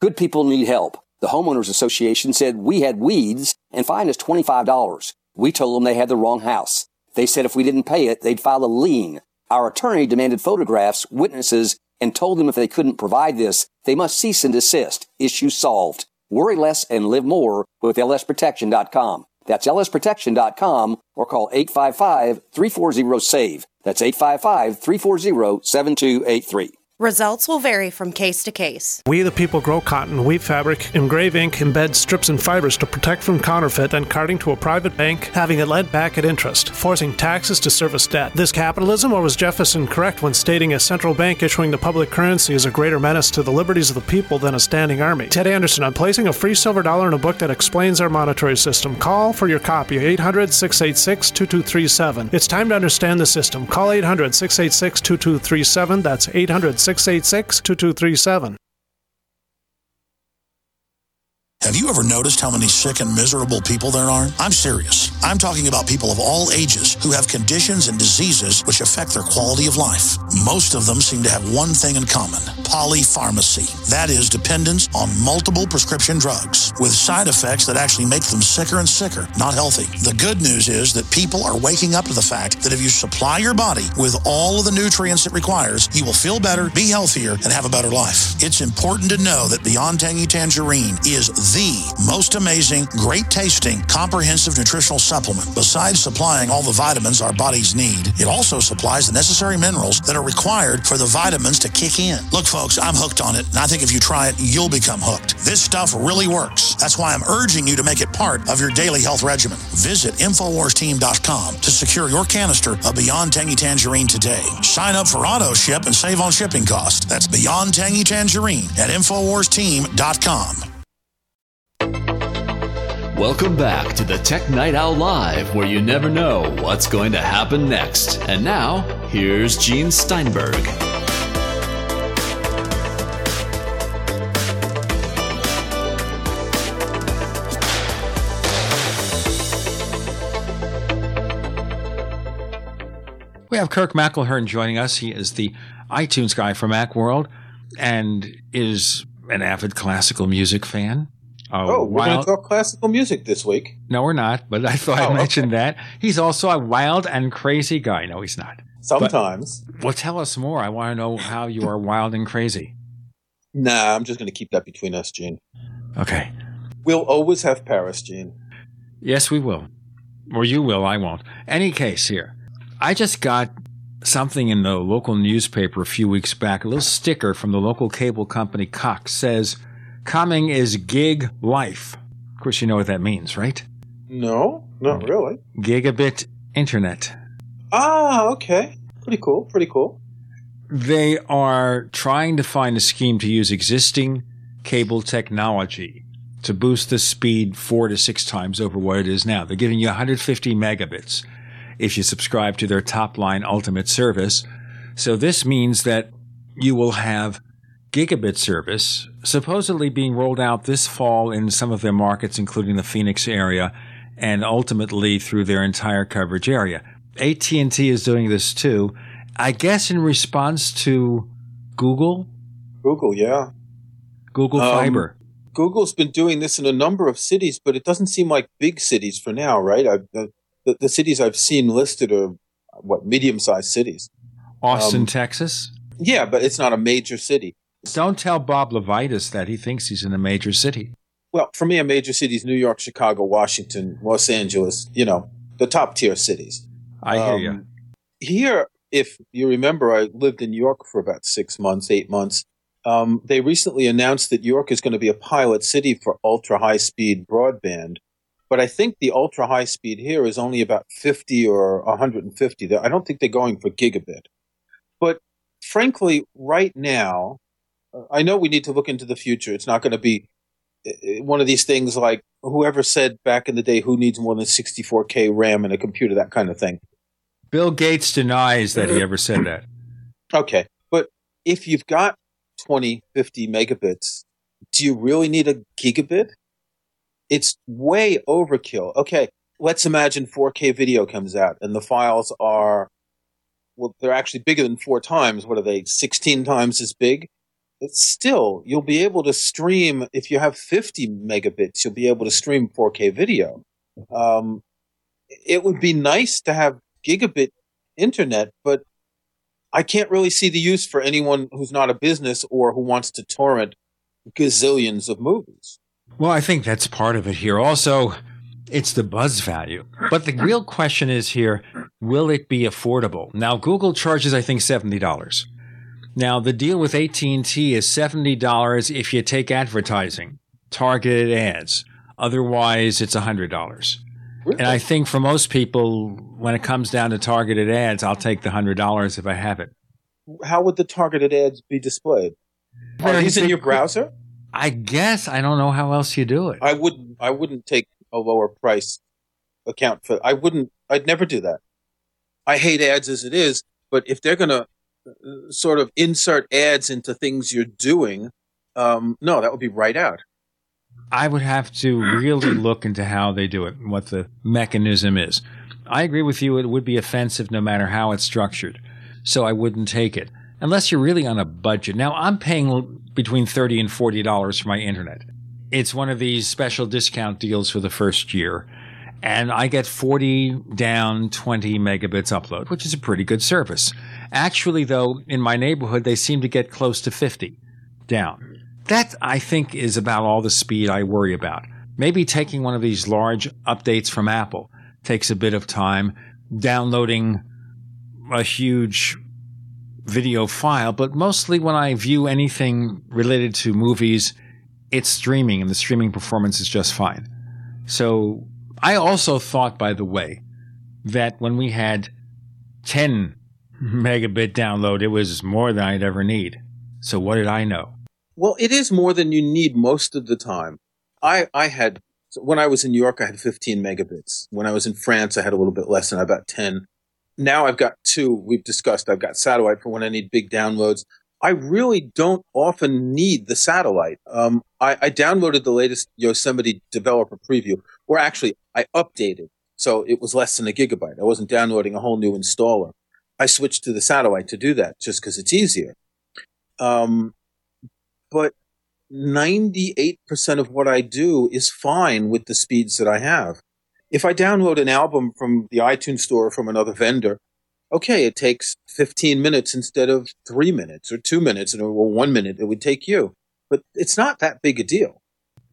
[SPEAKER 31] Good people need help. The Homeowners Association said we had weeds and fined us $25. We told them they had the wrong house. They said if we didn't pay it, they'd file a lien. Our attorney demanded photographs, witnesses, and told them if they couldn't provide this, they must cease and desist. Issue solved. Worry less and live more with lsprotection.com. That's lsprotection.com or call 855-340-SAVE. That's 855-340-7283.
[SPEAKER 32] Results will vary from case to case.
[SPEAKER 5] We the people grow cotton, weave fabric, engrave ink, embed strips and fibers to protect from counterfeit and carting to a private bank, having it lent back at interest, forcing taxes to service debt. This capitalism, or was Jefferson correct when stating a central bank issuing the public currency is a greater menace to the liberties of the people than a standing army? Ted Anderson, I'm placing a free silver dollar in a book that explains our monetary system. Call for your copy, 800 686 2237. It's time to understand the system. Call 800 686 2237. That's 800 686 2237.
[SPEAKER 33] Have you ever noticed how many sick and miserable people there are? I'm serious. I'm talking about people of all ages who have conditions and diseases which affect their quality of life. Most of them seem to have one thing in common polypharmacy. That is, dependence on multiple prescription drugs with side effects that actually make them sicker and sicker, not healthy. The good news is that people are waking up to the fact that if you supply your body with all of the nutrients it requires, you will feel better, be healthier, and have a better life. It's important to know that Beyond Tangy Tangerine is the most amazing, great tasting, comprehensive nutritional supplement. Besides supplying all the vitamins our bodies need, it also supplies the necessary minerals that are required for the vitamins to kick in. Look, folks, I'm hooked on it, and I think if you try it, you'll become hooked. This stuff really works. That's why I'm urging you to make it part of your daily health regimen. Visit InfoWarsTeam.com to secure your canister of Beyond Tangy Tangerine today. Sign up for auto ship and save on shipping costs. That's Beyond Tangy Tangerine at InfoWarsTeam.com.
[SPEAKER 24] Welcome back to the Tech Night Owl Live, where you never know what's going to happen next. And now, here's Gene Steinberg.
[SPEAKER 3] We have Kirk McElhearn joining us. He is the iTunes guy for Macworld and is an avid classical music fan.
[SPEAKER 34] Oh, oh, we're going to talk classical music this week.
[SPEAKER 3] No, we're not, but I thought
[SPEAKER 34] Oh,
[SPEAKER 3] I
[SPEAKER 34] okay.
[SPEAKER 3] mentioned that. He's also a wild and crazy guy. No, he's not.
[SPEAKER 34] Sometimes.
[SPEAKER 3] But, well, tell us more. I want to know how you are wild and crazy.
[SPEAKER 34] Nah, I'm just going to keep that between us, Gene.
[SPEAKER 3] Okay.
[SPEAKER 34] We'll always have Paris, Gene.
[SPEAKER 3] Yes, we will. Or you will, I won't. Any case here. I just got something in the local newspaper a few weeks back. A little sticker from the local cable company Cox says, Coming is gig life. Of course, you know what that means, right?
[SPEAKER 34] No, not really.
[SPEAKER 3] Gigabit internet.
[SPEAKER 34] Ah, okay. Pretty cool. Pretty cool.
[SPEAKER 3] They are trying to find a scheme to use existing cable technology to boost the speed four to six times over what it is now. They're giving you 150 megabits if you subscribe to their top line ultimate service. So this means that you will have gigabit service supposedly being rolled out this fall in some of their markets, including the Phoenix area and ultimately through their entire coverage area. AT&T is doing this too. I guess in response to Google.
[SPEAKER 34] Google, yeah.
[SPEAKER 3] Google um, Fiber.
[SPEAKER 34] Google's been doing this in a number of cities, but it doesn't seem like big cities for now, right? the, the, the, cities I've seen listed are what medium-sized cities.
[SPEAKER 3] Austin, um, Texas.
[SPEAKER 34] Yeah, but it's not a major city.
[SPEAKER 3] Don't tell Bob LeVitus that he thinks he's in a major city.
[SPEAKER 34] Well, for me, a major city is New York, Chicago, Washington, Los Angeles. You know, the top tier cities.
[SPEAKER 3] I hear um, you.
[SPEAKER 34] Here, if you remember, I lived in York for about six months, eight months. Um, they recently announced that York is going to be a pilot city for ultra high speed broadband. But I think the ultra high speed here is only about 50 or 150. I don't think they're going for gigabit. But frankly, right now, I know we need to look into the future. It's not going to be uh, uh, one of these things like whoever said back in the day, who needs more than 64K RAM in a computer, that kind of thing.
[SPEAKER 3] Bill Gates denies that he ever said that.
[SPEAKER 34] Okay. But if you've got 20, 50 megabits, do you really need a gigabit? It's way overkill. Okay, let's imagine 4K video comes out and the files are, well, they're actually bigger than four times. What are they? 16 times as big? Still, you'll be able to stream, if you have 50 megabits, you'll be able to stream 4K video. Um, it would be nice to have gigabit internet, but I can't really see the use for anyone who's not a business or who wants to torrent gazillions of movies.
[SPEAKER 3] Well, I think that's part of it here. Also, it's the buzz value. But the real question is here, will it be affordable? Now, Google charges, I think, $70. Now, the deal with AT&T is $70 if you take advertising, targeted ads. Otherwise, it's $100. Really? And I think for most people, when it comes down to targeted ads, I'll take the $100 if I have it.
[SPEAKER 34] How would the targeted ads be displayed? Are these in your browser?
[SPEAKER 3] I guess I don't know how else you do it.
[SPEAKER 34] I wouldn't. I wouldn't take a lower price account for. I wouldn't. I'd never do that. I hate ads as it is, but if they're going to uh, sort of insert ads into things you're doing, um, no, that would be right out.
[SPEAKER 3] I would have to really look into how they do it and what the mechanism is. I agree with you. It would be offensive no matter how it's structured. So I wouldn't take it unless you're really on a budget. Now I'm paying between 30 and $40 for my internet. It's one of these special discount deals for the first year. And I get 40 down, 20 megabits upload, which is a pretty good service. Actually, though, in my neighborhood, they seem to get close to 50 down. That, I think, is about all the speed I worry about. Maybe taking one of these large updates from Apple takes a bit of time. Downloading a huge video file, but mostly when I view anything related to movies, it's streaming and the streaming performance is just fine. So I also thought, by the way, that when we had 10 megabit download, it was more than I'd ever need. So what did I know?
[SPEAKER 34] Well, it is more than you need most of the time. I, I had, when I was in New York, I had 15 megabits. When I was in France, I had a little bit less than about 10 now I've got two. We've discussed I've got satellite for when I need big downloads. I really don't often need the satellite. Um, I, I, downloaded the latest Yosemite developer preview, or actually I updated. So it was less than a gigabyte. I wasn't downloading a whole new installer. I switched to the satellite to do that just because it's easier. Um, but 98% of what I do is fine with the speeds that I have. If I download an album from the iTunes store from another vendor, okay, it takes 15 minutes instead of three minutes or two minutes or one minute it would take you. But it's not that big a deal.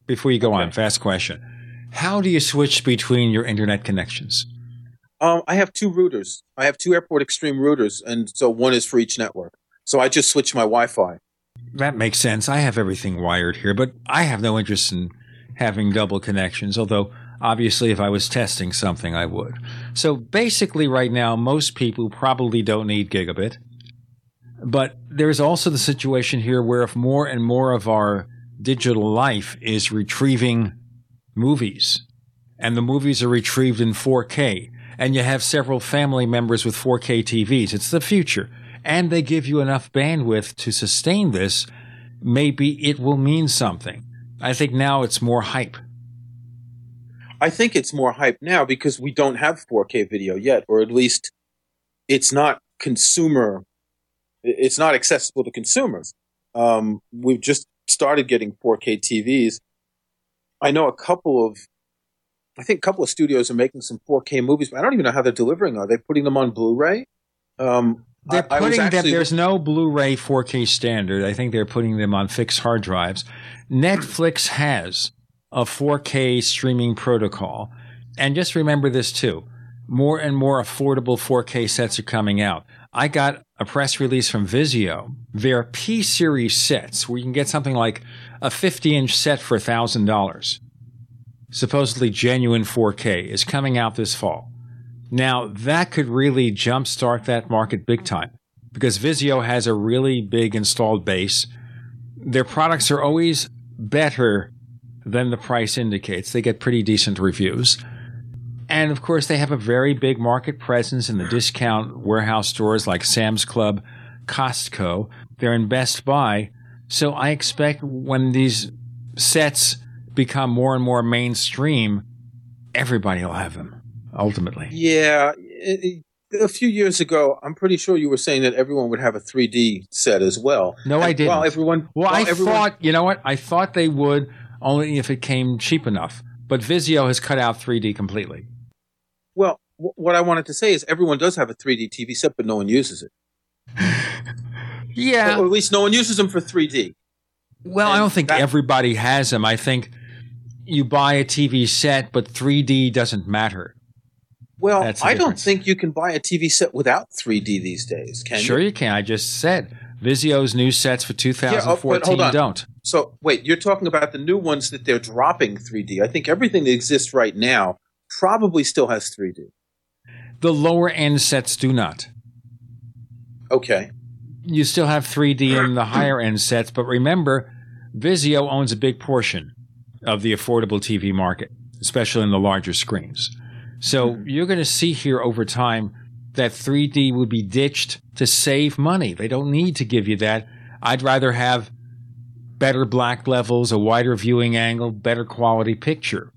[SPEAKER 3] Before you go on, fast question. How do you switch between your internet connections?
[SPEAKER 34] Um, I have two routers. I have two Airport Extreme routers, and so one is for each network. So I just switch my Wi-Fi.
[SPEAKER 3] That makes sense. I have everything wired here, but I have no interest in having double connections, although obviously if I was testing something, I would. So basically right now, most people probably don't need gigabit. But there's also the situation here where if more and more of our digital life is retrieving movies, and the movies are retrieved in 4K, and you have several family members with 4K TVs, it's the future, and they give you enough bandwidth to sustain this, maybe it will mean something. I think now it's more hype.
[SPEAKER 34] I think it's more hype now because we don't have 4K video yet, or at least it's not consumer. It's not accessible to consumers. Um, we've just started getting 4K TVs. I know a couple of, I think a couple of studios are making some 4K movies, but I don't even know how they're delivering. Are they putting them on Blu-ray? Um,
[SPEAKER 3] they're putting them. There's no Blu-ray 4K standard. I think they're putting them on fixed hard drives. Netflix has a 4K streaming protocol, and just remember this too: more and more affordable 4K sets are coming out. I got a press release from Vizio. Their P series sets, where you can get something like a 50 inch set for $1,000, supposedly genuine 4K, is coming out this fall. Now, that could really jumpstart that market big time because Vizio has a really big installed base. Their products are always better than the price indicates. They get pretty decent reviews. And of course, they have a very big market presence in the discount warehouse stores like Sam's Club, Costco. They're in Best Buy. So I expect when these sets become more and more mainstream, everybody will have them ultimately.
[SPEAKER 34] Yeah. It, it, a few years ago, I'm pretty sure you were saying that everyone would have a 3D set as well.
[SPEAKER 3] No,
[SPEAKER 34] and
[SPEAKER 3] I didn't.
[SPEAKER 34] Well, everyone.
[SPEAKER 3] Well, I
[SPEAKER 34] everyone,
[SPEAKER 3] thought, you know what? I thought they would only if it came cheap enough. But Vizio has cut out 3D completely.
[SPEAKER 34] Well, w- what I wanted to say is everyone does have a 3D TV set, but no one uses it. [LAUGHS]
[SPEAKER 3] yeah.
[SPEAKER 34] Or at least no one uses them for 3D.
[SPEAKER 3] Well, I don't think that, everybody has them. I think you buy a TV set, but 3D doesn't matter.
[SPEAKER 34] Well, I don't think you can buy a TV set without 3D these days, can
[SPEAKER 3] sure
[SPEAKER 34] you?
[SPEAKER 3] Sure, you can. I just said Vizio's new sets for 2014
[SPEAKER 34] yeah, oh,
[SPEAKER 3] don't.
[SPEAKER 34] So, wait, you're talking about the new ones that they're dropping 3D. I think everything that exists right now probably still has 3D.
[SPEAKER 3] The lower end sets do not.
[SPEAKER 34] Okay.
[SPEAKER 3] You still have 3D in the higher end sets, but remember, Vizio owns a big portion of the affordable TV market, especially in the larger screens. So mm-hmm. you're going to see here over time that 3D would be ditched to save money. They don't need to give you that. I'd rather have better black levels, a wider viewing angle, better quality picture.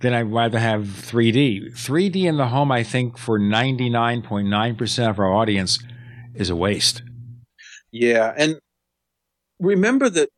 [SPEAKER 3] Then I'd rather have 3D. 3D in the home, I think, for 99.9% of our audience is a waste.
[SPEAKER 34] Yeah. And remember that,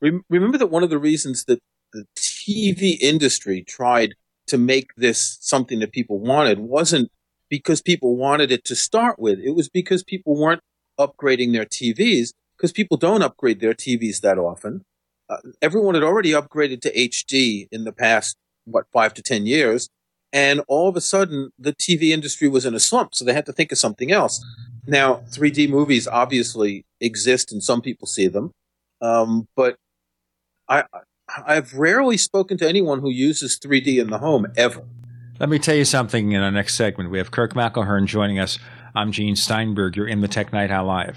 [SPEAKER 34] remember that one of the reasons that the TV industry tried to make this something that people wanted wasn't because people wanted it to start with. It was because people weren't upgrading their TVs because people don't upgrade their TVs that often. Uh, everyone had already upgraded to HD in the past, what, five to 10 years. And all of a sudden, the TV industry was in a slump, so they had to think of something else. Now, 3D movies obviously exist and some people see them. Um, but I, I've rarely spoken to anyone who uses 3D in the home ever.
[SPEAKER 3] Let me tell you something in our next segment. We have Kirk McElhearn joining us. I'm Gene Steinberg. You're in the Tech Night Owl Live.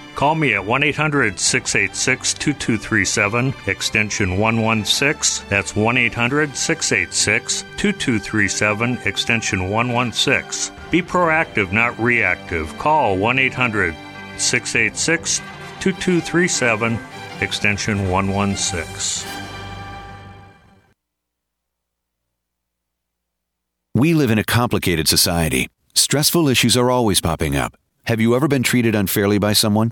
[SPEAKER 35] Call me at 1 800 686 2237, extension 116. That's 1 800 686 2237, extension 116. Be proactive, not reactive. Call 1 800 686 2237, extension 116.
[SPEAKER 36] We live in a complicated society. Stressful issues are always popping up. Have you ever been treated unfairly by someone?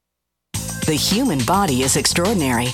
[SPEAKER 37] The human body is extraordinary.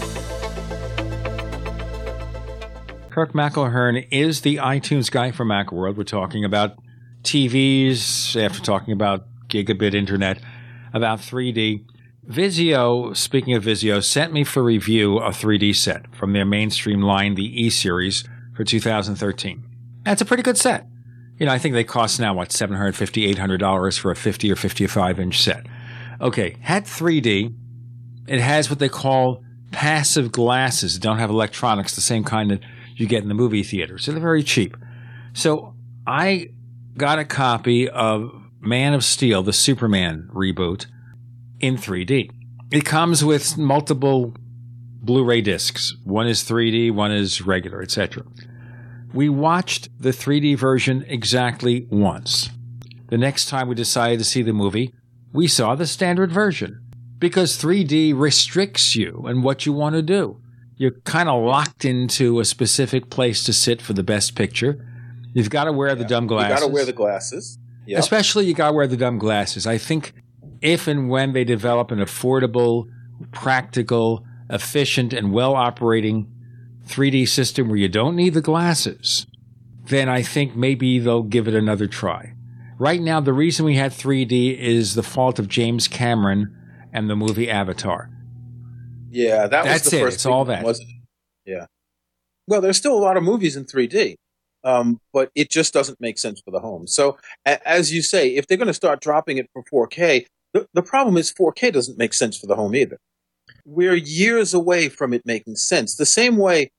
[SPEAKER 3] Kirk McElhearn is the iTunes guy for Macworld. We're talking about TVs after talking about gigabit internet, about 3D. Vizio, speaking of Vizio, sent me for review a 3D set from their mainstream line, the E series, for 2013. That's a pretty good set. You know, I think they cost now, what, $750, $800 for a 50 or 55 inch set. Okay, had 3D. It has what they call passive glasses. It don't have electronics, the same kind that you get in the movie theater. So they're very cheap. So I got a copy of Man of Steel, the Superman reboot, in 3D. It comes with multiple Blu-ray discs. One is 3D, one is regular, etc. We watched the 3D version exactly once. The next time we decided to see the movie, we saw the standard version because 3D restricts you and what you want to do. You're kind of locked into a specific place to sit for the best picture. You've got to wear the dumb glasses.
[SPEAKER 34] You
[SPEAKER 3] glasses.
[SPEAKER 34] got to wear the glasses. Yeah.
[SPEAKER 3] Especially you got to wear the dumb glasses. I think if and when they develop an affordable, practical, efficient, and well operating 3D system where you don't need the glasses, then I think maybe they'll give it another try. Right now, the reason we had 3D is the fault of James Cameron and the movie Avatar.
[SPEAKER 34] Yeah, that
[SPEAKER 3] That's
[SPEAKER 34] was the
[SPEAKER 3] it.
[SPEAKER 34] first
[SPEAKER 3] It's all that.
[SPEAKER 34] wasn't it? Yeah. Well, there's still a lot of movies in 3D, um, but it just doesn't make sense for the home. So, a- as you say, if they're going to start dropping it for 4K, the, the problem is 4K doesn't make sense for the home either. We're years away from it making sense. The same way,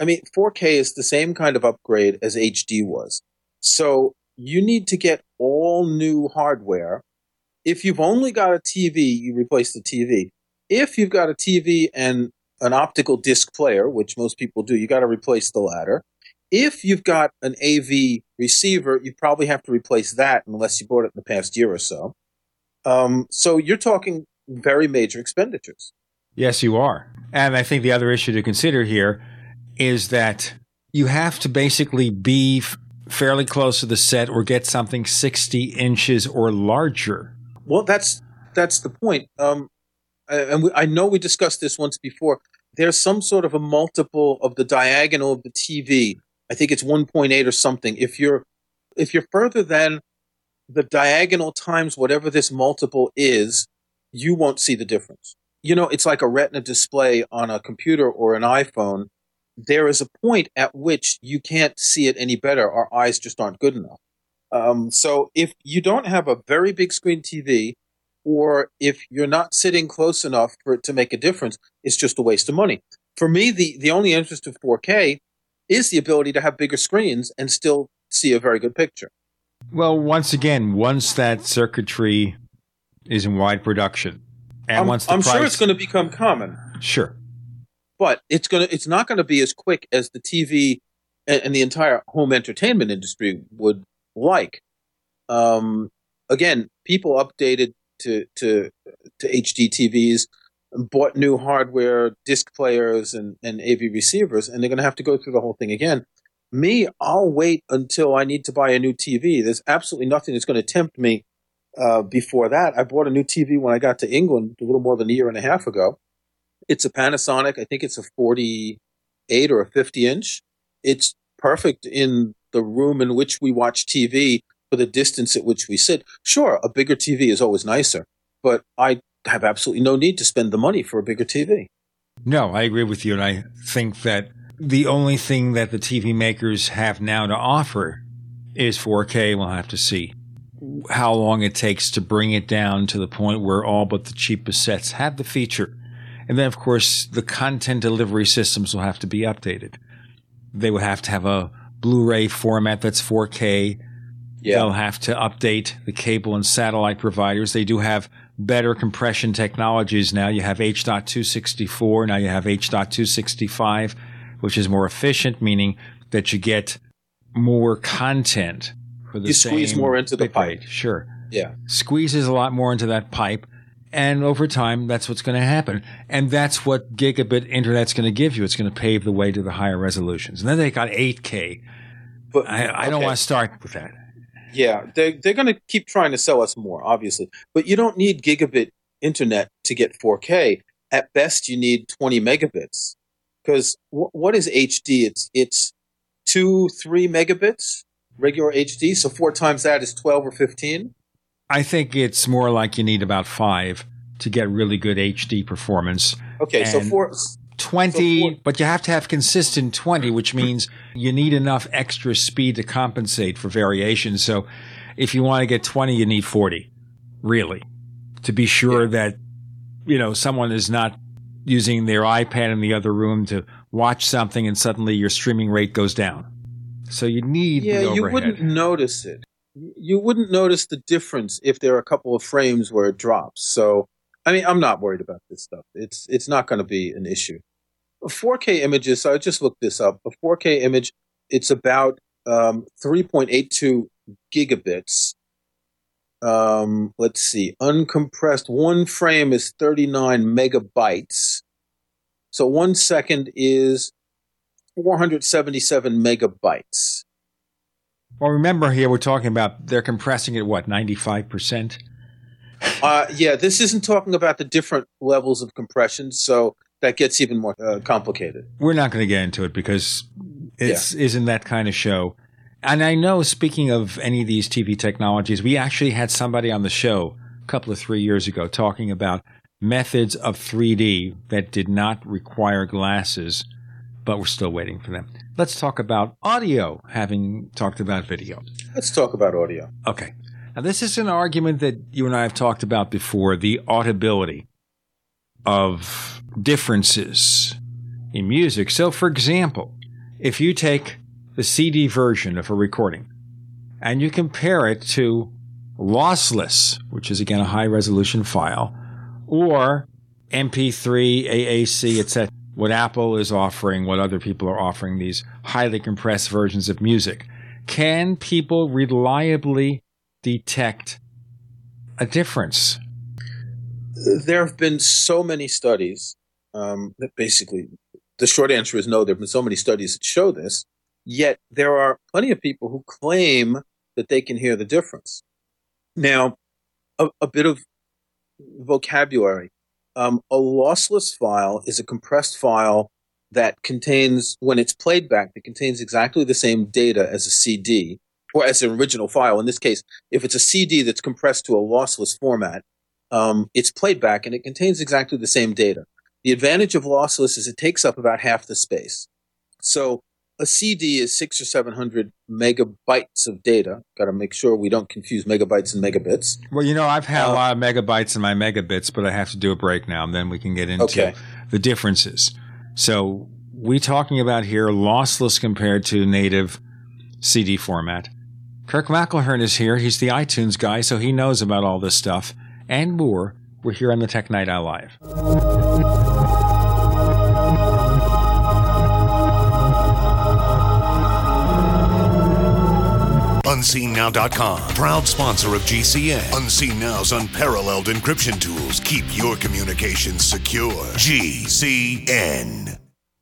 [SPEAKER 34] I mean, 4K is the same kind of upgrade as HD was. So, you need to get all new hardware. If you've only got a TV, you replace the TV. If you've got a TV and an optical disc player, which most people do, you got to replace the latter. If you've got an AV receiver, you probably have to replace that unless you bought it in the past year or so. Um, so you're talking very major expenditures.
[SPEAKER 3] Yes, you are. And I think the other issue to consider here is that you have to basically be f- fairly close to the set or get something 60 inches or larger.
[SPEAKER 34] Well, that's that's the point. Um, and we, I know we discussed this once before. There's some sort of a multiple of the diagonal of the TV. I think it's 1.8 or something. If you're if you're further than the diagonal times whatever this multiple is, you won't see the difference. You know, it's like a retina display on a computer or an iPhone. There is a point at which you can't see it any better. Our eyes just aren't good enough. Um, so if you don't have a very big screen TV, or if you're not sitting close enough for it to make a difference, it's just a waste of money. For me, the, the only interest of 4K is the ability to have bigger screens and still see a very good picture.
[SPEAKER 3] Well, once again, once that circuitry is in wide production, and
[SPEAKER 34] I'm,
[SPEAKER 3] once the
[SPEAKER 34] I'm
[SPEAKER 3] price,
[SPEAKER 34] sure it's going to become common,
[SPEAKER 3] sure,
[SPEAKER 34] but it's going to it's not going to be as quick as the TV and, and the entire home entertainment industry would like. Um, again, people updated to to to HD TVs, bought new hardware, disc players, and and AV receivers, and they're going to have to go through the whole thing again. Me, I'll wait until I need to buy a new TV. There's absolutely nothing that's going to tempt me uh, before that. I bought a new TV when I got to England a little more than a year and a half ago. It's a Panasonic. I think it's a 48 or a 50 inch. It's perfect in the room in which we watch TV for the distance at which we sit. Sure, a bigger TV is always nicer, but I have absolutely no need to spend the money for a bigger TV.
[SPEAKER 3] No, I agree with you, and I think that the only thing that the TV makers have now to offer is 4K. We'll have to see how long it takes to bring it down to the point where all but the cheapest sets have the feature. And then, of course, the content delivery systems will have to be updated. They will have to have a Blu-ray format that's 4K.
[SPEAKER 34] Yeah.
[SPEAKER 3] They'll have to update the cable and satellite providers. They do have better compression technologies now. You have H.264. Now you have H.265, which is more efficient, meaning that you get more content for the
[SPEAKER 34] You squeeze more into the pipe.
[SPEAKER 3] rate. Sure.
[SPEAKER 34] Yeah.
[SPEAKER 3] Squeezes a lot more into that pipe. And over time, that's what's going to happen. And that's what gigabit internet's going to give you. It's going to pave the way to the higher resolutions. And then they got 8K.
[SPEAKER 34] But
[SPEAKER 3] I, I don't want to start with that.
[SPEAKER 34] Yeah, they they're going to keep trying to sell us more, obviously. But you don't need gigabit internet to get 4K. At best, you need 20 megabits. Because wh- what is HD? It's it's two, three megabits regular HD. So four times that is 12 or 15.
[SPEAKER 3] I think it's more like you need about five to get really good HD performance.
[SPEAKER 34] Okay, so four.
[SPEAKER 3] 20, but you have to have consistent 20, which means you need enough extra speed to compensate for variation. So if you want to get 20, you need 40, really, to be sure that, you know, someone is not using their iPad in the other room to watch something and suddenly your streaming rate goes down. So you need
[SPEAKER 34] Yeah, you wouldn't notice it. You wouldn't notice the difference if there are a couple of frames where it drops. So, I mean, I'm not worried about this stuff. It's it's not going to be an issue. 4K images. So I just looked this up. A 4K image, it's about um, 3.82 gigabits. Um, let's see, uncompressed. One frame is 39 megabytes. So one second is 477 megabytes.
[SPEAKER 3] Well, remember here we're talking about they're compressing it what ninety five percent.
[SPEAKER 34] Uh, yeah, this isn't talking about the different levels of compression, so that gets even more uh, complicated.
[SPEAKER 3] We're not going to get into it because it yeah. isn't that kind of show. And I know, speaking of any of these TV technologies, we actually had somebody on the show a couple of three years ago talking about methods of 3D that did not require glasses, but we're still waiting for them. Let's talk about audio, having talked about video.
[SPEAKER 34] Let's talk about audio.
[SPEAKER 3] Okay. Now, this is an argument that you and I have talked about before the audibility of differences in music. So, for example, if you take the CD version of a recording and you compare it to lossless, which is again a high resolution file, or MP3, AAC, etc., what Apple is offering, what other people are offering, these highly compressed versions of music, can people reliably detect a difference?
[SPEAKER 34] There have been so many studies um, that basically the short answer is no. There have been so many studies that show this, yet there are plenty of people who claim that they can hear the difference. Now, a, a bit of vocabulary. Um, a lossless file is a compressed file that contains, when it's played back, it contains exactly the same data as a CD, or as an original file. In this case, if it's a CD that's compressed to a lossless format, um, it's played back and it contains exactly the same data. The advantage of lossless is it takes up about half the space. So a CD is six or seven hundred megabytes of data. Got to make sure we don't confuse megabytes and megabits.
[SPEAKER 3] Well, you know, I've had uh, a lot of megabytes in my megabits, but I have to do a break now, and then we can get into okay. the differences. So we talking about here lossless compared to native CD format. Kirk McElhearn is here. He's the iTunes guy, so he knows about all this stuff and more. We're here on the Tech Night Owl Live.
[SPEAKER 8] UnseenNow.com, proud sponsor of GCN. Unseen Now's unparalleled encryption tools keep your communications secure. GCN.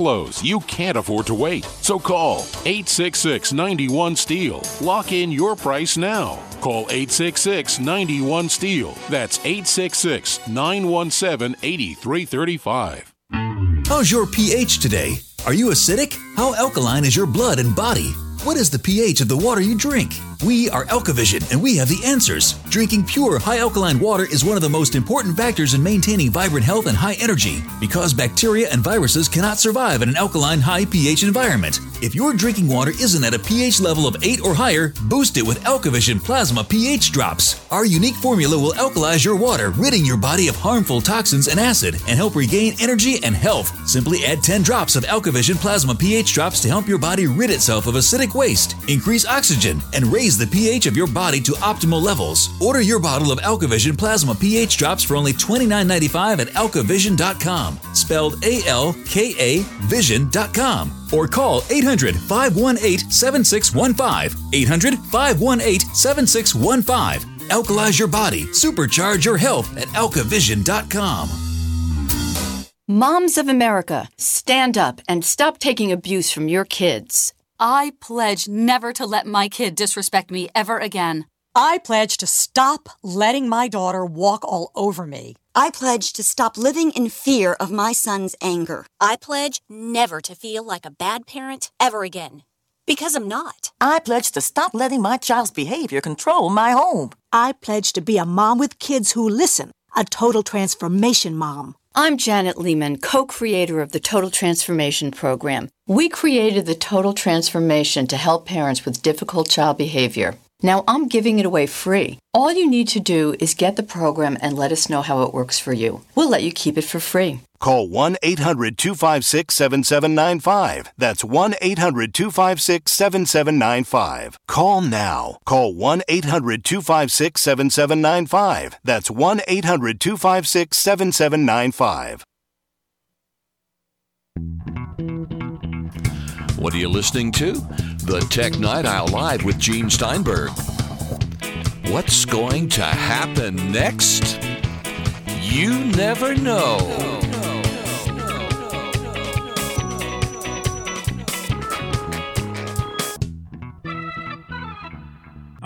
[SPEAKER 38] lows, you can't afford to wait. So call 866 91 Steel. Lock in your price now. Call 866 91 Steel. That's 866 917 8335.
[SPEAKER 39] How's your pH today? Are you acidic? How alkaline is your blood and body? What is the pH of the water you drink?
[SPEAKER 22] We are Alkavision, and we have the answers. Drinking pure, high alkaline water is one of the most important factors in maintaining vibrant health and high energy because bacteria and viruses cannot survive in an alkaline, high pH environment. If your drinking water isn't at a pH level of 8 or higher, boost it with Alkavision Plasma pH drops. Our unique formula will alkalize your water, ridding your body of harmful toxins and acid, and help regain energy and health. Simply add 10 drops of Alkavision Plasma pH drops to help your body rid itself of acidic waste, increase oxygen, and raise the pH of your body to optimal levels. Order your bottle of Alkavision Plasma pH drops for only $29.95 at alkavision.com, spelled A L K A vision.com, or call 800 518 7615. 800 518 7615. Alkalize your body, supercharge your health at alkavision.com.
[SPEAKER 9] Moms of America, stand up and stop taking abuse from your kids.
[SPEAKER 11] I pledge never to let my kid disrespect me ever again.
[SPEAKER 40] I pledge to stop letting my daughter walk all over me.
[SPEAKER 41] I pledge to stop living in fear of my son's anger.
[SPEAKER 13] I pledge never to feel like a bad parent ever again. Because I'm not.
[SPEAKER 42] I pledge to stop letting my child's behavior control my home.
[SPEAKER 40] I pledge to be a mom with kids who listen, a total transformation mom.
[SPEAKER 9] I'm Janet Lehman, co creator of the Total Transformation Program. We created the Total Transformation to help parents with difficult child behavior. Now I'm giving it away free. All you need to do is get the program and let us know how it works for you. We'll let you keep it for free.
[SPEAKER 15] Call 1 800 256 7795. That's 1 800 256 7795. Call now. Call 1 800 256 7795. That's 1 800 256 7795.
[SPEAKER 17] What are you listening to? The Tech Night Owl Live with Gene Steinberg. What's going to happen next? You never know.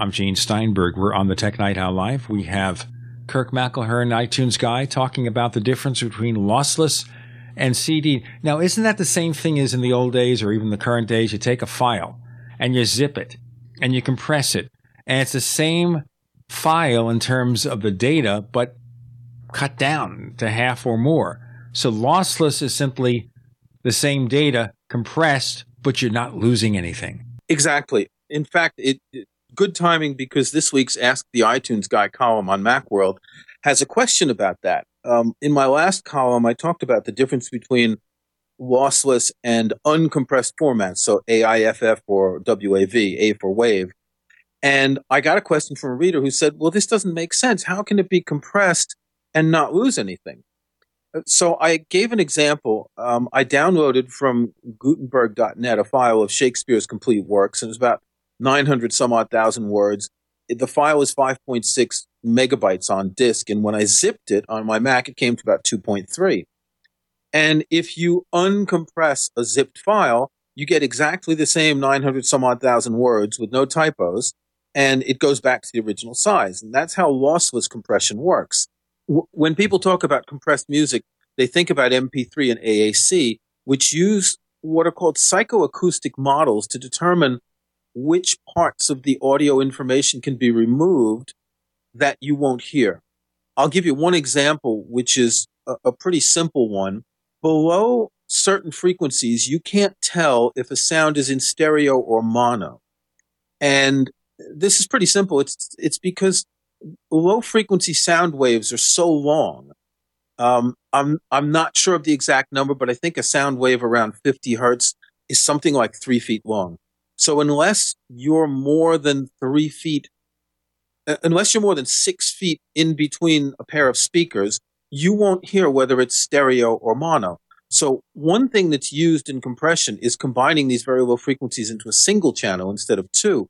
[SPEAKER 3] I'm Gene Steinberg. We're on the Tech Night Owl Live. We have Kirk McElhearn, iTunes guy, talking about the difference between lossless and CD. Now, isn't that the same thing as in the old days or even the current days? You take a file and you zip it and you compress it, and it's the same file in terms of the data, but cut down to half or more. So lossless is simply the same data compressed, but you're not losing anything.
[SPEAKER 34] Exactly. In fact, it, it good timing because this week's Ask the iTunes Guy column on Macworld has a question about that. Um, in my last column, I talked about the difference between lossless and uncompressed formats, so AIFF or WAV, A for wave. And I got a question from a reader who said, well, this doesn't make sense. How can it be compressed and not lose anything? So I gave an example. Um, I downloaded from Gutenberg.net a file of Shakespeare's complete works, and it was about 900 some odd thousand words. The file was 5.6 megabytes on disk, and when I zipped it on my Mac, it came to about 2.3. And if you uncompress a zipped file, you get exactly the same 900 some odd thousand words with no typos, and it goes back to the original size. And that's how lossless compression works. W- when people talk about compressed music, they think about MP3 and AAC, which use what are called psychoacoustic models to determine which parts of the audio information can be removed that you won't hear. I'll give you one example, which is a, a pretty simple one. Below certain frequencies, you can't tell if a sound is in stereo or mono. And this is pretty simple. It's, it's because low frequency sound waves are so long. Um, I'm, I'm not sure of the exact number, but I think a sound wave around 50 hertz is something like three feet long. So unless you're more than three feet, uh, unless you're more than six feet in between a pair of speakers, you won't hear whether it's stereo or mono. So one thing that's used in compression is combining these very low frequencies into a single channel instead of two.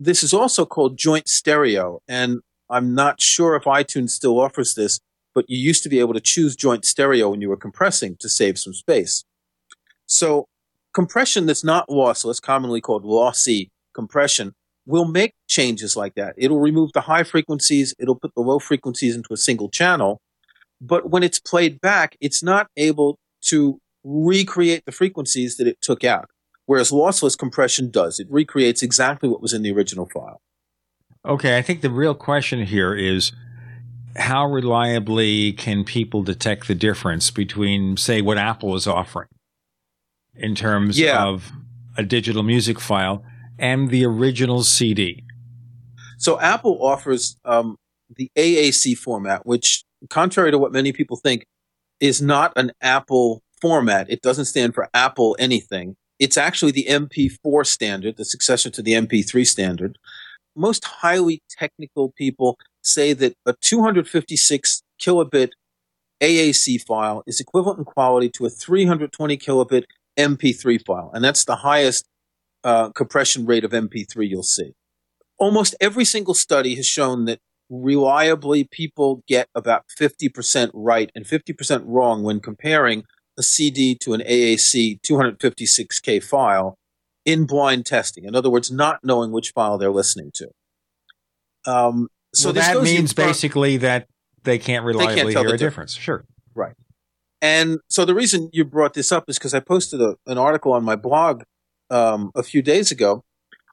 [SPEAKER 34] This is also called joint stereo. And I'm not sure if iTunes still offers this, but you used to be able to choose joint stereo when you were compressing to save some space. So compression that's not lossless, commonly called lossy compression, will make changes like that. It'll remove the high frequencies, it'll put the low frequencies into a single channel. But when it's played back, it's not able to recreate the frequencies that it took out. whereas lossless compression does. It recreates exactly what was in the original file.
[SPEAKER 3] Okay, I think the real question here is how reliably can people detect the difference between, say, what Apple is offering in terms
[SPEAKER 34] Yeah.
[SPEAKER 3] of a digital music file and the original CD?
[SPEAKER 34] So Apple offers um, the AAC format, which, contrary to what many people think, is not an Apple format. It doesn't stand for Apple anything. It's actually the MP4 standard, the successor to the MP3 standard. Most highly technical people say that a 256 kilobit AAC file is equivalent in quality to a 320 kilobit MP3 file, and that's the highest uh, compression rate of MP3 you'll see almost every single study has shown that reliably people get about 50% right and 50% wrong when comparing a CD to an AAC 256K file in blind testing. In other words, not knowing which file they're listening to. Um, so this
[SPEAKER 3] that means basically that they can't
[SPEAKER 34] They
[SPEAKER 3] reliably
[SPEAKER 34] can't tell
[SPEAKER 3] hear
[SPEAKER 34] the
[SPEAKER 3] a difference. Sure.
[SPEAKER 34] Right. And so the reason you brought this up is because I posted a, an article on my blog um, a few days ago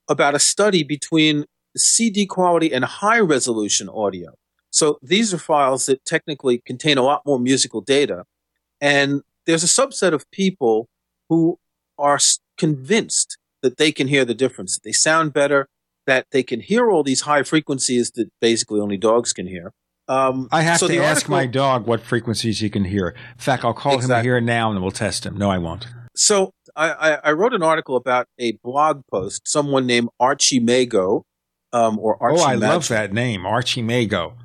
[SPEAKER 34] about a study between CD quality and high resolution audio. So these are files that technically contain a lot more musical data. And there's a subset of people who are convinced that they can hear the difference, that they sound better, that they can hear all these high frequencies that basically only dogs can hear. Um,
[SPEAKER 3] I have
[SPEAKER 34] so
[SPEAKER 3] to
[SPEAKER 34] the
[SPEAKER 3] ask
[SPEAKER 34] article-
[SPEAKER 3] my dog what frequencies he can hear. In fact, I'll call him
[SPEAKER 34] Exactly.
[SPEAKER 3] here now and we'll test him. No, I won't.
[SPEAKER 34] So I, I, I wrote an article about a blog post, someone named Archimago, um, or Archie
[SPEAKER 3] oh, I
[SPEAKER 34] Mag-
[SPEAKER 3] love that name, Archimago.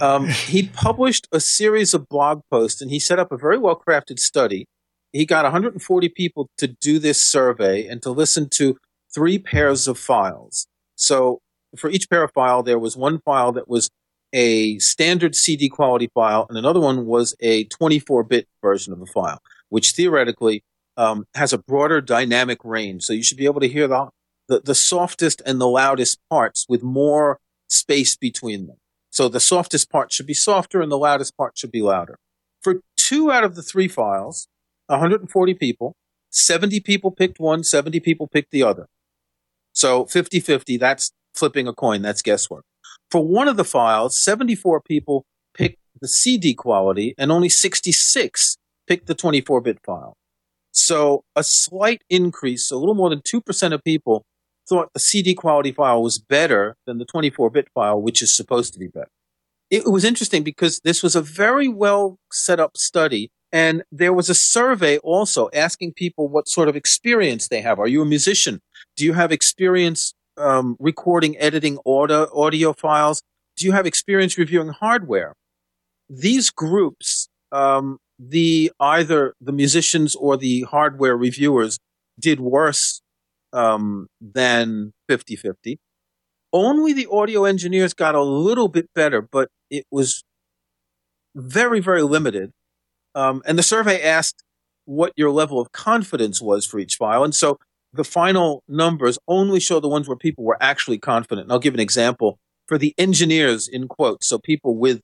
[SPEAKER 34] Um, [LAUGHS] he published a series of blog posts and he set up a very well crafted study. He got 140 people to do this survey and to listen to three pairs of files. So for each pair of file, there was one file that was a standard CD quality file and another one was a 24 bit version of the file, which theoretically um, has a broader dynamic range. So you should be able to hear the, the, the softest and the loudest parts with more space between them. So the softest part should be softer and the loudest part should be louder. For two out of the three files, 140 people, 70 people picked one, 70 people picked the other. So 50 50, that's flipping a coin, that's guesswork. For one of the files, 74 people picked the CD quality and only 66 picked the 24 bit file. So a slight increase, so a little more than 2% of people thought the CD quality file was better than the 24 bit file, which is supposed to be better. It was interesting because this was a very well set up study. And there was a survey also asking people what sort of experience they have. Are you a musician? Do you have experience um, recording, editing audio, audio files? Do you have experience reviewing hardware? These groups, um, the either the musicians or the hardware reviewers did worse um, than 50 50. Only the audio engineers got a little bit better, but it was very, very limited. Um, and the survey asked what your level of confidence was for each file. And so the final numbers only show the ones where people were actually confident. And I'll give an example for the engineers in quotes. So people with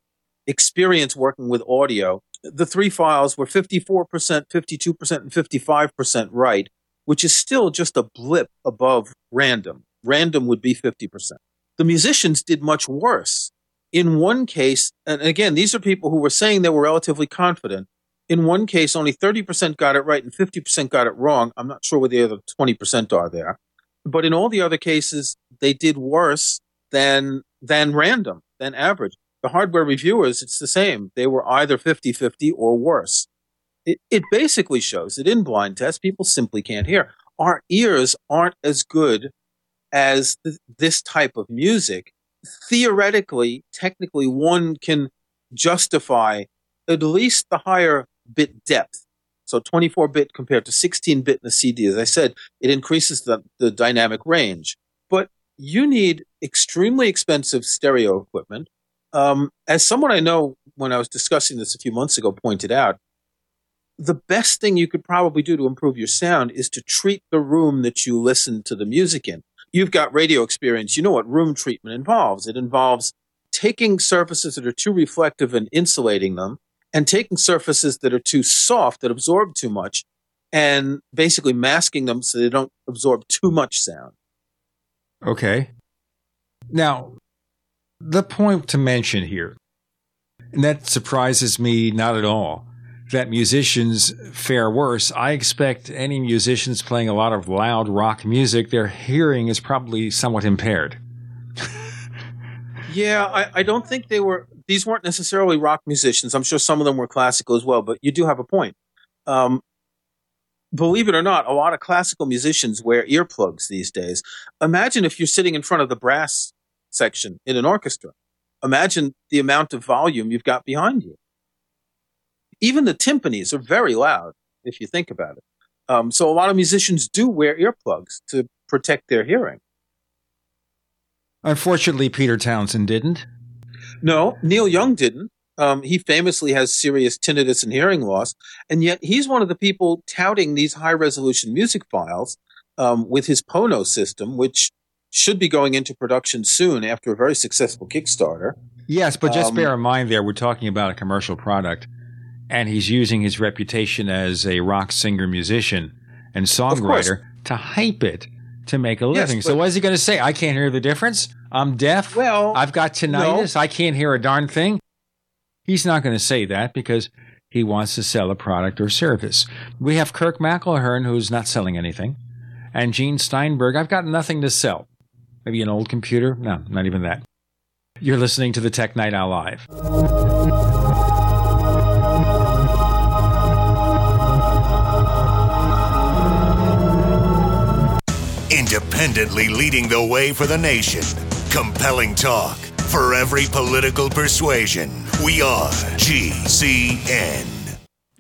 [SPEAKER 34] experience working with audio, the three files were 54%, 52%, and 55% right, which is still just a blip above random. Random would be 50%. The musicians did much worse. In one case, and again, these are people who were saying they were relatively confident. In one case, only 30% got it right and 50% got it wrong. I'm not sure where the other 20% are there. But in all the other cases, they did worse than, than random, than average. The hardware reviewers, it's the same. They were either 50 50 or worse. It, it basically shows that in blind tests, people simply can't hear. Our ears aren't as good as th- this type of music. Theoretically, technically, one can justify at least the higher bit depth. So 24 bit compared to 16 bit in the CD. As I said, it increases the, the dynamic range. But you need extremely expensive stereo equipment. Um, as someone I know when I was discussing this a few months ago pointed out, the best thing you could probably do to improve your sound is to treat the room that you listen to the music in. You've got radio experience. You know what room treatment involves. It involves taking surfaces that are too reflective and insulating them and taking surfaces that are too soft that absorb too much and basically masking them so they don't absorb too much sound.
[SPEAKER 3] Okay. Now, the point to mention here, and that surprises me not at all, that musicians fare worse. I expect any musicians playing a lot of loud rock music, their hearing is probably somewhat impaired. [LAUGHS]
[SPEAKER 34] yeah, I, I don't think they were, these weren't necessarily rock musicians. I'm sure some of them were classical as well, but you do have a point. Um, believe it or not, a lot of classical musicians wear earplugs these days. Imagine if you're sitting in front of the brass section in an orchestra. Imagine the amount of volume you've got behind you. Even the timpanis are very loud if you think about it. Um, so a lot of musicians do wear earplugs to protect their hearing.
[SPEAKER 3] Unfortunately, Peter Townshend didn't.
[SPEAKER 34] No, Neil Young didn't. Um, he famously has serious tinnitus and hearing loss, and yet he's one of the people touting these high resolution music files um, with his Pono system, which should be going into production soon after a very successful Kickstarter.
[SPEAKER 3] Yes, but just
[SPEAKER 34] Um,
[SPEAKER 3] bear in mind there, we're talking about a commercial product, and he's using his reputation as a rock singer, musician, and songwriter to hype it to make a
[SPEAKER 34] Yes,
[SPEAKER 3] living. so what is he going to say? I can't hear the difference. I'm deaf.
[SPEAKER 34] Well,
[SPEAKER 3] I've got tinnitus. I can't hear a darn thing. He's not going to say that because he wants to sell a product or service. We have Kirk McElhearn, who's not selling anything, and Gene Steinberg. I've got nothing to sell. Maybe an old computer? No, not even that. You're listening to the Tech Night Owl Live.
[SPEAKER 8] Independently leading the way for the nation. Compelling talk for every political persuasion. We are GCN.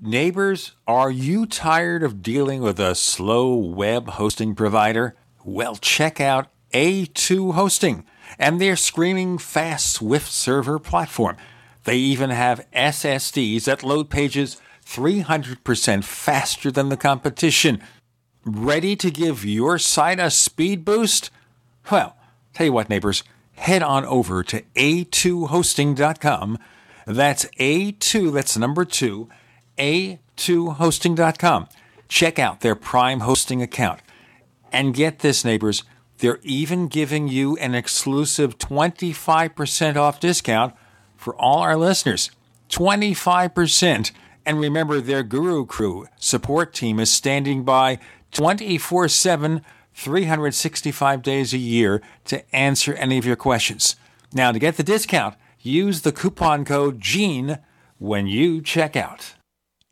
[SPEAKER 3] Neighbors, are you tired of dealing with a slow web hosting provider? Well, check out A2 Hosting and their screaming fast Swift server platform. They even have SSDs that load pages 300% faster than the competition. Ready to give your site a speed boost? Well, tell you what, neighbors, head on over to a2hosting.com. That's A2, that's number two, a2hosting.com. Check out their Prime hosting account. And get this, neighbors, they're even giving you an exclusive 25% off discount for all our listeners. 25%. And remember, their Guru Crew support team is standing by 24 7, 365 days a year to answer any of your questions. Now, to get the discount, use the coupon code GENE when you check out.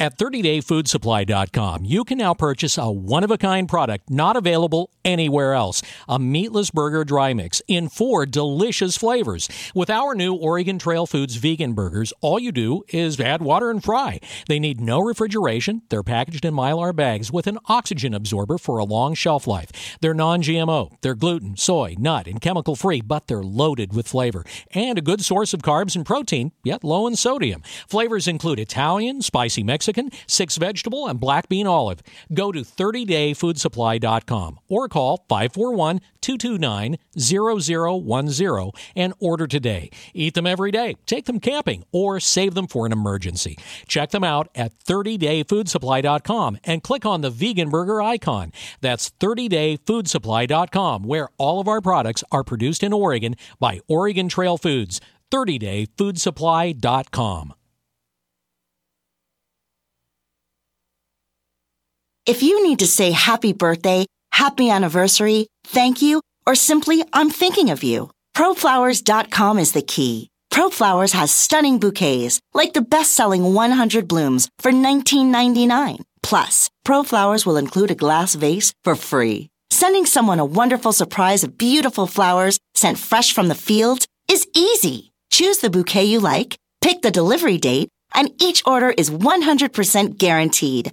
[SPEAKER 18] At 30dayfoodsupply.com, you can now purchase a one of a kind product not available anywhere else a meatless burger dry mix in four delicious flavors. With our new Oregon Trail Foods vegan burgers, all you do is add water and fry. They need no refrigeration. They're packaged in mylar bags with an oxygen absorber for a long shelf life. They're non GMO. They're gluten, soy, nut, and chemical free, but they're loaded with flavor and a good source of carbs and protein, yet low in sodium. Flavors include Italian, spicy Mexican, six vegetable, and black bean olive. Go to 30dayfoodsupply.com or call 541 229 0010 and order today. Eat them every day, take them camping, or save them for an emergency. Check them out at 30dayfoodsupply.com and click on the vegan burger icon. That's 30dayfoodsupply.com, where all of our products are produced in Oregon by Oregon Trail Foods. 30dayfoodsupply.com.
[SPEAKER 37] If you need to say happy birthday, happy anniversary, thank you, or simply I'm thinking of you, proflowers.com is the key. ProFlowers has stunning bouquets, like the best-selling 100 blooms for $19.99. Plus, ProFlowers will include a glass vase for free. Sending someone a wonderful surprise of beautiful flowers sent fresh from the fields is easy. Choose the bouquet you like, pick the delivery date, and each order is 100% guaranteed.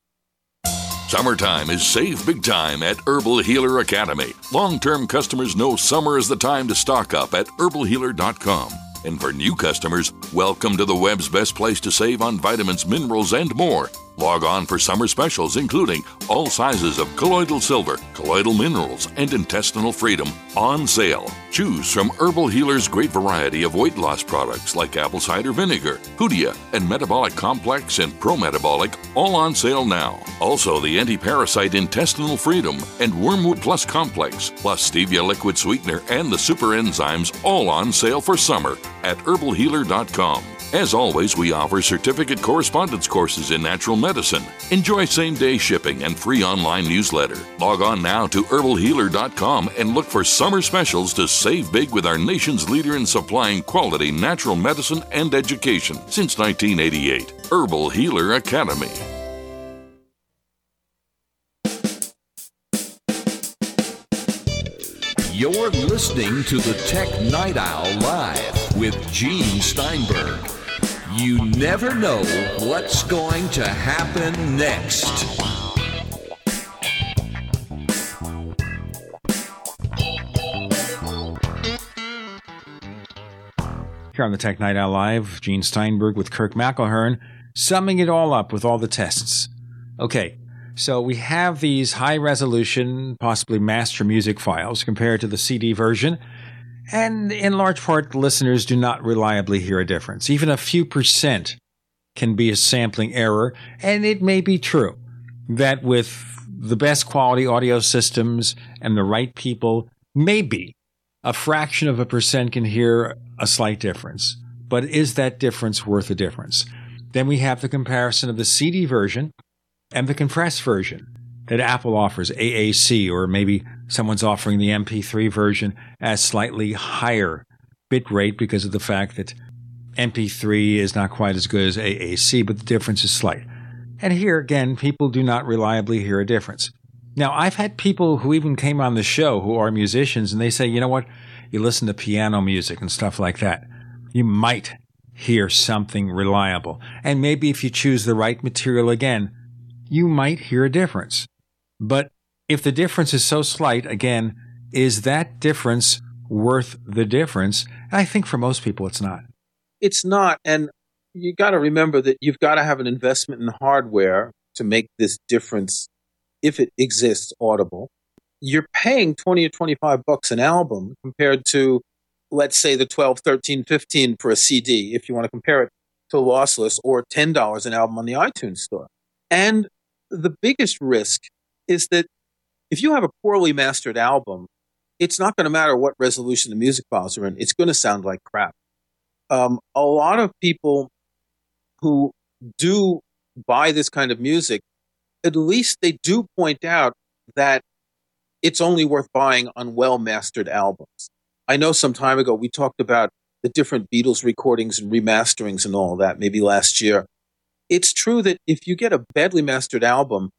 [SPEAKER 17] Summertime is save big time at Herbal Healer Academy. Long term customers know summer is the time to stock up at herbalhealer.com. And for new customers, welcome to the web's best place to save on vitamins, minerals, and more. Log on for summer specials, including all sizes of colloidal silver, colloidal minerals, and intestinal freedom on sale. Choose from Herbal Healer's great variety of weight loss products like apple cider vinegar, Hoodia, and Metabolic Complex and Pro Metabolic, all on sale now. Also, the anti parasite intestinal freedom and Wormwood Plus Complex, plus Stevia liquid sweetener and the super enzymes, all on sale for summer at herbalhealer.com. As always, we offer certificate correspondence courses in natural medicine. Enjoy same day shipping and free online newsletter. Log on now to herbalhealer.com and look for summer specials to save big with our nation's leader in supplying quality natural medicine and education since 1988. Herbal Healer Academy. You're listening to the Tech Night Owl Live with Gene Steinberg. You never know what's going to happen next.
[SPEAKER 3] Here on the Tech Night Owl Live, Gene Steinberg with Kirk McElhearn, summing it all up with all the tests. Okay, so we have these high resolution, possibly master music files compared to the CD version, and in large part, listeners do not reliably hear a difference. Even a few percent can be a sampling error, and it may be true that with the best quality audio systems and the right people, maybe a fraction of a percent can hear a slight difference. But is that difference worth a difference? Then we have the comparison of the CD version and the compressed version that Apple offers, AAC, or maybe someone's offering the MP3 version at slightly higher bit rate because of the fact that MP3 is not quite as good as AAC, but the difference is slight. And here again, people do not reliably hear a difference. Now, I've had people who even came on the show who are musicians and they say, you know what? You listen to piano music and stuff like that. You might hear something reliable. And maybe if you choose the right material again, you might hear a difference. But if the difference is so slight, again, is that difference worth the difference? I think for most people it's not.
[SPEAKER 34] It's not. And you got to remember that you've got to have an investment in hardware to make this difference if it exists audible you're paying 20 or 25 bucks an album compared to let's say the 12 13 15 for a cd if you want to compare it to lossless or $10 an album on the itunes store and the biggest risk is that if you have a poorly mastered album it's not going to matter what resolution the music files are in it's going to sound like crap um, a lot of people who do buy this kind of music at least they do point out that it's only worth buying on well mastered albums. I know some time ago we talked about the different Beatles recordings and remasterings and all that, maybe last year. It's true that if you get a badly mastered album,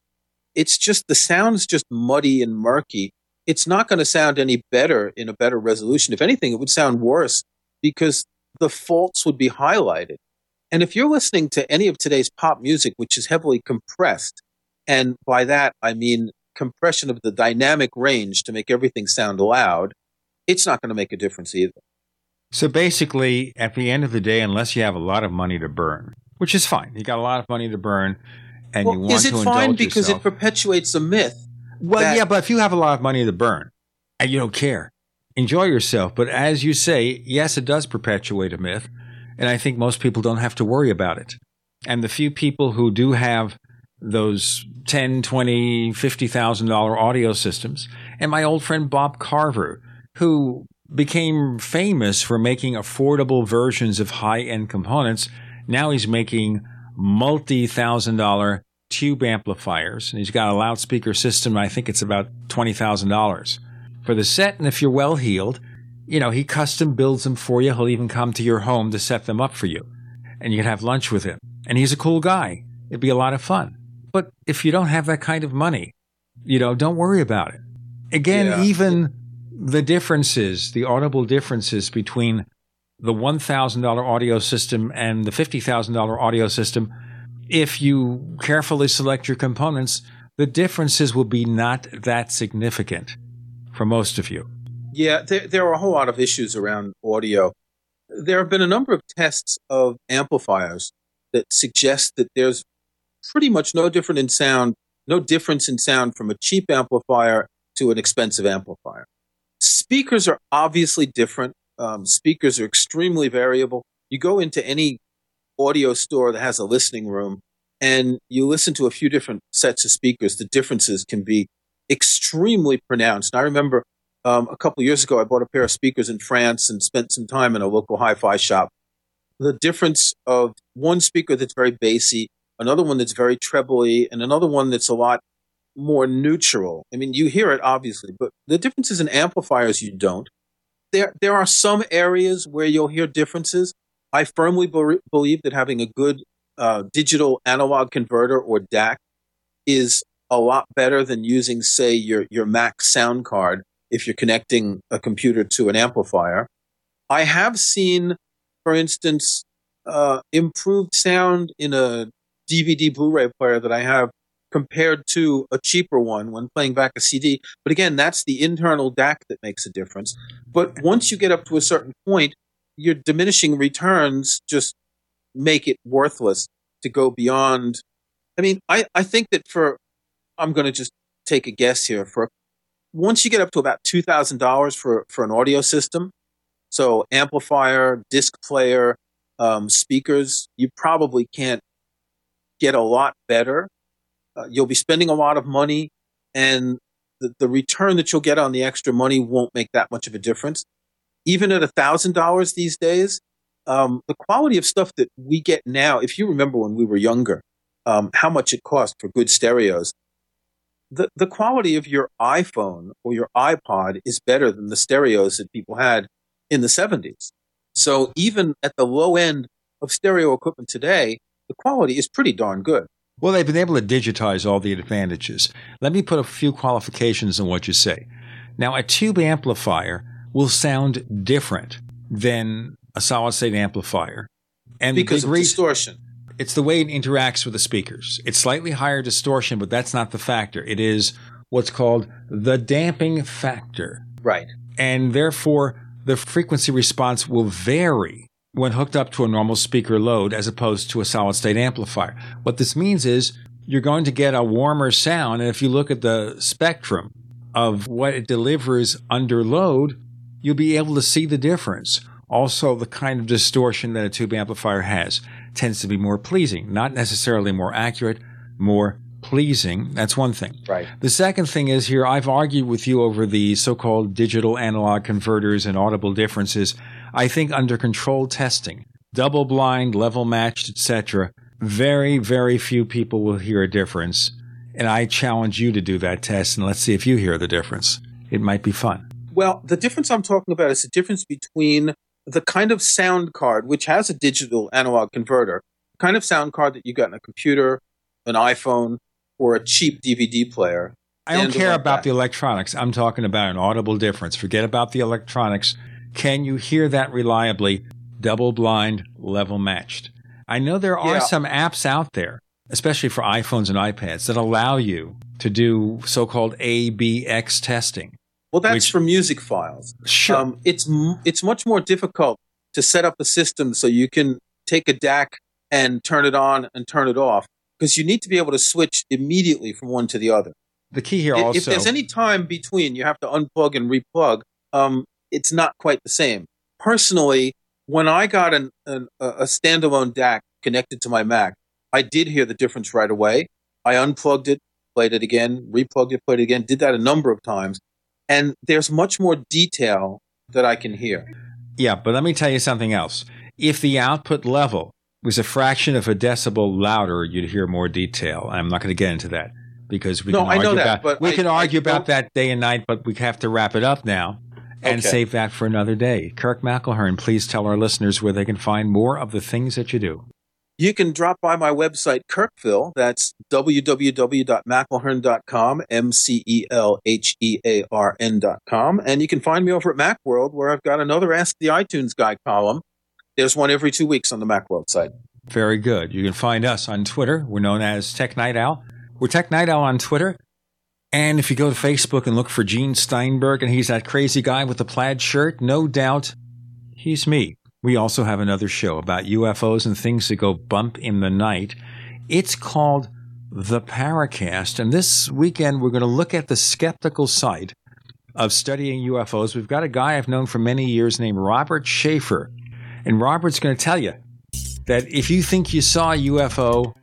[SPEAKER 34] it's just the sound's just muddy and murky. It's not going to sound any better in a better resolution. If anything, it would sound worse because the faults would be highlighted. And if you're listening to any of today's pop music, which is heavily compressed, and by that I mean compression of the dynamic range to make everything sound loud, it's not going to make a difference either.
[SPEAKER 3] So basically, at the end of the day, unless you have a lot of money to burn, which is fine, you got a lot of money to burn, and
[SPEAKER 34] well,
[SPEAKER 3] you want
[SPEAKER 34] is it
[SPEAKER 3] to
[SPEAKER 34] fine because
[SPEAKER 3] yourself,
[SPEAKER 34] it perpetuates a myth?
[SPEAKER 3] Well, yeah, but if you have a lot of money to burn and you don't care, enjoy yourself. But as you say, yes, it does perpetuate a myth, and I think most people don't have to worry about it. And the few people who do have those 10, 20, 50,000 dollar audio systems. And my old friend Bob Carver, who became famous for making affordable versions of high end components. Now he's making multi thousand dollar tube amplifiers and he's got a loudspeaker system. I think it's about $20,000 for the set. And if you're well heeled, you know, he custom builds them for you. He'll even come to your home to set them up for you and you can have lunch with him. And he's a cool guy. It'd be a lot of fun. But if you don't have that kind of money, you know, don't worry about it. Again,
[SPEAKER 34] Yeah.
[SPEAKER 3] even the differences, the audible differences between the $1,000 audio system and the $50,000 audio system, if you carefully select your components, the differences will be not that significant for most of you.
[SPEAKER 34] Yeah, there, there are a whole lot of issues around audio. There have been a number of tests of amplifiers that suggest that there's pretty much no different in sound, no difference in sound from a cheap amplifier to an expensive amplifier. Speakers are obviously different. Um, speakers are extremely variable. You go into any audio store that has a listening room and you listen to a few different sets of speakers, the differences can be extremely pronounced. And I remember um, a couple years ago, I bought a pair of speakers in France and spent some time in a local hi-fi shop. The difference of one speaker that's very bassy, another one that's very trebly, and another one that's a lot more neutral. I mean, you hear it obviously, but the differences in amplifiers you don't. There, there are some areas where you'll hear differences. I firmly be- believe that having a good uh, digital analog converter or DAC is a lot better than using, say, your, your Mac sound card if you're connecting a computer to an amplifier. I have seen, for instance, uh, improved sound in a DVD Blu-ray player that I have compared to a cheaper one when playing back a CD. But again, that's the internal DAC that makes a difference. But once you get up to a certain point, your diminishing returns just make it worthless to go beyond. I mean, I, I think that for, I'm going to just take a guess here. For once you get up to about two thousand dollars for for an audio system, so amplifier, disc player, um, speakers, you probably can't get a lot better. Uh, you'll be spending a lot of money, and the, the return that you'll get on the extra money won't make that much of a difference. Even at a thousand dollars these days, um, the quality of stuff that we get now, if you remember when we were younger, um, how much it cost for good stereos, the, the quality of your iPhone or your iPod is better than the stereos that people had in the 70s. So even at the low end of stereo equipment today, the quality is pretty darn good.
[SPEAKER 3] Well, they've been able to digitize all the advantages. Let me put a few qualifications on what you say. Now, a tube amplifier will sound different than a solid state amplifier.
[SPEAKER 34] And because of distortion.
[SPEAKER 3] It's the way it interacts with the speakers. It's slightly higher distortion, but that's not the factor. It is what's called the damping factor.
[SPEAKER 34] Right.
[SPEAKER 3] And therefore, the frequency response will vary when hooked up to a normal speaker load as opposed to a solid state amplifier. What this means is you're going to get a warmer sound. And if you look at the spectrum of what it delivers under load, you'll be able to see the difference. Also, the kind of distortion that a tube amplifier has tends to be more pleasing, not necessarily more accurate, more pleasing. That's one thing.
[SPEAKER 34] Right.
[SPEAKER 3] The second thing is here, I've argued with you over the so-called digital analog converters and audible differences. I think under controlled testing, double blind, level matched, etc., very, very few people will hear a difference. And I challenge you to do that test and let's see if you hear the difference. It might be fun.
[SPEAKER 34] Well, the difference I'm talking about is the difference between the kind of sound card, which has a digital analog converter, kind of sound card that you got in a computer, an iPhone, or a cheap DVD player.
[SPEAKER 3] I don't care about that. the electronics. I'm talking about an audible difference. Forget about the electronics. Can you hear that reliably, double blind, level matched? I know there are yeah. some apps out there, especially for iPhones and iPads, that allow you to do so called ABX testing.
[SPEAKER 34] Well, that's which, for music files.
[SPEAKER 3] Sure. Um,
[SPEAKER 34] it's it's much more difficult to set up a system so you can take a DAC and turn it on and turn it off because you need to be able to switch immediately from one to the other.
[SPEAKER 3] The key here also,
[SPEAKER 34] if there's any time between, you have to unplug and replug. Um, it's not quite the same. Personally, when I got an, an, a standalone DAC connected to my Mac, I did hear the difference right away. I unplugged it, played it again, replugged it, played it again, did that a number of times and there's much more detail that I can hear.
[SPEAKER 3] Yeah, but let me tell you something else. If the output level was a fraction of a decibel louder, you'd hear more detail. I'm not going to get into that because we
[SPEAKER 34] no,
[SPEAKER 3] can argue
[SPEAKER 34] that,
[SPEAKER 3] about we
[SPEAKER 34] I,
[SPEAKER 3] can argue
[SPEAKER 34] I
[SPEAKER 3] about that day and night, but we have to wrap it up now and
[SPEAKER 34] okay.
[SPEAKER 3] save that for another day. Kirk McElhearn, please tell our listeners where they can find more of the things that you do
[SPEAKER 34] you can drop by my website, Kirkville. That's www.mcelhearn.com, M-C-E-L-H-E-A-R-N.com. And you can find me over at Macworld, where I've got another Ask the iTunes Guy column. There's one every two weeks on the Macworld site.
[SPEAKER 3] Very good. You can find us on Twitter. We're known as Tech Night Owl. We're Tech Night Owl on Twitter. And if you go to Facebook and look for Gene Steinberg and he's that crazy guy with the plaid shirt, no doubt he's me. We also have another show about UFOs and things that go bump in the night. It's called The Paracast. And this weekend, we're going to look at the skeptical side of studying UFOs. We've got a guy I've known for many years named Robert Sheaffer. And Robert's going to tell you that if you think you saw a UFO,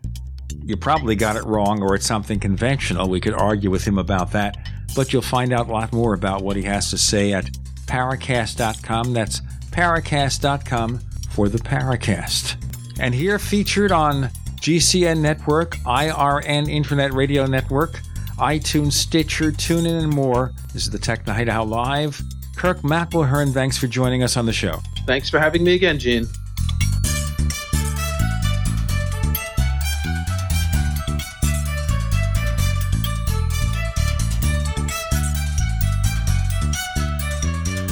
[SPEAKER 3] you probably got it wrong or it's something conventional. We could argue with him about that, but you'll find out a lot more about what he has to say at paracast.com. That's paracast.com for the Paracast. And here featured on GCN Network, IRN Internet Radio Network, iTunes, Stitcher, TuneIn, and more. This is the Tech Night Live. Kirk McElhearn, thanks for joining us on the show.
[SPEAKER 34] Thanks for having me again, Gene.